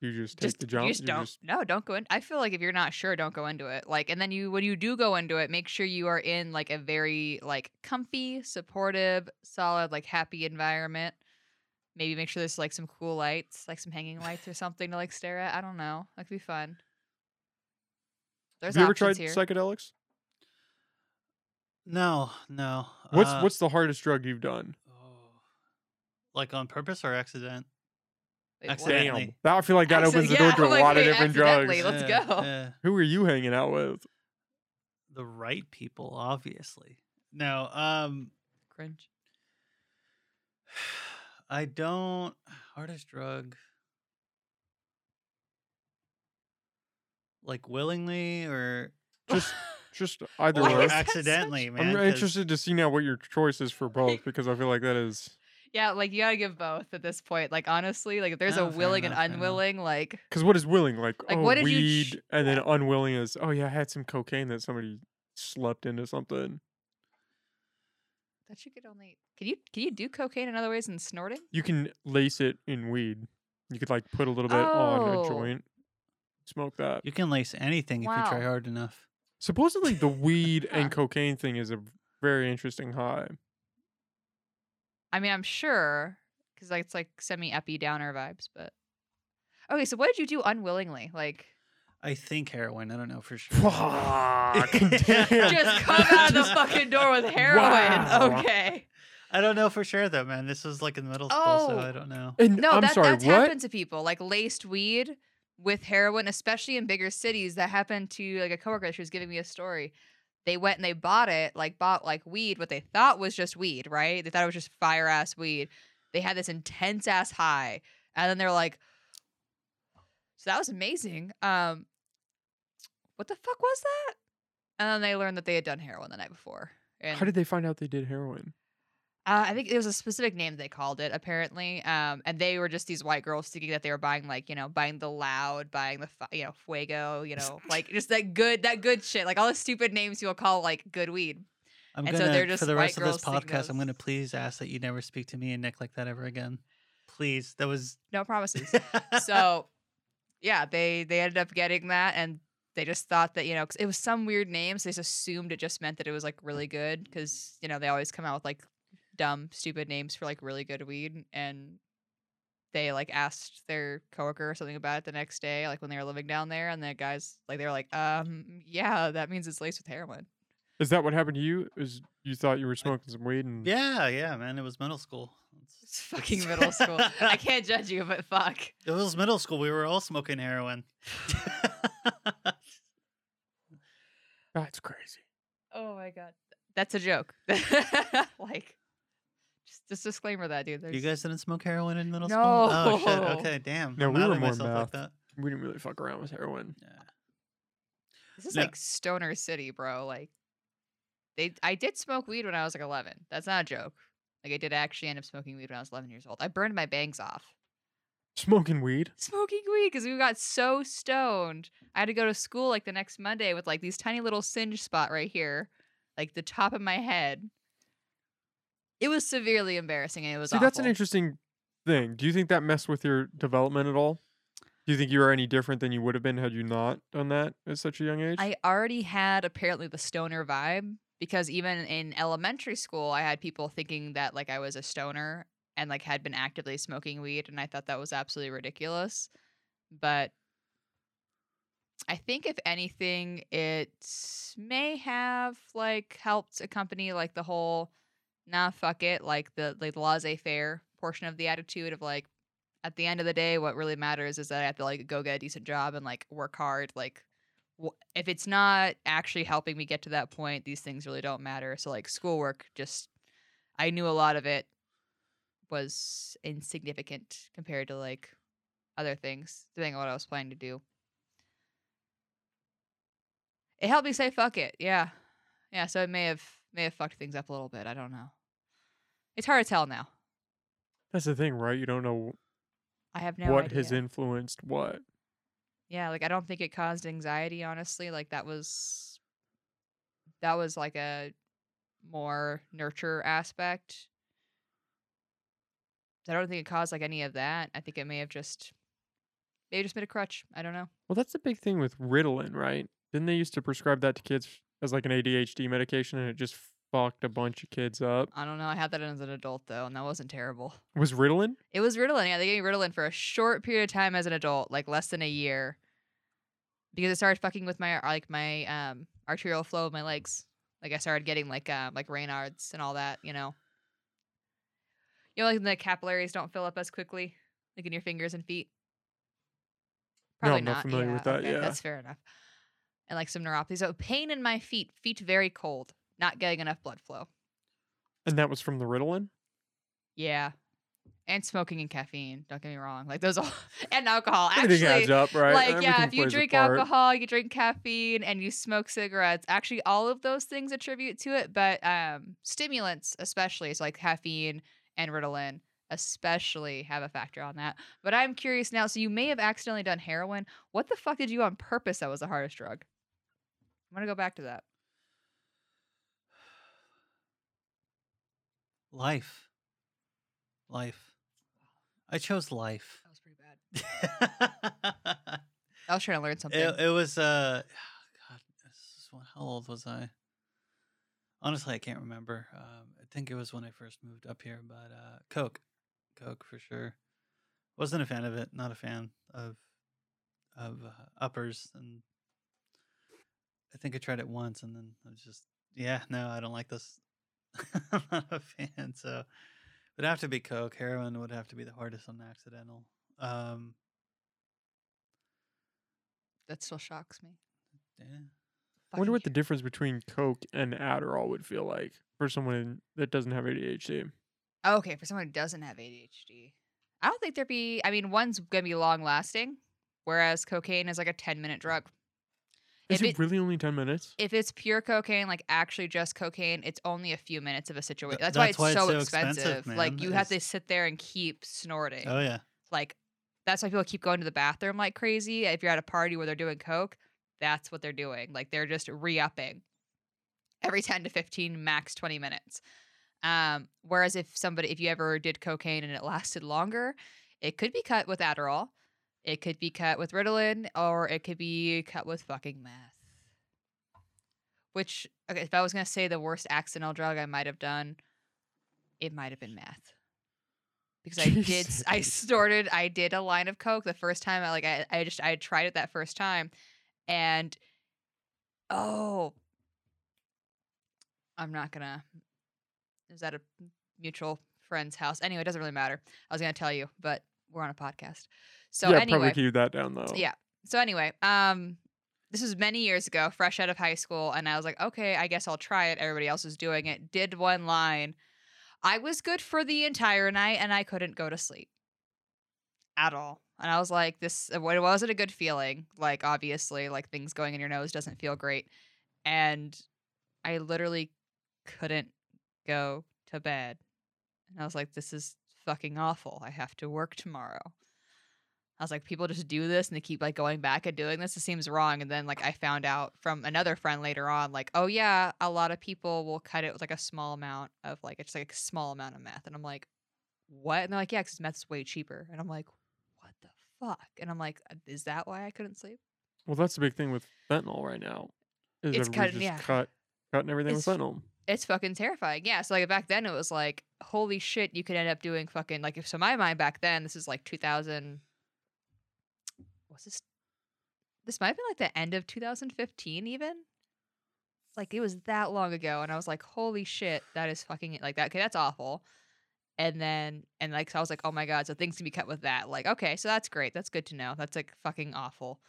Speaker 2: you just take
Speaker 3: just
Speaker 2: the jump
Speaker 3: You just
Speaker 2: you
Speaker 3: don't.
Speaker 2: just-
Speaker 3: No, don't go in. I feel like if you're not sure, don't go into it. Like, and then you, when you do go into it, make sure you are in like a very like comfy, supportive, solid, like happy environment. Maybe make sure there's like some cool lights, like some hanging lights or something to like stare at. I don't know. That could be fun. There's
Speaker 2: have you ever tried
Speaker 3: here.
Speaker 2: psychedelics
Speaker 1: No, no.
Speaker 2: what's
Speaker 1: uh,
Speaker 2: what's the hardest drug you've done
Speaker 1: oh, like on purpose or accident?
Speaker 3: Wait, what?
Speaker 2: damn
Speaker 1: Accidentally.
Speaker 2: that i feel like that
Speaker 3: Accident-
Speaker 2: opens the
Speaker 3: yeah,
Speaker 2: door [laughs] to a
Speaker 3: I'm like,
Speaker 2: lot of
Speaker 3: wait,
Speaker 2: different drugs
Speaker 3: accidentally, Let's
Speaker 1: Yeah,
Speaker 3: go.
Speaker 1: yeah. [laughs]
Speaker 2: who are you hanging out with
Speaker 1: The right people, obviously. No, um,
Speaker 3: Cringe. [sighs]
Speaker 1: I don't. Hardest drug. Like willingly or
Speaker 2: just just either
Speaker 3: Why
Speaker 2: way
Speaker 3: is that such-
Speaker 1: accidentally, man.
Speaker 2: i'm
Speaker 1: 'cause-
Speaker 2: interested to see now what your choice is for both because i feel like that is
Speaker 3: Yeah, like you gotta give both at this point. Like honestly, like if there's
Speaker 1: No,
Speaker 3: a
Speaker 1: oh,
Speaker 3: willing
Speaker 1: enough,
Speaker 3: and unwilling, like
Speaker 2: Because what is willing? Like,
Speaker 3: Like,
Speaker 2: oh,
Speaker 3: what did you
Speaker 2: weed,
Speaker 3: ch-
Speaker 2: and then unwilling is, oh yeah, I had some cocaine that somebody slept into something.
Speaker 3: that you could only can you can you do cocaine in other ways than snorting?
Speaker 2: You can lace it in weed. You could like put a little bit on a
Speaker 3: Oh.
Speaker 2: joint, smoke that.
Speaker 1: you can lace anything if you try hard enough.
Speaker 2: Supposedly, the weed and [laughs] cocaine thing is a very interesting high.
Speaker 3: I mean, I'm sure because like it's like semi epi downer vibes, but okay. So what did you do unwillingly? Like
Speaker 1: I think heroin. I don't know for sure.
Speaker 2: Fuck, [laughs]
Speaker 3: just come out of the fucking door with heroin?
Speaker 2: Wow.
Speaker 3: Okay.
Speaker 1: I don't know for sure though, man. This was like in the middle school, so
Speaker 3: Oh.
Speaker 1: I don't know.
Speaker 2: And
Speaker 3: No,
Speaker 2: I'm
Speaker 3: that
Speaker 2: sorry,
Speaker 3: that's
Speaker 2: what?
Speaker 3: happened to people. Like laced weed with heroin, especially in bigger cities. That happened to like a coworker. She was giving me a story. They went and they bought it, like bought like weed, what they thought was just weed, right? They thought it was just fire ass weed. They had this intense ass high, and then they're like, "So that was amazing." Um, what the fuck was that? And then they learned that they had done heroin the night before. And
Speaker 2: How did they find out they did heroin?
Speaker 3: Uh, I think it was a specific name they called it, apparently. Um, and they were just these white girls thinking that they were buying like you know buying the loud, buying the you know fuego, you know like just that good that good shit, like all the stupid names you'll call like good weed.
Speaker 1: I'm
Speaker 3: And so
Speaker 1: gonna
Speaker 3: they're just
Speaker 1: for the rest of this podcast. I'm gonna please ask that you never speak to me and Nick like that ever again. Please, that was
Speaker 3: No promises. [laughs] so yeah, they they ended up getting that, and they just thought that you know 'cause it was some weird name, so they just assumed it just meant that it was like really good because you know they always come out with like dumb, stupid names for like really good weed, and they like asked their coworker or something about it the next day, like when they were living down there, and the guys like they were like, um, yeah, that means it's laced with heroin.
Speaker 2: Is that what happened to you? Is you thought you were smoking some weed and
Speaker 1: yeah, yeah, man. It was middle school.
Speaker 3: It's fucking middle school. [laughs] I can't judge you, but fuck.
Speaker 1: It was middle school. We were all smoking heroin. [laughs]
Speaker 2: that's crazy.
Speaker 3: Oh my god, that's a joke. [laughs] like, just just disclaimer that dude. There's,
Speaker 1: you guys didn't smoke heroin in middle school? Oh shit. Okay, damn.
Speaker 2: No,
Speaker 1: I'm
Speaker 2: we were more
Speaker 1: myself like that.
Speaker 2: We didn't really fuck around with heroin.
Speaker 1: Yeah.
Speaker 3: this is
Speaker 1: No.
Speaker 3: like stoner city, bro. Like, they I did smoke weed when I was like 11. That's not a joke. Like, I did actually end up smoking weed when I was 11 years old. I burned my bangs off
Speaker 2: Smoking weed?
Speaker 3: smoking weed because we got so stoned. I had to go to school like the next Monday with like these tiny little singe spot right here, like the top of my head. It was severely embarrassing and it was
Speaker 2: See, that's an interesting thing. Do you think that messed with your development at all? Do you think you were any different than you would have been had you not done that at such a young age?
Speaker 3: I already had apparently the stoner vibe because even in elementary school, I had people thinking that like I was a stoner and like had been actively smoking weed, and I thought that was absolutely ridiculous. But I think if anything, it may have like helped accompany like the whole nah fuck it, like the like the laissez faire portion of the attitude of like at the end of the day, what really matters is that I have to like go get a decent job and like work hard. Like, if it's not actually helping me get to that point, these things really don't matter. So, like, schoolwork, just I knew a lot of it was insignificant compared to like other things, depending on what I was planning to do. It helped me say fuck it. Yeah. Yeah, so it may have may have fucked things up a little bit. I don't know. It's hard to tell now.
Speaker 2: That's the thing, right? You don't know
Speaker 3: I have no
Speaker 2: what
Speaker 3: idea.
Speaker 2: has influenced what.
Speaker 3: Yeah, like I don't think it caused anxiety, honestly. Like that was that was like a more nurture aspect. I don't think it caused like any of that. I think it may have just maybe just been a crutch. I don't know.
Speaker 2: Well, that's the big thing with Ritalin, right? Didn't they used to prescribe that to kids as like an ADHD medication and it just fucked a bunch of kids up?
Speaker 3: I don't know. I had that as an adult though, and that wasn't terrible.
Speaker 2: Was Ritalin?
Speaker 3: It was Ritalin. Yeah, they gave me Ritalin for a short period of time as an adult, like less than a year, because it started fucking with my like my um arterial flow of my legs. Like I started getting like um like Raynaud's and all that. You know, you know, like the capillaries don't fill up as quickly, like in your fingers and feet.
Speaker 2: No, I'm not familiar with that, yeah.
Speaker 3: that's fair enough. And like some neuropathy. So pain in my feet, feet very cold, not getting enough blood flow.
Speaker 2: And that was from the Ritalin?
Speaker 3: Yeah. And smoking and caffeine. Don't get me wrong. Like those all [laughs] and alcohol.
Speaker 2: Everything
Speaker 3: Actually,
Speaker 2: adds up, right?
Speaker 3: like yeah, if you drink alcohol, you drink caffeine, and you smoke cigarettes, actually all of those things attribute to it. But um stimulants, especially, so like caffeine and Ritalin, especially have a factor on that. But I'm curious now. So you may have accidentally done heroin. What the fuck did you on purpose? That was the hardest drug. I'm gonna go back to that.
Speaker 1: Life. Life. I chose life.
Speaker 3: That was pretty bad. [laughs] I was trying to learn something.
Speaker 1: it, it was uh God, this is when, how old was I? Honestly, I can't remember. Um, I think it was when I first moved up here, but uh Coke. Coke for sure. Wasn't a fan of it, not a fan of of uh, uppers and I think I tried it once and then I was just yeah, no, I don't like this. [laughs] I'm not a fan, so it would have to be Coke. Heroin would have to be the hardest on accidental. Um
Speaker 3: that still shocks me.
Speaker 1: yeah.
Speaker 2: I wonder what the difference between Coke and Adderall would feel like for someone that doesn't have ADHD.
Speaker 3: Oh, Okay, for someone who doesn't have ADHD, I don't think there'd be. I mean, one's gonna be long lasting, whereas cocaine is like a ten minute drug.
Speaker 2: Is it,
Speaker 3: it-
Speaker 2: really only 10 minutes?
Speaker 3: if it's pure cocaine, like actually just cocaine, it's only a few minutes of a situation.
Speaker 1: Th-
Speaker 3: That's, why it's
Speaker 1: why it's
Speaker 3: so
Speaker 1: so
Speaker 3: expensive.
Speaker 1: expensive,
Speaker 3: like
Speaker 1: man,
Speaker 3: you have to sit there and keep snorting.
Speaker 1: Oh yeah.
Speaker 3: Like that's why people keep going to the bathroom like crazy. If you're at a party where they're doing coke, that's what they're doing. Like they're just re-upping every 10 to 15 max 20 minutes. Um, whereas if somebody if you ever did cocaine and it lasted longer, it could be cut with Adderall, it could be cut with Ritalin, or it could be cut with fucking meth. Which okay, if I was gonna say the worst accidental drug I might have done, it might have been meth. Because I [laughs] did I snorted I did a line of coke the first time I like I, I just I tried it that first time and oh. I'm not gonna it was at a mutual friend's house? Anyway it doesn't really matter. I was gonna tell you but we're on a podcast so
Speaker 2: yeah,
Speaker 3: anyway
Speaker 2: probably keep that down though.
Speaker 3: yeah. So anyway, um, this was many years ago, fresh out of high school, and I was like, okay, I guess I'll try it. Everybody else is doing it. Did one line. I was good for the entire night, and I couldn't go to sleep at all. And I was like, this. It wasn't a good feeling. Like obviously, like things going in your nose doesn't feel great, and I literally couldn't go to bed. And I was like, this is fucking awful. I have to work tomorrow. I was like, people just do this and they keep like going back and doing this. It seems wrong. And then like I found out from another friend later on, like, oh yeah, a lot of people will cut it with like a small amount of like it's like a small amount of meth. And I'm like, what? And they're like, yeah, because meth's way cheaper. And I'm like, what the fuck? And I'm like, "Uh, is that why I couldn't sleep?
Speaker 2: Well, that's the big thing with fentanyl right now. Is
Speaker 3: It's cut-
Speaker 2: just
Speaker 3: yeah.
Speaker 2: cut, cutting everything
Speaker 3: It's-
Speaker 2: with fentanyl.
Speaker 3: It's fucking terrifying. Yeah. So like back then it was like, holy shit, you could end up doing fucking like if so my mind back then, this is like 2000. What's this? This might have been like the end of 2015 even. Like it was that long ago, and I was like, holy shit, that is fucking like that. Okay, that's awful. And then and like so I was like, oh my god, so things can be cut with that. Like okay, so that's great. That's good to know. That's like fucking awful.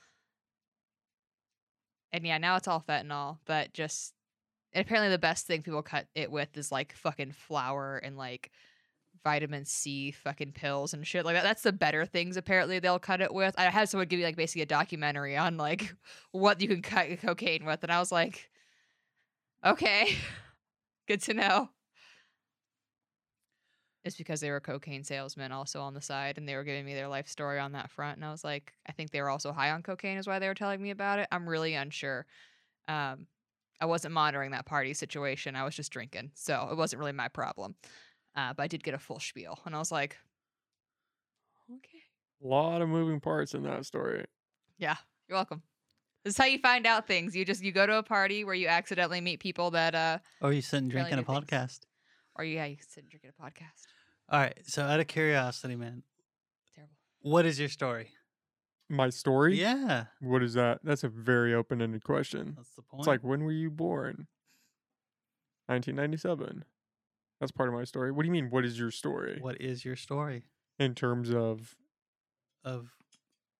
Speaker 3: And yeah, now it's all fentanyl, but just apparently the best thing people cut it with is like fucking flour and like vitamin C fucking pills and shit like that. That's the better things apparently they'll cut it with. I had someone give me like basically a documentary on like what you can cut cocaine with, and I was like, okay, [laughs] good to know. It's because they were cocaine salesmen also on the side, and they were giving me their life story on that front. And I was like, I think they were also high on cocaine, is why they were telling me about it. I'm really unsure. Um, I wasn't monitoring that party situation. I was just drinking, so it wasn't really my problem. Uh, but I did get a full spiel, and I was like, okay,
Speaker 2: A lot of moving parts in that story.
Speaker 3: yeah, you're welcome. This is how you find out things. You just you go to a party where you accidentally meet people that uh,
Speaker 1: Or you sit and drink
Speaker 3: Apparently
Speaker 1: in a
Speaker 3: do things.
Speaker 1: podcast.
Speaker 3: or yeah, you sit and drink at a podcast.
Speaker 1: All right. So out of curiosity, man,
Speaker 3: Terrible.
Speaker 1: what is your story?
Speaker 2: My story?
Speaker 1: Yeah,
Speaker 2: What is that? That's a very open ended question.
Speaker 1: that's the point.
Speaker 2: It's like, when were you born? 1997. That's part of my story. What do you mean, what is your story?
Speaker 1: what is your story
Speaker 2: In terms of,
Speaker 1: of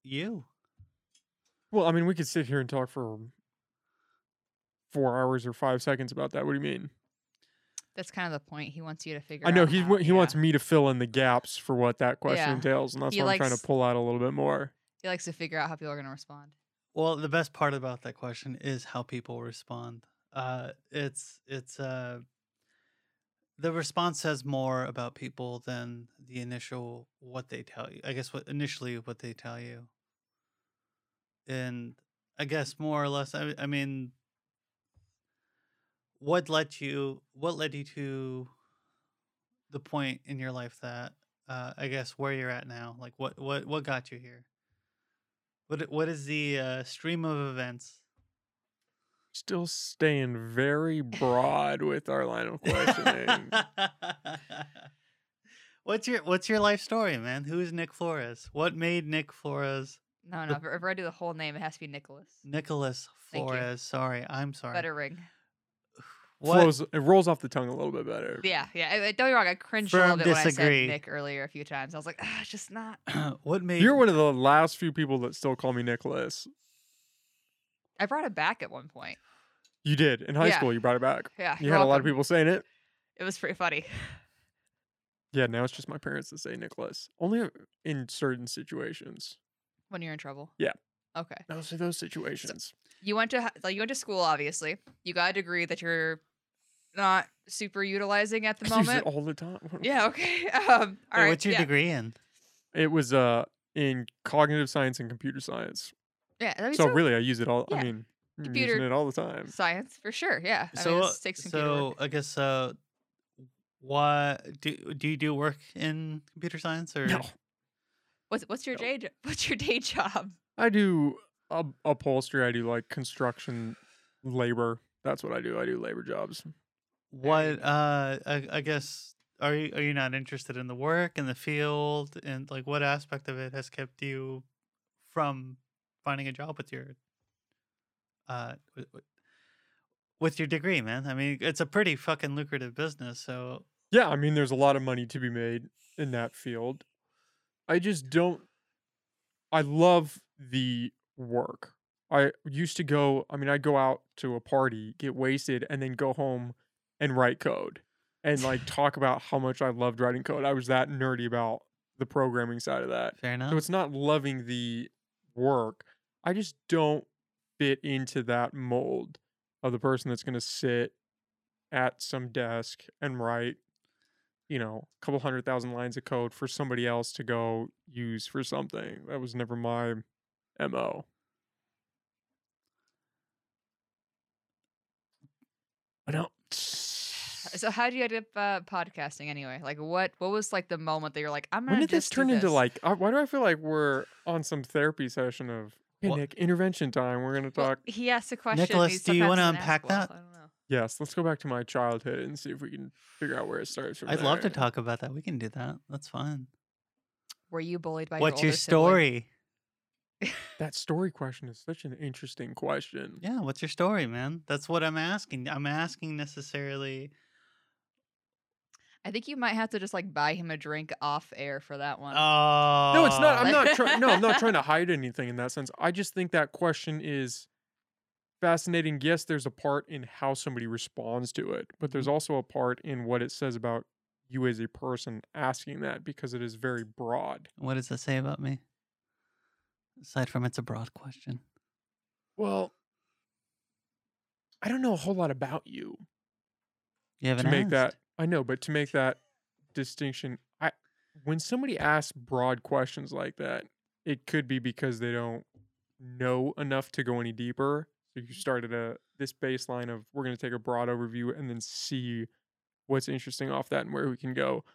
Speaker 1: you?
Speaker 2: well, I mean, we could sit here and talk for four hours or five seconds about that. What do you mean?
Speaker 3: That's kind of the point. He wants you to figure. Out.
Speaker 2: I know
Speaker 3: out
Speaker 2: he's,
Speaker 3: how-
Speaker 2: wa- he wants me to fill in the gaps for what that question
Speaker 3: Yeah.
Speaker 2: entails, and that's
Speaker 3: He
Speaker 2: what I'm trying to pull out a little bit more.
Speaker 3: He likes to figure out how people are going to respond.
Speaker 1: Well, the best part about that question is how people respond. Uh, it's it's uh, the response says more about people than the initial what they tell you. I guess what initially what they tell you, and I guess more or less. I, I mean, what led you? What led you to the point in your life that uh, I guess where you're at now? Like what what what got you here? What what is the uh, stream of events?
Speaker 2: Still staying very broad with our line of questioning. [laughs]
Speaker 1: what's your what's your life story, man? Who is Nick Flores? What made Nick Flores
Speaker 3: No, no. If, if I do the whole name, it has to be Nicholas.
Speaker 1: Nicholas Flores? Sorry, I'm sorry.
Speaker 3: Better ring.
Speaker 1: What?
Speaker 2: Flows, it rolls off the tongue a little bit better.
Speaker 3: Yeah, yeah. I- I- Don't get me wrong. I cringed a little
Speaker 1: Firm
Speaker 3: bit when I said Nick earlier a few times. I was like, ah, it's just not. [clears throat]
Speaker 1: what made
Speaker 2: You're one of the last few people that still call me Nicholas.
Speaker 3: I brought it back at one point.
Speaker 2: You did in high
Speaker 3: Yeah.
Speaker 2: school. You brought it back.
Speaker 3: Yeah,
Speaker 2: You
Speaker 3: you're
Speaker 2: had a lot of people saying it.
Speaker 3: It was pretty funny.
Speaker 2: Yeah, now it's just my parents that say Nicholas. Only in certain situations.
Speaker 3: When you're in trouble.
Speaker 2: Yeah.
Speaker 3: Okay.
Speaker 2: Those are those situations.
Speaker 3: You went to like you went to school, obviously. You got a degree that you're not super utilizing at the [laughs]
Speaker 2: I use it
Speaker 3: moment.
Speaker 2: all the time. [laughs]
Speaker 3: Yeah. Okay. [laughs] Um. All
Speaker 1: Wait,
Speaker 3: right.
Speaker 1: what's your
Speaker 3: yeah.
Speaker 1: degree in?
Speaker 2: It was uh in cognitive science and computer science.
Speaker 3: Yeah. I mean,
Speaker 2: So
Speaker 3: so
Speaker 2: really, I use it all.
Speaker 3: yeah,
Speaker 2: I mean, I'm
Speaker 3: computer
Speaker 2: using it all the time.
Speaker 3: science for sure. Yeah. I
Speaker 1: so
Speaker 3: mean, takes
Speaker 1: so
Speaker 3: work.
Speaker 1: I guess uh, what do do you do work in computer science or
Speaker 2: No,
Speaker 3: What's what's your
Speaker 2: no.
Speaker 3: day? [laughs] What's your day job?
Speaker 2: I do up- upholstery. I do like construction, labor. That's what I do. I do labor jobs.
Speaker 1: what uh I, I guess are you are you not interested in the work in the field and like what aspect of it has kept you from finding a job with your uh with, your degree man i mean it's a pretty fucking lucrative business so
Speaker 2: Yeah, I mean, there's a lot of money to be made in that field. I just don't. I love the work. I used to go. I mean, I'd go out to a party, get wasted, and then go home and write code and like [laughs] talk about how much I loved writing code. I was that nerdy about the programming side of that.
Speaker 1: fair enough
Speaker 2: So it's not loving the work. I just don't fit into that mold of the person that's going to sit at some desk and write, you know, a couple hundred thousand lines of code for somebody else to go use for something. That was never my MO. I don't.
Speaker 3: So how did you end up uh, podcasting anyway? Like what what was like the moment that you're like I'm gonna
Speaker 2: When did this
Speaker 3: just do
Speaker 2: turn into
Speaker 3: this?
Speaker 2: like? Uh, why do I feel like we're on some therapy session of? Hey,
Speaker 1: What-
Speaker 2: Nick, intervention time. We're gonna
Speaker 3: Well,
Speaker 2: talk.
Speaker 3: he asked a question.
Speaker 1: Nicholas, do you wanna
Speaker 3: doesn't
Speaker 1: unpack
Speaker 3: well,
Speaker 1: that?
Speaker 3: I don't know.
Speaker 2: Yes, let's go back to my childhood and see if we can figure out where it starts from.
Speaker 1: i'd love to
Speaker 2: there.
Speaker 1: talk about that we can do that that's fun
Speaker 3: Were you bullied by
Speaker 1: what's
Speaker 3: your,
Speaker 1: your
Speaker 3: older sibling?
Speaker 1: story [laughs]
Speaker 2: That story question is such an interesting question.
Speaker 1: yeah what's your story man that's what i'm asking i'm asking necessarily
Speaker 3: I think you might have to just like buy him a drink off air for that one.
Speaker 1: oh
Speaker 2: No, it's not. I'm not trying. No, I'm not [laughs] trying to hide anything in that sense. I just think that question is fascinating. Yes, there's a part in how somebody responds to it, but there's mm-hmm. also a part in what it says about you as a person asking that because it is very broad.
Speaker 1: what does that say about me aside from it's a broad question
Speaker 2: Well, I don't know a whole lot about you.
Speaker 1: you haven't
Speaker 2: to make
Speaker 1: asked.
Speaker 2: that I know, but to make that distinction, I when somebody asks broad questions like that, it could be because they don't know enough to go any deeper. So you mm-hmm. started a this baseline of we're going to take a broad overview and then see what's interesting off that and where we can go.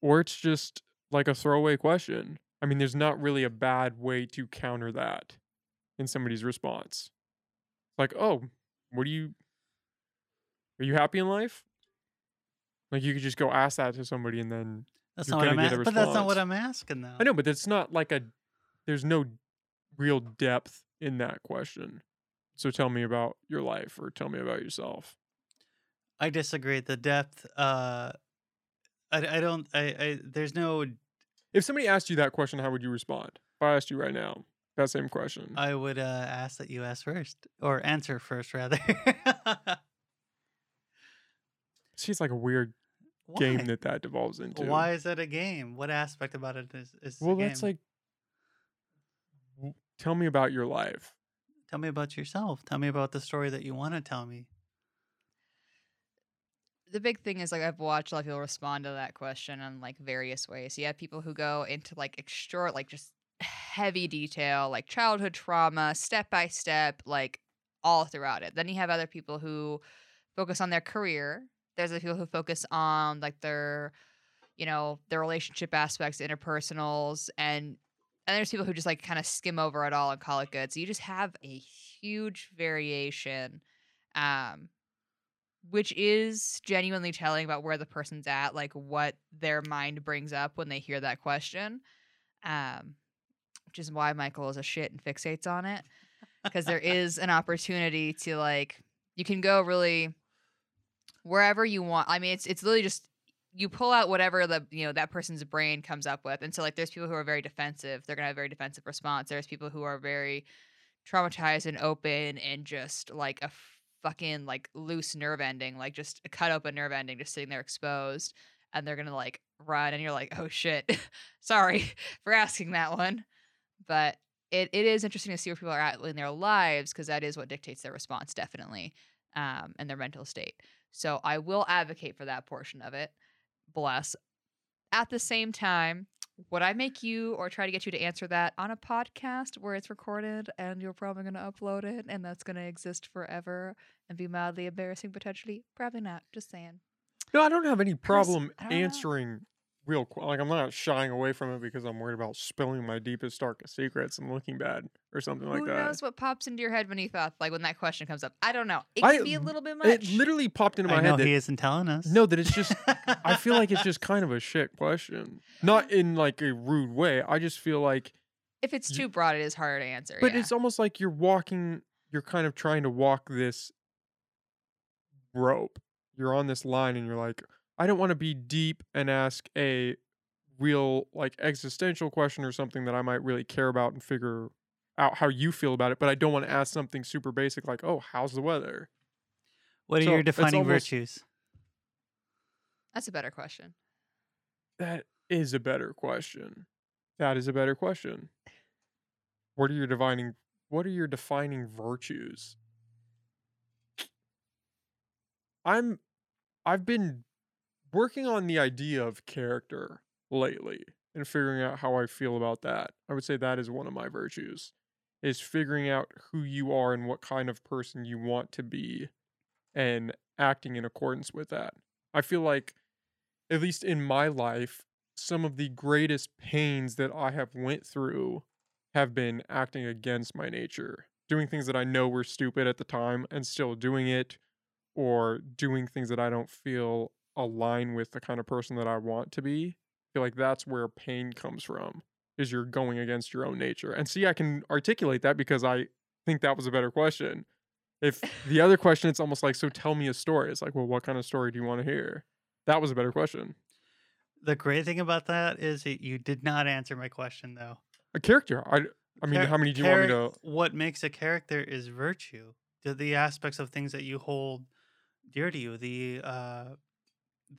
Speaker 2: Or it's just like a throwaway question. I mean, there's not really a bad way to counter that in somebody's response. Like, oh, what do you are you happy in life? Like you could just go ask that to somebody and then
Speaker 1: That's not what I'm asking. But that's not what. I'm asking though.
Speaker 2: I know, but it's not like a there's no real depth in that question. So tell me about your life or tell me about yourself.
Speaker 1: I disagree. The depth. Uh, I, I don't. I, I. There's no.
Speaker 2: If somebody asked you that question, how would you respond? If I asked you right now that same question.
Speaker 1: I would uh, ask that you ask first or answer first, rather. [laughs]
Speaker 2: She's like a weird
Speaker 1: Why?
Speaker 2: game that that devolves into.
Speaker 1: Why is that a game? What aspect about it is is a
Speaker 2: Well, that's like. Tell me about your life.
Speaker 1: Tell me about yourself. Tell me about the story that you want to tell me.
Speaker 3: the big thing is like I've watched a lot of people respond to that question in like various ways. You have people who go into like extra like just heavy detail, like childhood trauma, step by step, like all throughout it. Then you have other people who focus on their career. There's other people who focus on like their, you know, their relationship aspects, interpersonals, and and there's people who just like kind of skim over it all and call it good. So you just have a huge variation. Um, which is genuinely telling about where the person's at, like what their mind brings up when they hear that question. Um, which is why Michael is a shit and fixates on it. Because there [laughs] is an opportunity to like you can go really wherever you want. I mean, it's it's literally just you pull out whatever the you know that person's brain comes up with. And so like there's people who are very defensive, they're gonna have a very defensive response. There's people who are very traumatized and open and just like a fucking like loose nerve ending, like just a cut open nerve ending, just sitting there exposed, and they're gonna like run, and you're like, oh shit, [laughs] sorry [laughs] for asking that one, but it, it is interesting to see where people are at in their lives because that is what dictates their response, definitely, um, and their mental state. So I will advocate for that portion of it. Bless. At the same time, would I make you or try to get you to answer that on a podcast where it's recorded and you're probably going to upload it and that's going to exist forever and be mildly embarrassing potentially? Probably not. Just saying.
Speaker 2: No, I don't have any problem
Speaker 3: answering know.
Speaker 2: Answering real qu- like I'm not shying away from it because I'm worried about spilling my deepest darkest secrets and looking bad or something like that.
Speaker 3: Who
Speaker 2: that.
Speaker 3: knows what pops into your head when you thought, like when that question comes up? I don't know. It could be a little bit much.
Speaker 2: It literally popped into my
Speaker 1: I know
Speaker 2: head that
Speaker 1: he isn't telling us.
Speaker 2: no, that it's just [laughs] I feel like it's just kind of a shit question. Not uh-huh. in like a rude way. I just feel like
Speaker 3: if it's too broad, it is harder to answer.
Speaker 2: but
Speaker 3: yeah.
Speaker 2: it's almost like you're walking you're kind of trying to walk this rope. You're on this line and you're like I don't want to be deep and ask a real like existential question or something that I might really care about and figure out how you feel about it, but I don't want to ask something super basic like, "Oh, how's the weather?"
Speaker 1: What are
Speaker 2: So,
Speaker 1: your defining
Speaker 2: almost-
Speaker 1: virtues?
Speaker 3: That's a better question.
Speaker 2: That is a better question. That is a better question. What are your defining what are your defining virtues? I'm I've been working on the idea of character lately and figuring out how I feel about that. I would say that is one of my virtues is figuring out who you are and what kind of person you want to be and acting in accordance with that. I feel like at least in my life some of the greatest pains that I have went through have been acting against my nature, doing things that I know were stupid at the time and still doing it or doing things that I don't feel align with the kind of person that I want to be. I feel like that's where pain comes from is you're going against your own nature. And see I can articulate that because I think that was a better question. If the other question it's almost like so tell me a story. It's like, well, what kind of story do you want to hear? That was a better question.
Speaker 1: The great thing about that is that you did not answer my question though.
Speaker 2: A character. I I mean,
Speaker 1: Char-
Speaker 2: how many do you want me to
Speaker 1: What makes a character is virtue. The, the aspects of things that you hold dear to you. The uh,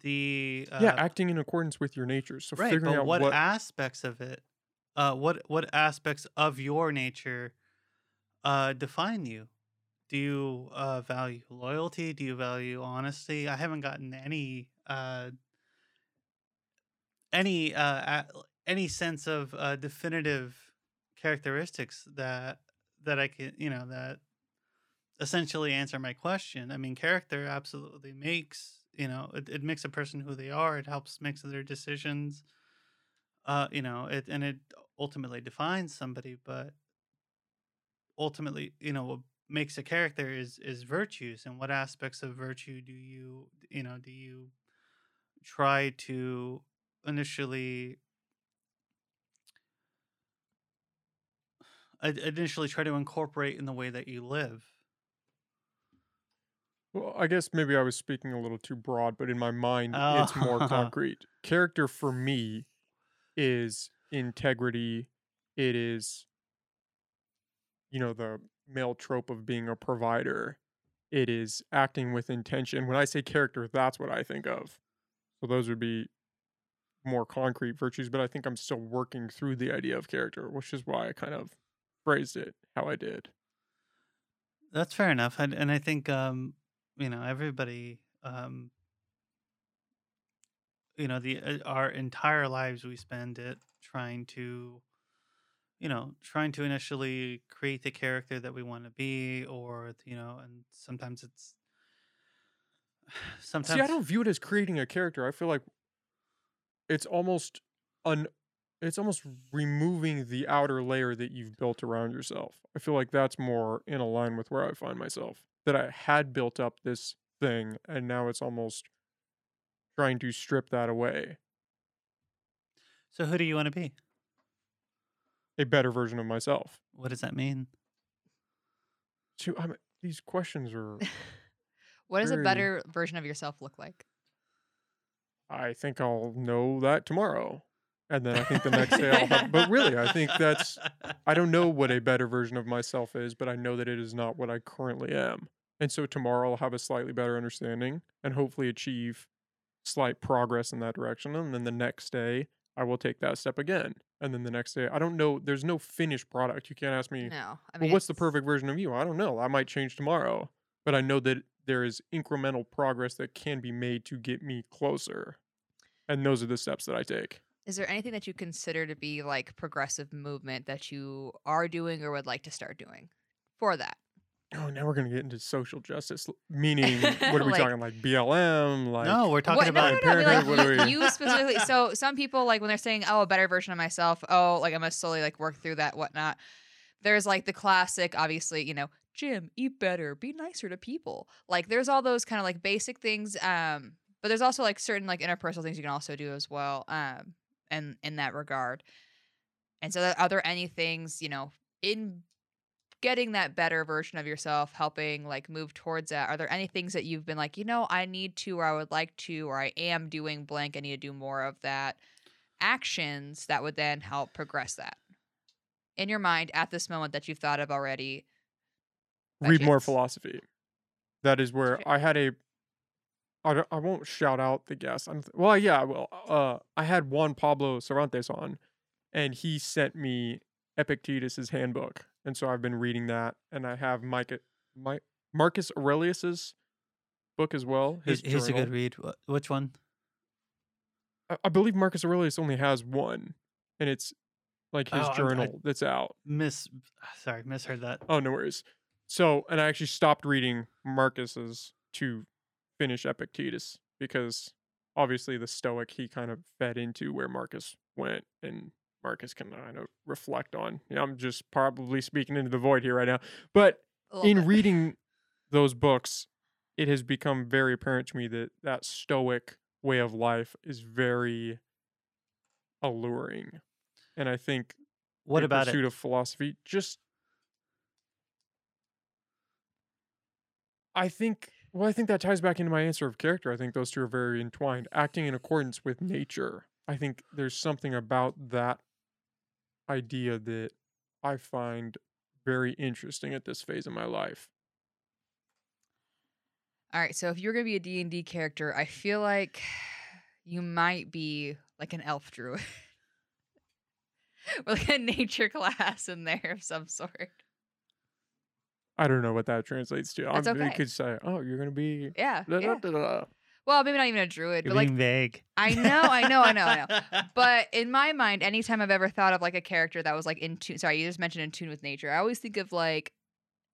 Speaker 1: the uh,
Speaker 2: Yeah, acting in accordance with your nature. So
Speaker 1: right.
Speaker 2: figuring out
Speaker 1: what,
Speaker 2: what,
Speaker 1: aspects of it, uh, what what aspects of your nature, uh, define you? Do you uh, value loyalty? Do you value honesty? I haven't gotten any uh, any uh, any sense of uh, definitive characteristics that that I can you know that essentially answer my question. I mean, character absolutely makes you know it, it makes a person who they are. It helps makes their decisions. Uh, you know, it and it ultimately defines somebody, but ultimately, you know, what makes a character is is virtues and what aspects of virtue do you you know do you try to initially initially try to incorporate in the way that you live
Speaker 2: Well, I guess maybe I was speaking a little too broad, but in my mind, it's more
Speaker 1: Oh. [laughs]
Speaker 2: concrete. Character for me is integrity. It is, you know, the male trope of being a provider. It is acting with intention. When I say character, that's what I think of. So those would be more concrete virtues, but I think I'm still working through the idea of character, which is why I kind of phrased it how I did.
Speaker 1: That's fair enough, and and I think um, you know everybody um, you know the uh, our entire lives we spend it trying to you know trying to initially create the character that we want to be, or you know, and sometimes it's sometimes
Speaker 2: See, I don't view it as creating a character. I feel like it's almost un it's almost removing the outer layer that you've built around yourself. I feel like that's more in a line with where I find myself. That I had built up this thing and now it's almost trying to strip that away.
Speaker 1: So who do you want to be?
Speaker 2: A better version of myself.
Speaker 1: What does that mean?
Speaker 2: So I mean, these questions are [laughs]
Speaker 3: What does a better version of yourself look like?
Speaker 2: I think I'll know that tomorrow. And then I think the [laughs] next day I'll have but really I think that's I don't know what a better version of myself is, but I know that it is not what I currently am. And so tomorrow I'll have a slightly better understanding and hopefully achieve slight progress in that direction. And then the next day I will take that step again. And then the next day, I don't know. There's no finished product. You can't ask me,
Speaker 3: No, I
Speaker 2: well, what's the perfect version of you? I don't know. I might change tomorrow, but I know that there is incremental progress that can be made to get me closer. And those are the steps that I take.
Speaker 3: Is there anything that you consider to be like progressive movement that you are doing or would like to start doing for that?
Speaker 2: Oh, now we're gonna get into social justice. Meaning, [laughs] what are we
Speaker 3: Like-
Speaker 2: talking like BLM? Like
Speaker 1: no, we're talking
Speaker 3: What-
Speaker 1: about
Speaker 3: no, no, no, I mean,
Speaker 2: Parenthood,
Speaker 3: like,
Speaker 2: what
Speaker 3: you,
Speaker 2: are we-
Speaker 3: you specifically. So some people like when they're saying, "Oh, a better version of myself." Oh, like I'm gonna slowly like work through that, whatnot. There's like the classic, obviously, you know, gym, eat better, be nicer to people. Like there's all those kind of like basic things. Um, but there's also like certain like interpersonal things you can also do as well. Um, and in that regard. And so, that- are there any things you know in getting that better version of yourself, helping like move towards that? Are there any things that you've been like, you know, I need to, or I would like to, or I am doing blank, I need to do more of that? Actions that would then help progress that in your mind at this moment that you've thought of already.
Speaker 2: read more philosophy. That is where I had a. I, I won't shout out the guest. I'm, well, yeah, I will. Uh, I had Juan Pablo Cervantes on, and he sent me Epictetus's handbook, and so I've been reading that, and I have Micah, Mike Marcus Aurelius's book as well. His
Speaker 1: he's a good read. Which one?
Speaker 2: I, I believe Marcus Aurelius only has one, and it's like his
Speaker 1: Oh, I'm- I-
Speaker 2: journal that's out.
Speaker 1: Miss, sorry, misheard that.
Speaker 2: Oh, no worries. So, and I actually stopped reading Marcus's to finish Epictetus because obviously the Stoic he kind of fed into where Marcus went, and Marcus can kind of reflect on. Yeah, I'm just probably speaking into the void here right now, but in
Speaker 3: bit.
Speaker 2: reading those books, it has become very apparent to me that that Stoic way of life is very alluring, and I think
Speaker 1: What about
Speaker 2: pursuit
Speaker 1: it?
Speaker 2: of philosophy just i think well i think that ties back into my answer of character i think those two are very entwined acting in accordance with nature. I think there's something about that idea that i find very interesting at this phase of my life.
Speaker 3: All right, so if you're gonna be a D and D character, I feel like you might be like an elf druid, [laughs] with like a nature [laughs] class in there of some sort.
Speaker 2: I don't know what that translates to
Speaker 3: That's
Speaker 2: I'm, you could say oh you're gonna be
Speaker 3: Yeah,
Speaker 2: da,
Speaker 3: yeah.
Speaker 2: da, da, da."
Speaker 3: Well, maybe not even a druid,
Speaker 1: You're
Speaker 3: but like
Speaker 1: vague.
Speaker 3: I know, I know, I know, I know. [laughs] But in my mind, anytime I've ever thought of like a character that was like in tune, sorry, you just mentioned in tune with nature, I always think of like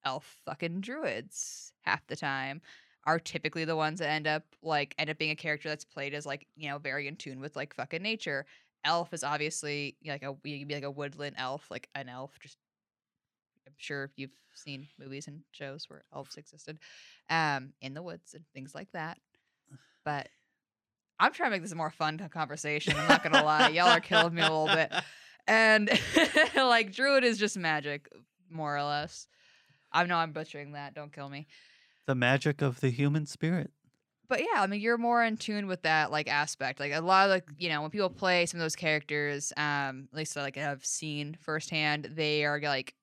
Speaker 3: elf fucking druids half the time are typically the ones that end up like end up being a character that's played as like you know very in tune with like fucking nature. Elf is obviously like a you could be like a woodland elf, like an elf. Just I'm sure you've seen movies and shows where elves existed, um, in the woods and things like that. But I'm trying to make this a more fun conversation. I'm not gonna lie, y'all are killing me a little bit. [laughs] And [laughs] like druid is just magic, more or less. I know I'm butchering that. Don't kill me.
Speaker 1: the magic of the human spirit.
Speaker 3: But yeah, I mean, you're more in tune with that like aspect. Like a lot of like you know when people play some of those characters, um, at least like I've seen firsthand, they are like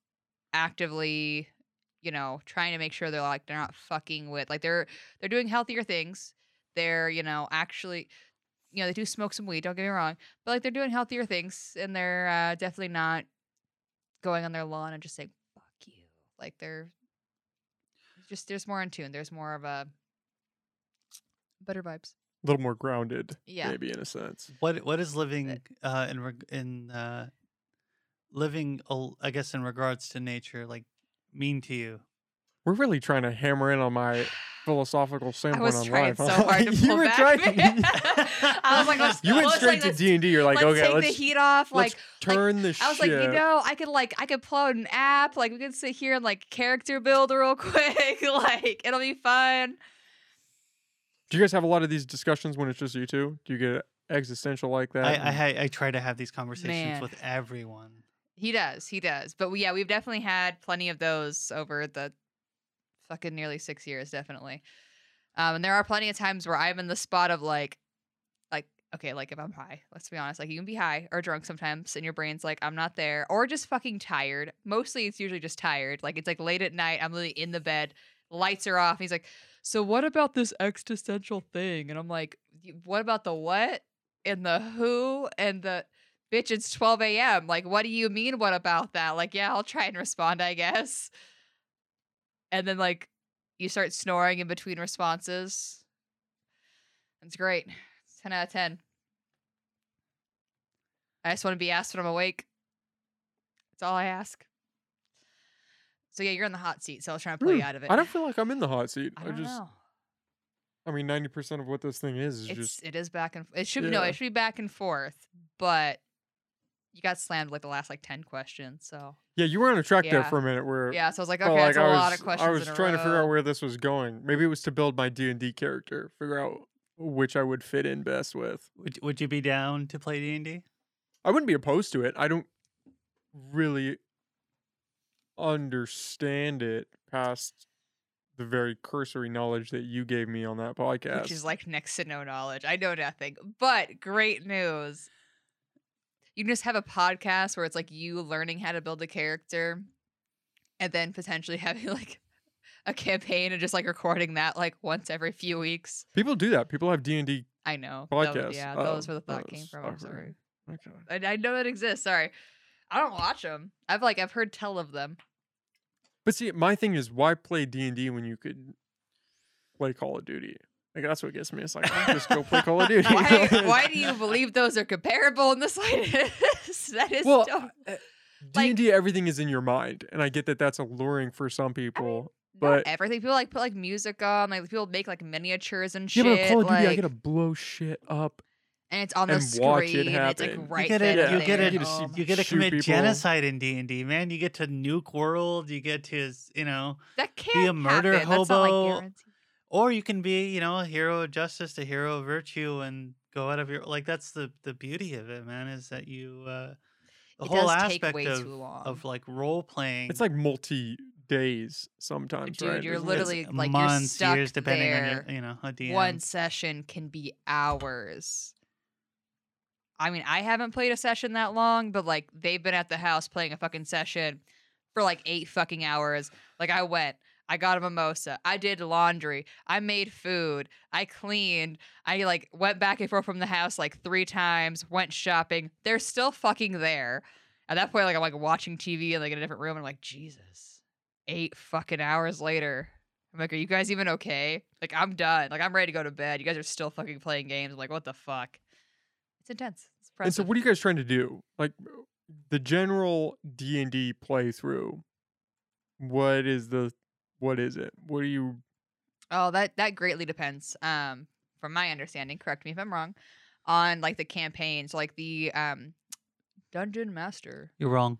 Speaker 3: actively, you know, trying to make sure they're like they're not fucking with like they're they're doing healthier things. They're you know actually, you know, they do smoke some weed. Don't get me wrong, but like they're doing healthier things, and they're uh, definitely not going on their lawn and just saying "fuck you." Like they're just there's more in tune. There's more of a better vibes.
Speaker 2: a little more grounded
Speaker 3: Yeah.
Speaker 2: maybe in a sense
Speaker 1: What what is living uh, in in uh, living? I guess in regards to nature, like mean to you?
Speaker 2: we're really trying to hammer in on my philosophical [sighs]
Speaker 3: I
Speaker 2: standpoint
Speaker 3: was
Speaker 2: on
Speaker 3: trying
Speaker 2: life
Speaker 3: so
Speaker 2: huh?
Speaker 3: hard to [laughs]
Speaker 2: You were
Speaker 3: back.
Speaker 2: trying-
Speaker 3: man. [laughs] [laughs] I was like, let's,
Speaker 2: you went straight
Speaker 3: like,
Speaker 2: to D and D. You're like,
Speaker 3: let's
Speaker 2: okay,
Speaker 3: take
Speaker 2: let's
Speaker 3: the heat off.
Speaker 2: let's
Speaker 3: Like,
Speaker 2: turn the
Speaker 3: I was like, you know, I could like, I could upload an app. Like, we could sit here and like character build real quick. like, it'll be fun.
Speaker 2: Do you guys have a lot of these discussions when it's just you two? Do you get existential like that?
Speaker 1: I I,
Speaker 2: and-
Speaker 1: I try to have these conversations
Speaker 3: Man.
Speaker 1: with everyone.
Speaker 3: He does, he does. But we, yeah, we've definitely had plenty of those over the fucking nearly six years, definitely. Um, and there are plenty of times where I'm in the spot of like, like, okay, like if I'm high, let's be honest, like you can be high or drunk sometimes, and your brain's like, I'm not there, or just fucking tired. Mostly, it's usually just tired. Like it's like late at night, I'm literally in the bed, lights are off. And he's like, so what about this existential thing? And I'm like, what about the what? and the who and the bitch it's 12 a.m like what do you mean what about that? Like yeah i'll try and respond i guess. And then like you start snoring in between responses. It's great. 10 out of 10 i just want to be asked when i'm awake. That's all i ask. So yeah you're in the hot seat so i was trying to pull you
Speaker 2: Hmm,
Speaker 3: out of it.
Speaker 2: I don't feel like I'm in the hot seat.
Speaker 3: I
Speaker 2: I, just,
Speaker 3: know.
Speaker 2: I mean, ninety percent of what this thing is is
Speaker 3: It's
Speaker 2: just.
Speaker 3: it is back and it should no it should be back and forth, but you got slammed like the last like ten questions. So
Speaker 2: Yeah, you were on a track there for a minute where.
Speaker 3: yeah, so I was like,
Speaker 2: felt
Speaker 3: okay, that's
Speaker 2: I
Speaker 3: a
Speaker 2: was,
Speaker 3: lot of questions.
Speaker 2: I was
Speaker 3: in a
Speaker 2: trying to figure out where this was going. Maybe it was to build my D and D character, figure out which I would fit in best with.
Speaker 1: Would would you be down to play D and D?
Speaker 2: I wouldn't be opposed to it. I don't really understand it past the very cursory knowledge that you gave me on that podcast.
Speaker 3: which is like next to no knowledge. I know nothing, but great news. You can just have a podcast where it's like you learning how to build a character, and then potentially [laughs] having like a campaign and just like recording that like once every few weeks.
Speaker 2: People do that. People have D and D.
Speaker 3: I know. Was- yeah,
Speaker 2: Oh,
Speaker 3: that was where the thought came from. I'm sorry.
Speaker 2: Okay.
Speaker 3: I, I know that exists. Sorry, I don't watch them. I've like I've heard tell of them.
Speaker 2: But see, my thing is, why play D and D when you could play Call of Duty? Like that's what gets me. It's like I'll [laughs] just go play Call of Duty.
Speaker 3: Why? [laughs] why do you believe those are comparable in the [laughs] slightest? that is
Speaker 2: Well,
Speaker 3: dumb.
Speaker 2: Uh, D and D, everything is in your mind, and I get that that's alluring for some people.
Speaker 3: Not
Speaker 2: but-
Speaker 3: everything people like put like music on. Like people make like miniatures and
Speaker 2: yeah,
Speaker 3: shit.
Speaker 2: but Call of Duty, I
Speaker 3: like-
Speaker 2: get to blow shit up.
Speaker 3: and it's on the screen.
Speaker 2: watch it
Speaker 3: and it's like right
Speaker 1: you get
Speaker 3: then
Speaker 1: to, you
Speaker 3: there.
Speaker 1: get
Speaker 2: You
Speaker 1: to,
Speaker 2: get to see
Speaker 3: my-
Speaker 1: you get to commit
Speaker 2: people.
Speaker 1: genocide in D and D, man. You get to nuke world. You get to you know,
Speaker 3: that can't be
Speaker 1: a murder
Speaker 3: happen. That's not, like,
Speaker 1: hobo.
Speaker 3: guaranteed.
Speaker 1: Or you can be you know a hero of justice, a hero of virtue, and go out of your like. That's the the beauty of it, man. Is that you uh, the
Speaker 3: It
Speaker 1: whole aspect of of like role playing.
Speaker 2: It's like multi days sometimes,
Speaker 3: Dude,
Speaker 2: right?
Speaker 3: you're
Speaker 2: Isn't
Speaker 3: literally
Speaker 1: It's
Speaker 3: like
Speaker 1: months,
Speaker 3: you're stuck
Speaker 1: years, depending
Speaker 3: there.
Speaker 1: on your you know a DM.
Speaker 3: one session can be hours. I mean, I haven't played a session that long, but like they've been at the house playing a fucking session for like eight fucking hours. Like I went, I got a mimosa, I did laundry, I made food, I cleaned, I like went back and forth from the house like three times, went shopping. They're still fucking there. At that point, like I'm like watching TV in like in a different room. And I'm like, Jesus, eight fucking hours later. I'm like, are you guys even okay? Like, I'm done. Like, I'm ready to go to bed. You guys are still fucking playing games. I'm like, what the fuck? It's intense. It's
Speaker 2: And so, what are you guys trying to do? Like the general D and D playthrough. What is the? What is it? What are you?
Speaker 3: oh, that that greatly depends. Um, from my understanding, correct me if I'm wrong, on like the campaigns, like the um, dungeon master.
Speaker 1: You're wrong.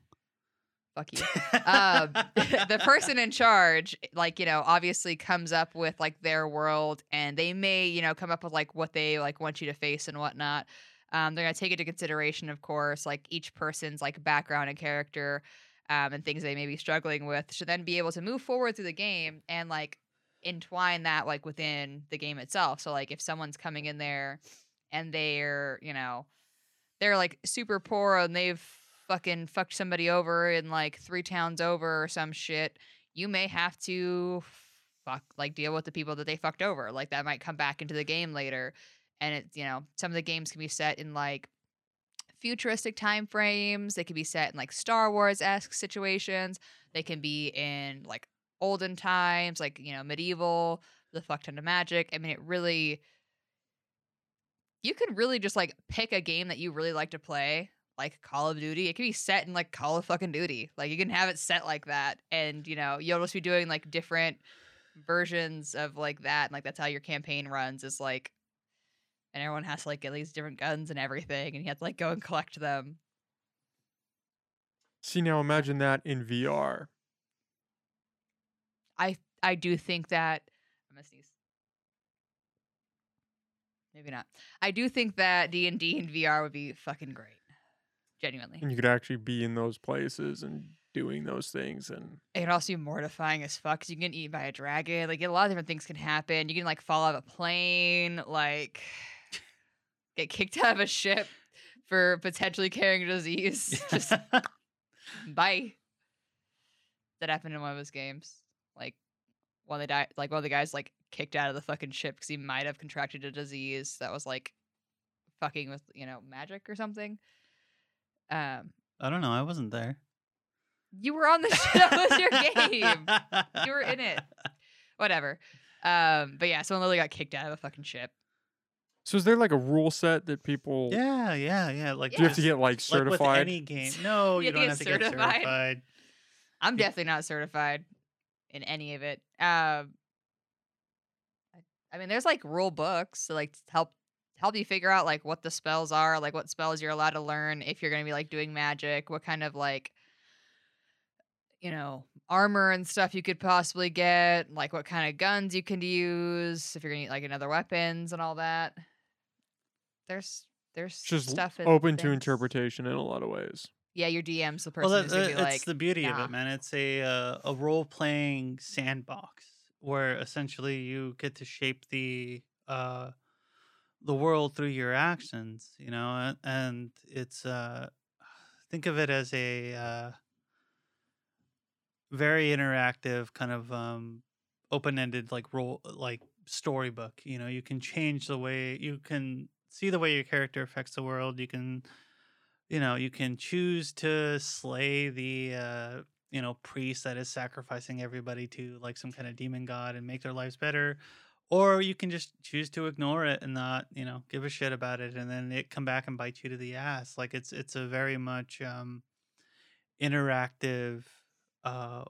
Speaker 3: Fuck you. [laughs] um, [laughs] the person in charge, like you know, obviously comes up with like their world, and they may you know come up with like what they like want you to face and whatnot. Um, they're gonna take into consideration, of course, like each person's like background and character, um, and things they may be struggling with, to then be able to move forward through the game and like entwine that like within the game itself. So like if someone's coming in there and they're you know they're like super poor and they've fucking fucked somebody over in like three towns over or some shit, you may have to fuck like deal with the people that they fucked over. Like that might come back into the game later. And it's you know, some of the games can be set in like futuristic time frames. They can be set in like Star Wars esque situations. They can be in like olden times, like, you know, medieval, the fuck ton of magic. I mean, it really you can really just like pick a game that you really like to play, like Call of Duty. It can be set in like Call of fucking Duty. Like you can have it set like that, and you know you'll just be doing like different versions of like that, and like that's how your campaign runs. Is like, and everyone has to like get these different guns and everything, and you have to like go and collect them.
Speaker 2: See now, imagine that in VR.
Speaker 3: I I do think that I'm gonna sneeze. Maybe not. I do think that D and D in VR would be fucking great. Genuinely.
Speaker 2: and you could actually be in those places and doing those things and
Speaker 3: It can also be mortifying as fuck 'cause you can get eaten by a dragon. Like a lot of different things can happen. You can like fall out of a plane, like get kicked [laughs] out of a ship for potentially carrying a disease. Just [laughs] bye. That happened in one of his games. Like one of the di- like one of the guys like kicked out of the fucking ship because he might have contracted a disease that was like fucking with you know magic or something. Um,
Speaker 1: I don't know. I wasn't there.
Speaker 3: you were on the [laughs] show. that was your game. You were in it. Whatever. Um, but yeah, someone literally got kicked out of a fucking ship.
Speaker 2: So is there like a rule set that people
Speaker 1: Yeah, yeah, yeah. Like
Speaker 2: do you have to get like
Speaker 1: like
Speaker 2: certified?
Speaker 1: with any game. No, [laughs]
Speaker 3: You
Speaker 1: you,
Speaker 3: have to
Speaker 1: don't
Speaker 3: get
Speaker 1: have to get
Speaker 3: certified?
Speaker 1: certified.
Speaker 3: I'm
Speaker 1: Yeah.
Speaker 3: definitely not certified in any of it. Um, I, I mean, there's like rule books to like help help you figure out like what the spells are, like what spells you're allowed to learn if you're gonna be like doing magic, what kind of like you know armor and stuff you could possibly get, like what kind of guns you can use if you're gonna need like another weapons and all that. There's there's
Speaker 2: just
Speaker 3: stuff in
Speaker 2: open to interpretation in a lot of ways.
Speaker 3: Yeah, your DM's the person
Speaker 1: Well,
Speaker 3: who's
Speaker 1: that,
Speaker 3: gonna be
Speaker 1: that-
Speaker 3: like,
Speaker 1: it's the beauty of it, man. It's a uh, a role playing sandbox where essentially you get to shape the uh, the world through your actions. You know, and, and it's uh, think of it as a uh, very interactive kind of um, open ended like role like storybook. You know, you can change the way you can see the way your character affects the world. You can you know you can choose to slay the uh you know priest that is sacrificing everybody to like some kind of demon god and make their lives better or you can just choose to ignore it and not you know give a shit about it and then it come back and bite you to the ass like it's it's a very much um interactive uh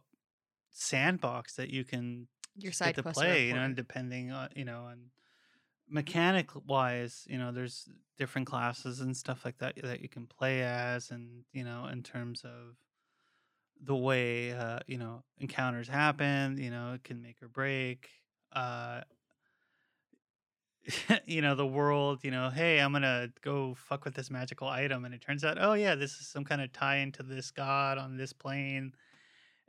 Speaker 1: sandbox that you can
Speaker 3: your side
Speaker 1: get to play, you know, and depending on you know, on mechanic wise, you know, there's different classes and stuff like that that you can play as, and you know, in terms of the way uh, you know encounters happen, you know, it can make or break. Uh, [laughs] you know the world you know hey i'm gonna go fuck with this magical item and it turns out oh yeah this is some kind of tie into this god on this plane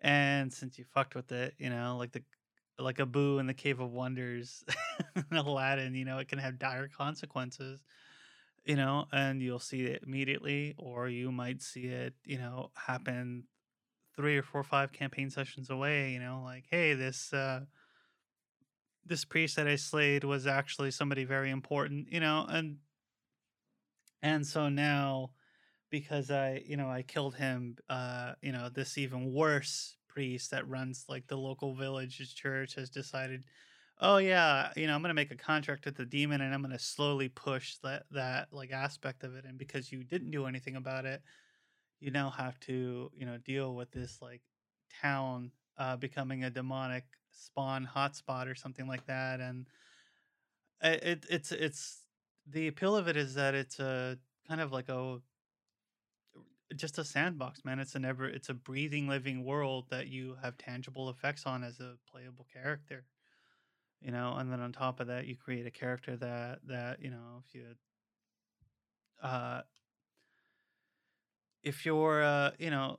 Speaker 1: and since you fucked with it you know like the like Abu in the cave of wonders [laughs] aladdin you know it can have dire consequences you know and you'll see it immediately or you might see it you know happen three or four or five campaign sessions away you know like hey this uh this priest that i slayed was actually somebody very important you know and and so now because i you know i killed him uh you know this even worse priest that runs like the local village church has decided oh yeah you know i'm gonna make a contract with the demon and i'm gonna slowly push that that like aspect of it and because you didn't do anything about it you now have to you know deal with this like town uh becoming a demonic spawn hotspot or something like that and i- it it's it's the appeal of it is that it's a kind of like a just a sandbox man it's a never it's a breathing living world that you have tangible effects on as a playable character you know and then on top of that you create a character that that you know if you uh if you're uh you know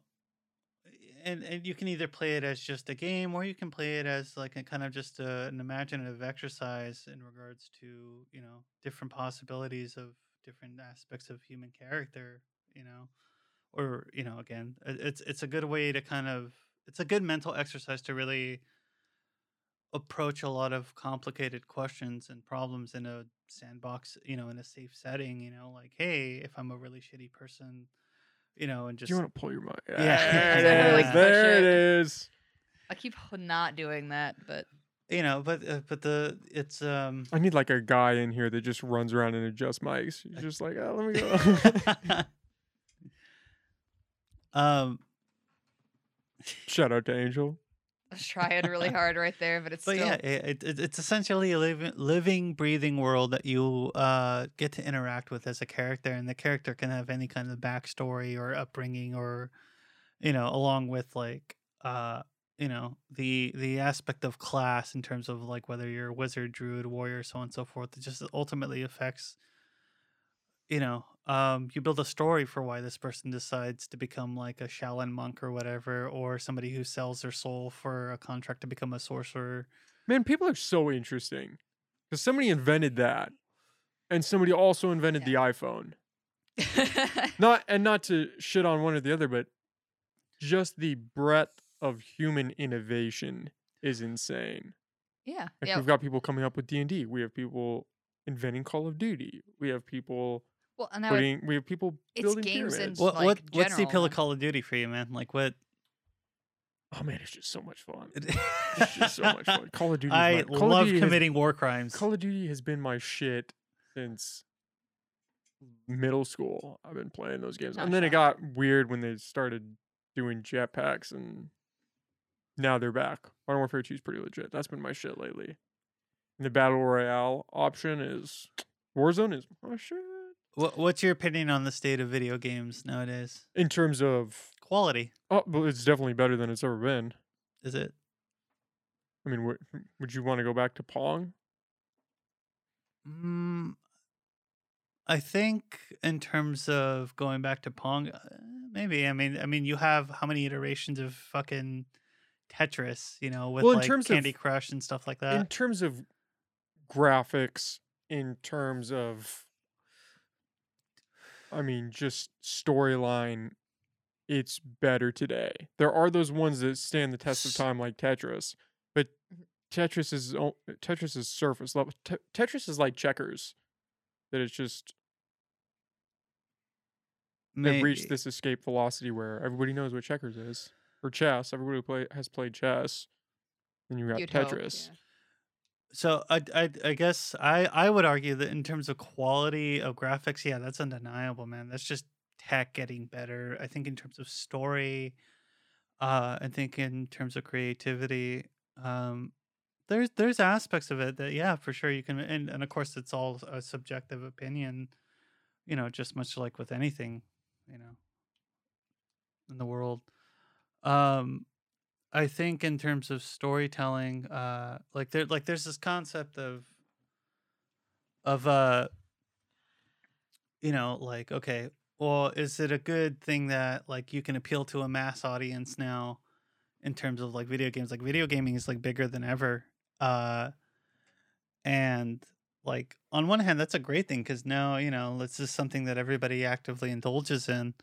Speaker 1: and and you can either play it as just a game or you can play it as like a kind of just a, an imaginative exercise in regards to you know different possibilities of different aspects of human character you know or you know again it's it's a good way to kind of it's a good mental exercise to really approach a lot of complicated questions and problems in a sandbox you know in a safe setting you know like hey if i'm a really shitty person you know and
Speaker 2: Do
Speaker 1: just
Speaker 2: you want to pull your mic? [laughs]
Speaker 1: Yeah.
Speaker 2: There it
Speaker 3: Definitely
Speaker 2: is. There it
Speaker 3: it.
Speaker 2: is.
Speaker 3: I keep not doing that, but
Speaker 1: you know but uh, but the it's um
Speaker 2: I need like a guy in here that just runs around and adjusts mics. He's just like, oh, let me go. [laughs] [laughs]
Speaker 1: um
Speaker 2: Shout out to Angel.
Speaker 3: I was trying really [laughs] hard right there, but it's
Speaker 1: but
Speaker 3: still
Speaker 1: yeah it, it, it's essentially a living living breathing world that you uh get to interact with as a character and the character can have any kind of backstory or upbringing or you know along with like uh you know the the aspect of class in terms of like whether you're a wizard druid warrior so on and so forth it just ultimately affects you know um you build a story for why this person decides to become like a shaolin monk or whatever or somebody who sells their soul for a contract to become a sorcerer
Speaker 2: Man, people are so interesting. Because somebody invented that. And somebody also invented the iPhone. [laughs] Not and not to shit on one or the other, but just the breadth of human innovation is insane.
Speaker 3: yeah,
Speaker 2: Like
Speaker 3: yeah.
Speaker 2: we've got people coming up with D and D. We have people inventing Call of Duty. We have people
Speaker 3: Well, and I would,
Speaker 2: putting we have people
Speaker 3: It's
Speaker 2: building
Speaker 3: games
Speaker 2: pyramids.
Speaker 3: Well,
Speaker 1: What
Speaker 3: like,
Speaker 1: what what's the appeal of Call of Duty for you, man? Like what?
Speaker 2: oh man, it's just so much fun. It's just so much fun. [laughs] Call of Duty.
Speaker 1: I
Speaker 2: is my, Call
Speaker 1: love
Speaker 2: of Duty has-
Speaker 1: committing war crimes.
Speaker 2: Call of Duty has been my shit since middle school. I've been playing those games,
Speaker 3: Oh,
Speaker 2: and then it got weird when they started doing jetpacks, and now they're back. Modern Warfare 2 is pretty legit. That's been my shit lately. And the battle royale option is Warzone is my shit
Speaker 1: What, what's your opinion on the state of video games nowadays?
Speaker 2: in terms of
Speaker 1: Quality,
Speaker 2: oh, well, it's definitely better than it's ever been.
Speaker 1: is it?
Speaker 2: I mean, wh- would you want to go back to Pong?
Speaker 1: Mm, I think in terms of going back to Pong, uh, maybe. I mean, I mean, you have how many iterations of fucking Tetris? You know, with
Speaker 2: Well, in
Speaker 1: like
Speaker 2: terms of-
Speaker 1: Candy Crush and stuff like that.
Speaker 2: in terms of graphics in terms of i mean just storyline it's better today there are those ones that stand the test of time like tetris but
Speaker 3: Mhm.
Speaker 2: tetris is tetris is surface level Te- tetris is like checkers that it's just they've reached this escape velocity where everybody knows what checkers is or chess everybody who play, has played chess then you got
Speaker 3: You'd hope,
Speaker 2: tetris
Speaker 3: yeah.
Speaker 1: So I, I I guess I I would argue that in terms of quality of graphics, yeah, that's undeniable, man. That's just tech getting better. I think in terms of story, uh, I think in terms of creativity, um, there's there's aspects of it that yeah, for sure you can, and and of course it's all a subjective opinion, you know, just much like with anything, you know, in the world. Um, I think in terms of storytelling, uh, like there, like there's this concept of, of uh, you know, like okay, well, is it a good thing that like you can appeal to a mass audience now, in terms of like video games? Like video gaming is like bigger than ever, uh, and like on one hand that's a great thing because now you know this is something that everybody actively indulges in,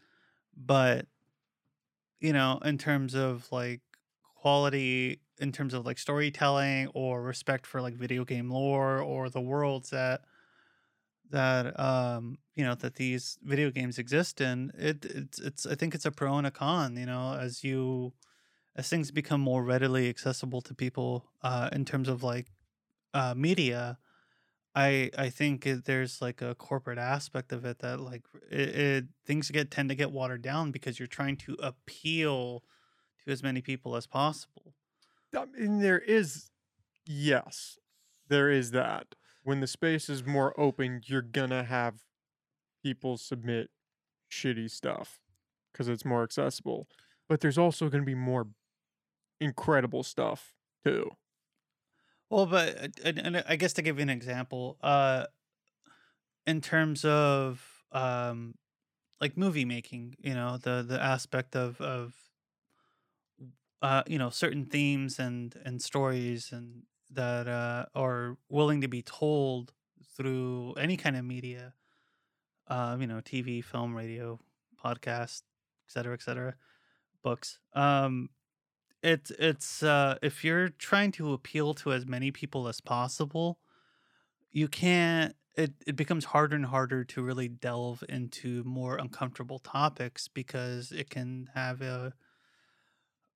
Speaker 1: but you know, in terms of like quality, in terms of like storytelling or respect for like video game lore or the worlds that that um you know that these video games exist in it it's it's i think it's a pro and a con you know as you as things become more readily accessible to people uh in terms of like uh media i i think it, there's like a corporate aspect of it that like it, it things get tend to get watered down because you're trying to appeal to as many people as possible
Speaker 2: I mean, there is, yes, there is that. When the space is more open, you're gonna have people submit shitty stuff because it's more accessible. But there's also gonna be more incredible stuff too.
Speaker 1: Well, but uh, and, and I guess to give you an example, uh, in terms of um, like movie making, you know, the the aspect of of uh, you know, certain themes and and stories and that uh, are willing to be told through any kind of media, uh, you know, TV, film, radio, podcast, et cetera, et cetera, books. Um, it's it's uh if you're trying to appeal to as many people as possible you can't it, it becomes harder and harder to really delve into more uncomfortable topics because it can have a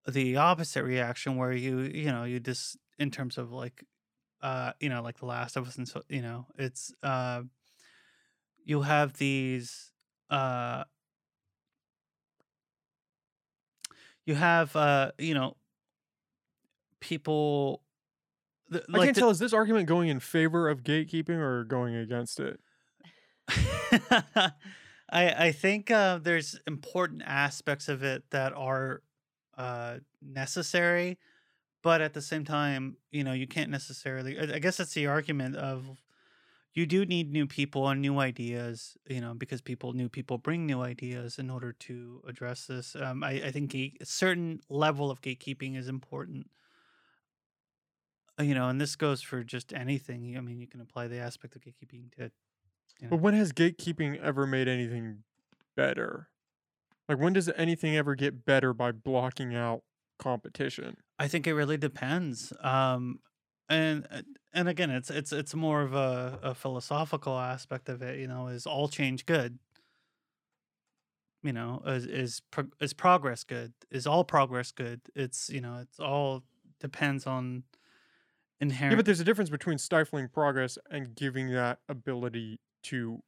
Speaker 1: the opposite reaction where you you know you just in terms of like uh you know like the last of us and so you know it's uh you have these uh you have uh you know people th-
Speaker 2: I
Speaker 1: like
Speaker 2: can't
Speaker 1: the-
Speaker 2: tell. Is this argument going in favor of gatekeeping or going against it? [laughs]
Speaker 1: I I think uh, there's important aspects of it that are uh, necessary, but at the same time, you know, you can't necessarily. I guess that's the argument of you do need new people and new ideas, you know, because people new people bring new ideas in order to address this. Um, I I think gate, a certain level of gatekeeping is important. Uh, You know, and this goes for just anything. I mean, you can apply the aspect of gatekeeping to you know,
Speaker 2: But when has gatekeeping ever made anything better? Like when does anything ever get better by blocking out competition?
Speaker 1: I think it really depends. Um, and uh, and again, it's it's it's more of a, a philosophical aspect of it. You know, is all change good? You know, is is pro- is progress good? Is all progress good? It's you know, it's all depends on inherent.
Speaker 2: Yeah, but there's a difference between stifling progress and giving that ability to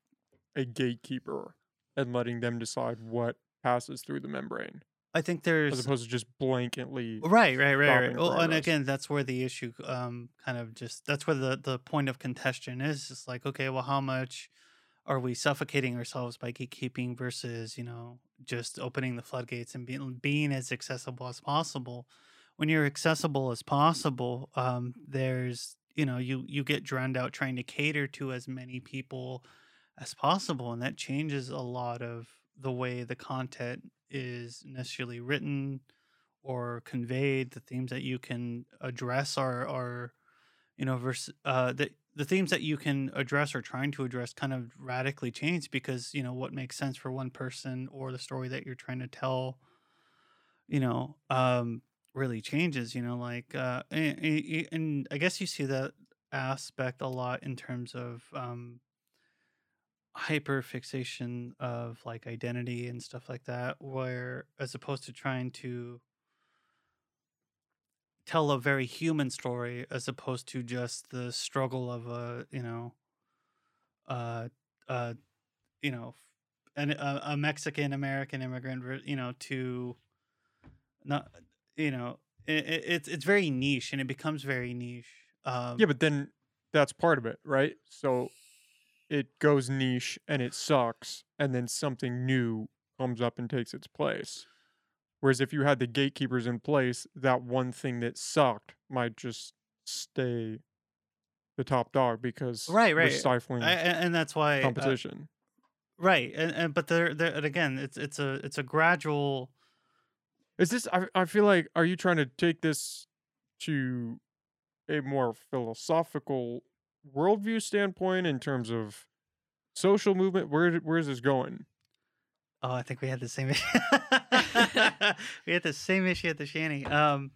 Speaker 2: a gatekeeper and letting them decide what passes through the membrane,
Speaker 1: I think there's as
Speaker 2: opposed to just blankantly.
Speaker 1: Right, right, right, right. Well, and again, that's where the issue, um, kind of just that's where the the point of contention is. It's like, okay, well, how much are we suffocating ourselves by gatekeeping versus, you know, just opening the floodgates and being being as accessible as possible? When you're accessible as possible, um, there's you know you you get drowned out trying to cater to as many people as possible, and that changes a lot of the way the content is necessarily written or conveyed the themes that you can address are are you know versus uh the the themes that you can address or trying to address kind of radically change because you know what makes sense for one person or the story that you're trying to tell you know um really changes you know like uh and, and- i guess you see that aspect a lot in terms of um hyper fixation of like identity and stuff like that where as opposed to trying to tell a very human story as opposed to just the struggle of a you know uh uh you know an, a, a mexican american immigrant you know to not you know it, it, it's it's very niche and it becomes very niche um
Speaker 2: Yeah, but then that's part of it, right? So it goes niche and it sucks, and then something new comes up and takes its place. Whereas if you had the gatekeepers in place, that one thing that sucked might just stay the top dog because
Speaker 1: Right, right.
Speaker 2: stifling
Speaker 1: I, and that's why uh,
Speaker 2: competition.
Speaker 1: right and, and but there there and again it's it's a it's a gradual
Speaker 2: Is this? I, I feel like. Are you trying to take this to a more philosophical worldview standpoint in terms of social movement? Where where is this going?
Speaker 1: Oh, I think we had the same issue. [laughs] [laughs] we had the same issue at the shanty. Um,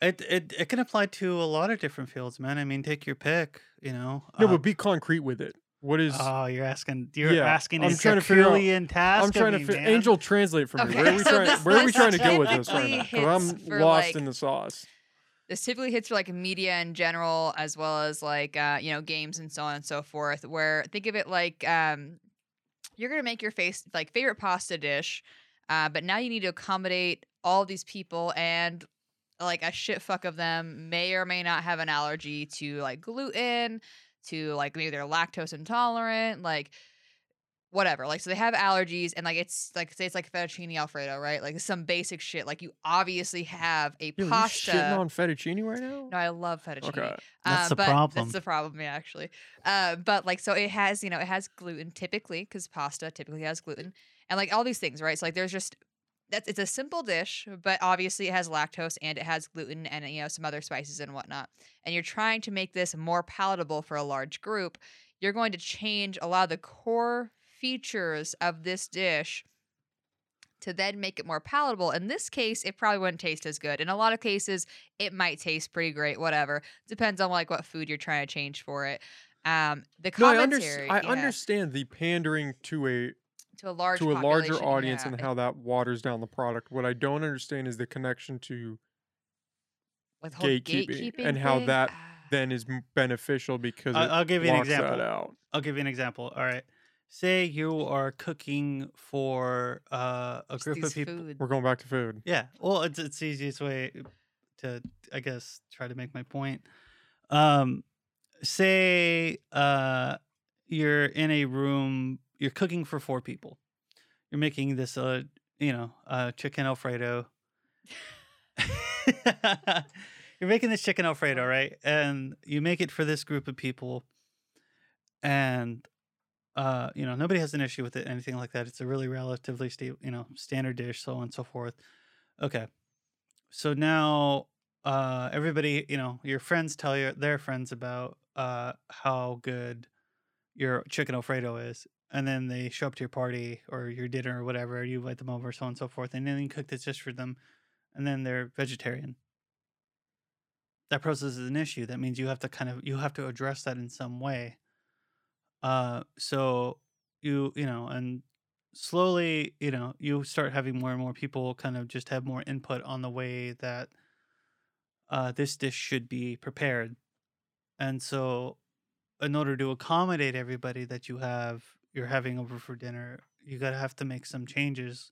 Speaker 1: it, it it can apply to a lot of different fields, man. I mean, take your pick. You know.
Speaker 2: No,
Speaker 1: Um,
Speaker 2: but be concrete with it. What is?
Speaker 1: oh, you're asking. You're
Speaker 2: Yeah,
Speaker 1: asking.
Speaker 2: I'm trying to figure out-
Speaker 1: Herculean task.
Speaker 2: I'm trying to
Speaker 1: me,
Speaker 2: fi- Angel translate for me.
Speaker 3: Okay,
Speaker 2: where are we
Speaker 3: so
Speaker 2: trying?
Speaker 3: this-
Speaker 2: where are we trying to go with this right now? I'm lost
Speaker 3: like-
Speaker 2: in the sauce.
Speaker 3: This typically hits for like media in general as well as like uh, you know games and so on and so forth where think of it like um, you're gonna make your face like favorite pasta dish uh, but now you need to accommodate all these people and like a shit fuck of them may or may not have an allergy to like gluten to like maybe they're lactose intolerant like whatever like so they have allergies and like it's like say it's like fettuccine alfredo right like some basic shit like you obviously have a
Speaker 2: Yo,
Speaker 3: pasta
Speaker 2: You shitting on fettuccine right now?
Speaker 3: no, I love fettuccine.
Speaker 2: Okay.
Speaker 1: That's
Speaker 3: Uh,
Speaker 1: the
Speaker 3: but
Speaker 1: problem.
Speaker 3: That's the problem, yeah, actually. Uh, but like, so it has, you know, it has gluten typically because pasta typically has gluten, and like all these things, right? So like, there's just that's it's a simple dish, but obviously it has lactose and it has gluten and you know some other spices and whatnot. And you're trying to make this more palatable for a large group. You're going to change a lot of the core features of this dish to then make it more palatable. In this case, it probably wouldn't taste as good. In a lot of cases, it might taste pretty great, whatever. Depends on like what food you're trying to change for it. Um the
Speaker 2: No, I, under-
Speaker 3: commentary
Speaker 2: I understand the pandering to a
Speaker 3: to a large
Speaker 2: to a larger audience
Speaker 3: yeah,
Speaker 2: and how that waters down the product. What I don't understand is the connection to
Speaker 3: with the whole
Speaker 2: gatekeeping and how
Speaker 3: thing,
Speaker 2: that
Speaker 3: ah.
Speaker 2: then is beneficial because
Speaker 1: I-
Speaker 2: it
Speaker 1: I'll give you an example.
Speaker 2: out.
Speaker 1: I'll give you an example. All right. Say you are cooking for uh, a group of people.
Speaker 3: food.
Speaker 2: We're going back to food.
Speaker 1: Yeah. Well, it's it's the easiest way to I guess try to make my point. Um say uh you're in a room, you're cooking for four people. You're making this uh you know, uh chicken alfredo. [laughs] you're making this chicken alfredo, right? And you make it for this group of people and uh you know nobody has an issue with it anything like that it's a really relatively sta- you know standard dish so on and so forth okay so now uh everybody you know your friends tell your their friends about uh how good your chicken alfredo is and then they show up to your party or your dinner or whatever you invite them over so on and so forth and then you cook this dish for them and then they're vegetarian that process is an issue. That means you have to kind of you have to address that in some way. Uh, so you you know, and slowly, you know, you start having more and more people kind of just have more input on the way that uh, this dish should be prepared. And so, in order to accommodate everybody that you have, you're having over for dinner, you gotta have to make some changes,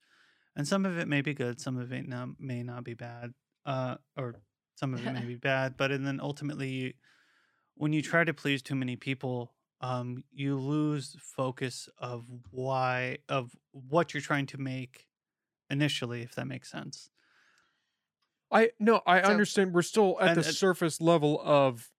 Speaker 1: and some of it may be good, some of it not, may not be bad, uh, or some of it may [laughs] be bad. But and then ultimately, when you try to please too many people, um, you lose focus of why of what you're trying to make initially, if that makes sense.
Speaker 2: I no, I
Speaker 3: So-
Speaker 2: understand. We're still at
Speaker 1: And
Speaker 2: the
Speaker 1: it-
Speaker 2: surface level of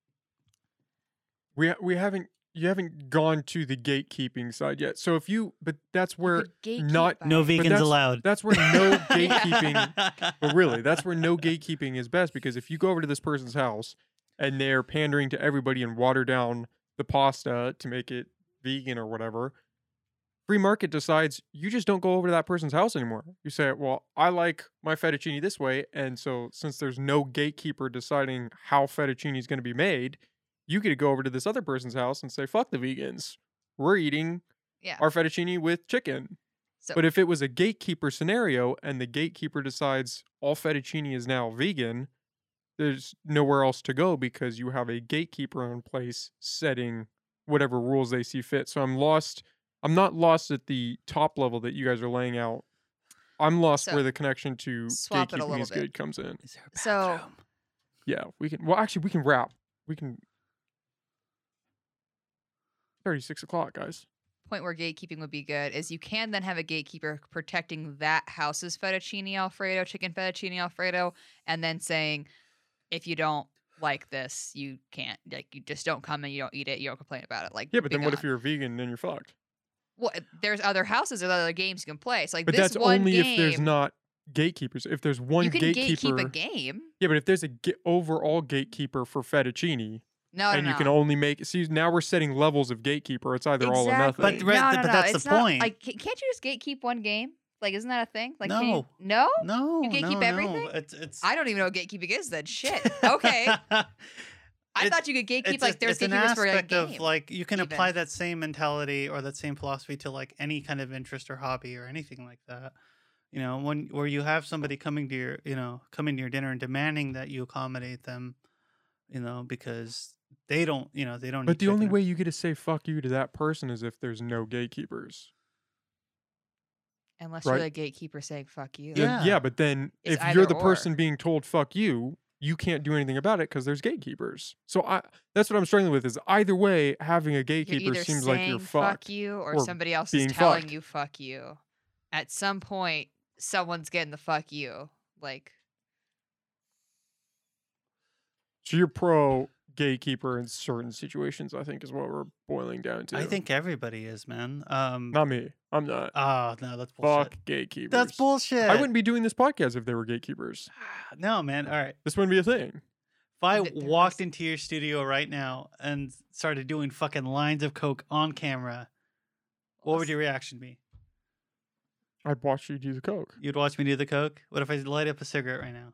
Speaker 2: we we haven't you haven't gone to the gatekeeping side yet. So if you, but that's where not-
Speaker 1: No
Speaker 3: vegan.
Speaker 1: vegans
Speaker 2: that's-
Speaker 1: allowed.
Speaker 2: that's where no [laughs] gatekeeping. But really, that's where no gatekeeping is best because if you go over to this person's house and they're pandering to everybody and water down the pasta to make it vegan or whatever, free market decides you just don't go over to that person's house anymore. You say, "Well, I like my fettuccine this way," and so since there's no gatekeeper deciding how fettuccine is going to be made, you get to go over to this other person's house and say, "Fuck the vegans. We're eating
Speaker 3: Yeah.
Speaker 2: our fettuccine with chicken."
Speaker 3: So-
Speaker 2: but if it was a gatekeeper scenario and the gatekeeper decides all fettuccine is now vegan, there's nowhere else to go because you have a gatekeeper in place setting whatever rules they see fit. So I'm lost. I'm not lost at the top level that you guys are laying out. I'm lost
Speaker 3: So,
Speaker 2: where the connection to
Speaker 3: swap it a
Speaker 2: gatekeeping
Speaker 3: little
Speaker 2: is
Speaker 3: bit.
Speaker 2: good comes in.
Speaker 1: Is there a
Speaker 3: So-
Speaker 2: Yeah, we can. Well, actually, we can wrap. We can. Thirty-six o'clock, guys.
Speaker 3: point where gatekeeping would be good is you can then have a gatekeeper protecting that house's fettuccine alfredo, chicken fettuccine alfredo, and then saying, if you don't like this, you can't like you just don't come and you don't eat it, you don't complain about it. Like
Speaker 2: Yeah, but
Speaker 3: be
Speaker 2: then what if you're a vegan? Then you're fucked.
Speaker 3: well, eh, there's other houses, there's other games you can play. So like
Speaker 2: But
Speaker 3: this
Speaker 2: that's
Speaker 3: one
Speaker 2: only
Speaker 3: game,
Speaker 2: if there's not gatekeepers. If there's one
Speaker 3: you can
Speaker 2: gatekeeper,
Speaker 3: gatekeep a game.
Speaker 2: yeah, but if there's a ga- overall gatekeeper for fettuccine,
Speaker 3: No,
Speaker 2: and
Speaker 3: no,
Speaker 2: you can only make see now we're setting levels of gatekeeper. It's either all or nothing.
Speaker 1: But right,
Speaker 3: no, no,
Speaker 1: but
Speaker 3: no,
Speaker 1: that's the
Speaker 3: it's not-
Speaker 1: point.
Speaker 3: Like, can't you just gatekeep one game? Like, isn't that a thing? Like, can you-
Speaker 1: No.
Speaker 3: no,
Speaker 1: No,
Speaker 3: You gatekeep
Speaker 1: no,
Speaker 3: everything?
Speaker 1: No. It's it's.
Speaker 3: I don't even know what gatekeeping is. Then shit. [laughs] Okay, I
Speaker 1: It's-
Speaker 3: thought you could gatekeep
Speaker 1: it's,
Speaker 3: like
Speaker 1: a-
Speaker 3: there's
Speaker 1: it's an
Speaker 3: gatekeepers for a
Speaker 1: aspect
Speaker 3: game.
Speaker 1: of like you can apply that same mentality or that same philosophy to like any kind of interest or hobby or anything like that. You know, when where you have somebody coming to your, you know, coming to your dinner and demanding that you accommodate them, you know, because they don't, you know, they don't.
Speaker 2: But
Speaker 1: eat
Speaker 2: the only
Speaker 1: chicken or-
Speaker 2: way you get to say fuck you to that person is if there's no gatekeepers.
Speaker 3: Unless
Speaker 2: right.
Speaker 3: you're the gatekeeper saying "fuck you."
Speaker 1: Yeah.
Speaker 2: yeah, but then
Speaker 3: It's
Speaker 2: if you're the
Speaker 3: or.
Speaker 2: person being told fuck you, you can't do anything about it because there's gatekeepers. So I that's what I'm struggling with is either way, having a gatekeeper seems like you're
Speaker 3: "fuck
Speaker 2: fucked.
Speaker 3: you" or,
Speaker 2: or
Speaker 3: somebody else is telling
Speaker 2: fucked.
Speaker 3: you "fuck you." At some point, someone's getting the "fuck you." Like,
Speaker 2: So you're pro gatekeeper in certain situations, I think is what we're boiling down to.
Speaker 1: I think everybody is, man. Um.
Speaker 2: not me. I'm not.
Speaker 1: Oh no, that's bullshit.
Speaker 2: Fuck gatekeepers.
Speaker 1: That's bullshit.
Speaker 2: I wouldn't be doing this podcast if they were gatekeepers.
Speaker 1: No, man. All right.
Speaker 2: This wouldn't be a thing.
Speaker 1: If I walked into your studio right now and started doing fucking lines of coke on camera, what would your reaction be?
Speaker 2: I'd watch you do the coke.
Speaker 1: You'd watch me do the coke? What if I light up a cigarette right now?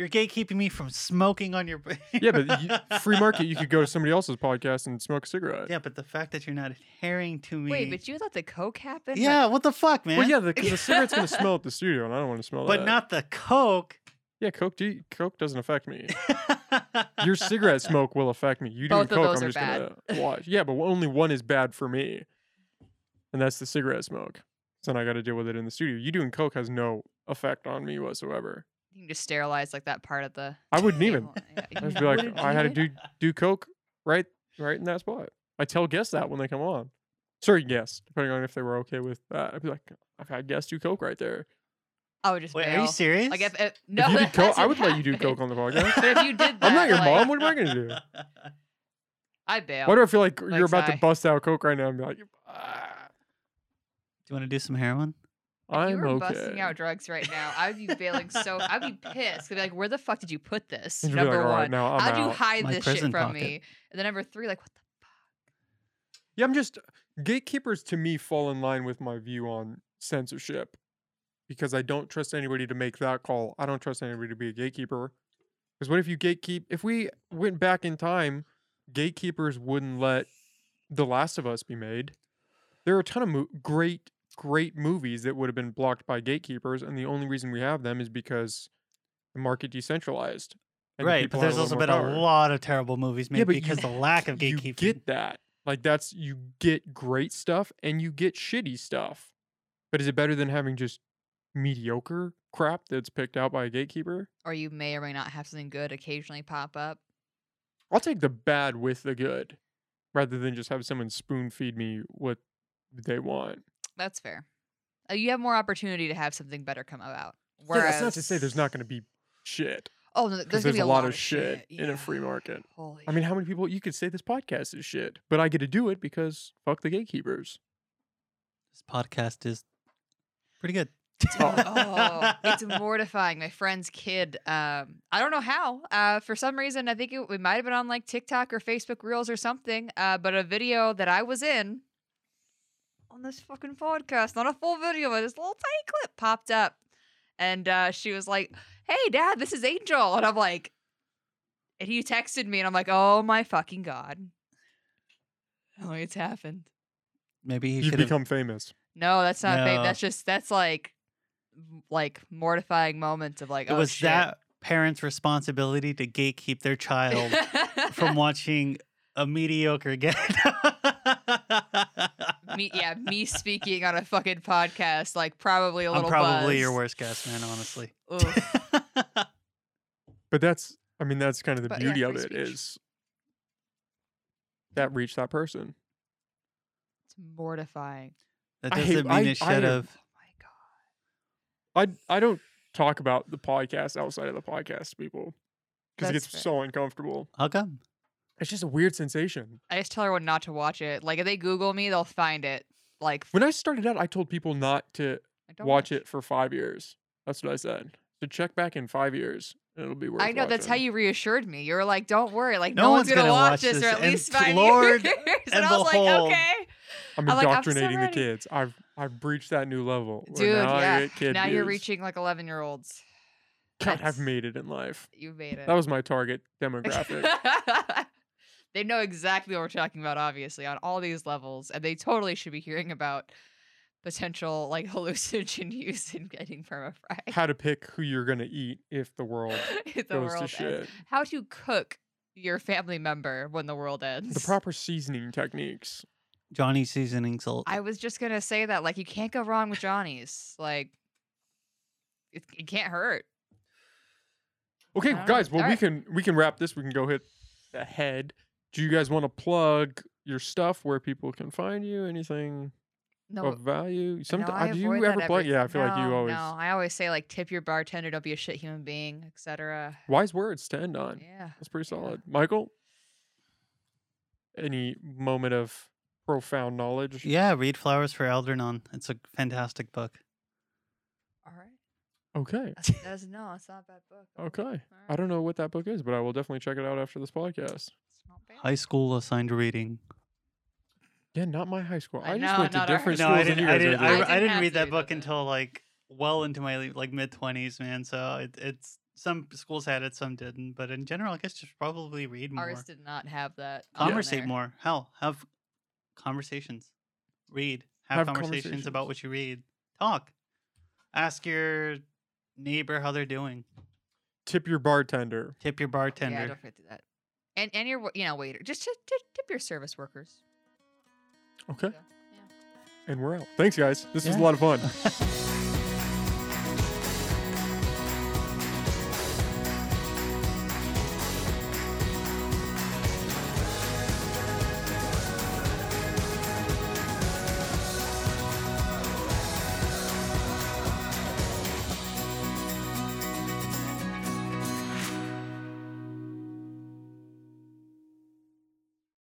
Speaker 1: You're gatekeeping me from smoking on your. [laughs]
Speaker 2: Yeah, but you, [laughs] free market, you could go to somebody else's podcast and smoke a cigarette.
Speaker 1: yeah, but the fact that you're not adhering to me.
Speaker 3: Wait, but you let the coke happen? Like,
Speaker 1: yeah, what the fuck, man?
Speaker 2: Well, yeah, because the, [laughs] cigarette's gonna smell at the studio, and I don't want to smell
Speaker 1: but
Speaker 2: that.
Speaker 1: not the coke.
Speaker 2: Yeah, coke. Do, coke doesn't affect me. Your cigarette smoke will affect me. You doing
Speaker 3: Both
Speaker 2: coke,
Speaker 3: those
Speaker 2: I'm
Speaker 3: are
Speaker 2: just gonna watch. Yeah, but only one is bad for me, and that's the cigarette smoke. So then I got to deal with it in the studio. You doing coke has no effect on me whatsoever.
Speaker 3: You can just sterilize like that part of the.
Speaker 2: I wouldn't [laughs] even.
Speaker 3: Yeah,
Speaker 2: I
Speaker 3: you
Speaker 2: just be like,
Speaker 3: wouldn't
Speaker 2: I had to do do coke right right in that spot. I tell guests that when they come on. Certain guests, depending on if they were okay with that. I'd be like, I've had guests do coke right there.
Speaker 3: I would just.
Speaker 1: Wait, are you serious?
Speaker 3: Like if, if no,
Speaker 2: if you did coke, I
Speaker 3: hasn't
Speaker 2: would let you do coke on the [laughs] podcast.
Speaker 3: But if you did that,
Speaker 2: I'm not your
Speaker 3: like,
Speaker 2: mom. What am I gonna do? [laughs]
Speaker 3: I bail.
Speaker 2: Why do I feel like you're
Speaker 3: Like,
Speaker 2: about to bust out coke right now and be like, ah,
Speaker 1: Do you want to do some heroin?
Speaker 3: If you
Speaker 2: I'm
Speaker 3: were
Speaker 2: okay.
Speaker 3: busting out drugs right now, I'd be bailing so. I'd be [laughs] pissed. I'd be like, "Where the fuck did you put this?"
Speaker 2: Be like,
Speaker 3: Number one,
Speaker 2: I'm
Speaker 3: how'd you hide
Speaker 1: My
Speaker 3: this shit from
Speaker 1: pocket.
Speaker 3: me? And then number three, like, what the fuck?
Speaker 2: Yeah, I'm just gatekeepers to me fall in line with my view on censorship because I don't trust anybody to make that call. I don't trust anybody to be a gatekeeper. Because what if you gatekeep? If we went back in time, gatekeepers wouldn't let The Last of Us be made. There are a ton of mo- great, great movies that would have been blocked by gatekeepers, and the only reason we have them is because the market decentralized. and
Speaker 1: right,
Speaker 2: people
Speaker 1: but there's also been
Speaker 2: more
Speaker 1: a lot of terrible movies made
Speaker 2: Yeah, but you-
Speaker 1: because the lack of
Speaker 2: gatekeepers.
Speaker 1: You
Speaker 2: get that. Like that's you get great stuff and you get shitty stuff. But is it better than having just mediocre crap that's picked out by a gatekeeper?
Speaker 3: Or you may or may not have something good occasionally pop up.
Speaker 2: I'll take the bad with the good rather than just have someone spoon feed me what they want.
Speaker 3: That's fair. Uh, you have more opportunity to have something better come about.
Speaker 2: Yeah, that's not to say there's not going to be shit
Speaker 3: Oh, no, there's,
Speaker 2: there's,
Speaker 3: gonna
Speaker 2: a
Speaker 3: be
Speaker 2: lot, of shit, in
Speaker 3: yeah.
Speaker 2: a free market.
Speaker 3: Holy
Speaker 2: I mean, how many people you could say this podcast is shit, but I get to do it because fuck the gatekeepers.
Speaker 1: This podcast is pretty good.
Speaker 3: oh, it's [laughs] mortifying. My friend's kid. Um, I don't know how. Uh, for some reason, I think it, it might have been on like TikTok or Facebook Reels or something. Uh, but a video that I was in on this fucking podcast, not a full video, but this little tiny clip popped up, and uh, she was like, "Hey, Dad, this is Angel," and I'm like, and he texted me, and I'm like, "Oh my fucking god." Oh, it's happened.
Speaker 1: Maybe he
Speaker 2: You've
Speaker 1: should
Speaker 2: become famous.
Speaker 3: No, that's not fake.
Speaker 1: No.
Speaker 3: That's just that's like like mortifying moments of like
Speaker 1: It
Speaker 3: oh,
Speaker 1: was
Speaker 3: shit.
Speaker 1: that parent's responsibility to gatekeep their child [laughs] from watching a mediocre get. [laughs]
Speaker 3: me yeah me speaking on a fucking podcast like probably a
Speaker 1: I'm
Speaker 3: little
Speaker 1: probably your worst guest, man. Honestly. [laughs]
Speaker 2: But that's, I mean, that's kind of the
Speaker 3: But yeah,
Speaker 2: beauty of
Speaker 3: free
Speaker 2: it
Speaker 3: speech.
Speaker 2: is that reached that person.
Speaker 3: it's mortifying
Speaker 1: that
Speaker 2: I
Speaker 1: doesn't
Speaker 2: hate-
Speaker 1: mean
Speaker 2: I-
Speaker 1: it should have.
Speaker 3: oh my god
Speaker 2: I I don't talk about the podcast outside of the podcast people because it gets
Speaker 3: fair.
Speaker 2: so uncomfortable.
Speaker 1: How come?
Speaker 2: It's just a weird sensation.
Speaker 3: i just tell everyone not to watch it like if they google me they'll find it like
Speaker 2: When I started out, I told people not to
Speaker 3: I don't
Speaker 2: watch it for five years. That's what I said. So check back in five years, and it'll be worth. It.
Speaker 3: I know that's how you reassured me. You were like, "Don't worry, like
Speaker 1: No
Speaker 3: no, one's
Speaker 1: one's
Speaker 3: gonna,
Speaker 1: gonna
Speaker 3: watch
Speaker 1: watch
Speaker 3: this, for
Speaker 1: this,
Speaker 3: at
Speaker 1: and
Speaker 3: least five [laughs]
Speaker 1: Lord
Speaker 3: years." and,
Speaker 1: and
Speaker 3: I was like, "Okay,
Speaker 2: I'm
Speaker 3: I'm like, I'm so
Speaker 2: indoctrinating the kids. I've I've breached that new level.
Speaker 3: dude,
Speaker 2: now
Speaker 3: yeah."
Speaker 2: get kid
Speaker 3: Now you're reaching like 11 year olds.
Speaker 2: God,
Speaker 3: That's-
Speaker 2: I've made it in life.
Speaker 3: You made it.
Speaker 2: That was my target demographic. [laughs]
Speaker 3: they know exactly what we're talking about, obviously, on all these levels, and they totally should be hearing about potential like [laughs] hallucinogen use in getting permafried.
Speaker 2: how to pick who you're gonna eat if the world [laughs]
Speaker 3: if the
Speaker 2: goes
Speaker 3: world
Speaker 2: to
Speaker 3: ends.
Speaker 2: shit.
Speaker 3: How to cook your family member when the world ends.
Speaker 2: The proper seasoning techniques.
Speaker 1: Johnny seasoning salt.
Speaker 3: I was just gonna say that, like, you can't go wrong with Johnny's. Like, it, it can't hurt.
Speaker 2: Okay,
Speaker 3: I know.
Speaker 2: guys. Well, we
Speaker 3: Alright.
Speaker 2: can we can wrap this. We can go hit the head. Do you guys want to plug your stuff where people can find you? Anything
Speaker 3: No,
Speaker 2: of value?
Speaker 3: no,
Speaker 2: Sometimes
Speaker 3: I uh,
Speaker 2: do you
Speaker 3: avoid
Speaker 2: ever
Speaker 3: that
Speaker 2: plug?
Speaker 3: every-
Speaker 2: Yeah, I feel like you always
Speaker 3: No, I always say like tip your bartender, don't be a shit human being, etc.
Speaker 2: wise words to end on.
Speaker 3: Yeah.
Speaker 2: That's pretty
Speaker 3: Yeah.
Speaker 2: solid. Michael, any moment of profound knowledge?
Speaker 1: yeah, read Flowers for Algernon. It's a fantastic book.
Speaker 3: All right.
Speaker 2: Okay.
Speaker 3: That's, that's no, it's not a bad book.
Speaker 2: Okay.
Speaker 3: All
Speaker 2: I don't know what that book is, but I will definitely check it out after this podcast.
Speaker 3: It's not bad.
Speaker 1: High school assigned reading.
Speaker 2: Yeah, not my high school.
Speaker 3: I
Speaker 2: I just
Speaker 3: know,
Speaker 2: went to
Speaker 3: not our
Speaker 2: different
Speaker 1: No,
Speaker 2: schools
Speaker 1: I didn't. I didn't. I,
Speaker 2: doing.
Speaker 3: I
Speaker 1: I
Speaker 3: didn't
Speaker 1: didn't read that book until like well into my like mid twenties, man. So it, it's some schools had it, some didn't. But in general, I guess just probably read more,
Speaker 3: Ours did not have that.
Speaker 1: conversate
Speaker 3: there.
Speaker 1: more. Hell, have conversations. Read. Have,
Speaker 2: Have
Speaker 1: conversations,
Speaker 2: conversations.
Speaker 1: about what you read. Talk. Ask your neighbor how they're doing.
Speaker 2: Tip your bartender.
Speaker 1: Tip your bartender.
Speaker 3: Yeah, don't forget to do that. And and your wa- you know waiter, just tip, tip, tip your service workers.
Speaker 2: Okay.
Speaker 3: Yeah.
Speaker 2: And we're out. Thanks, guys. This was a lot of fun. [laughs]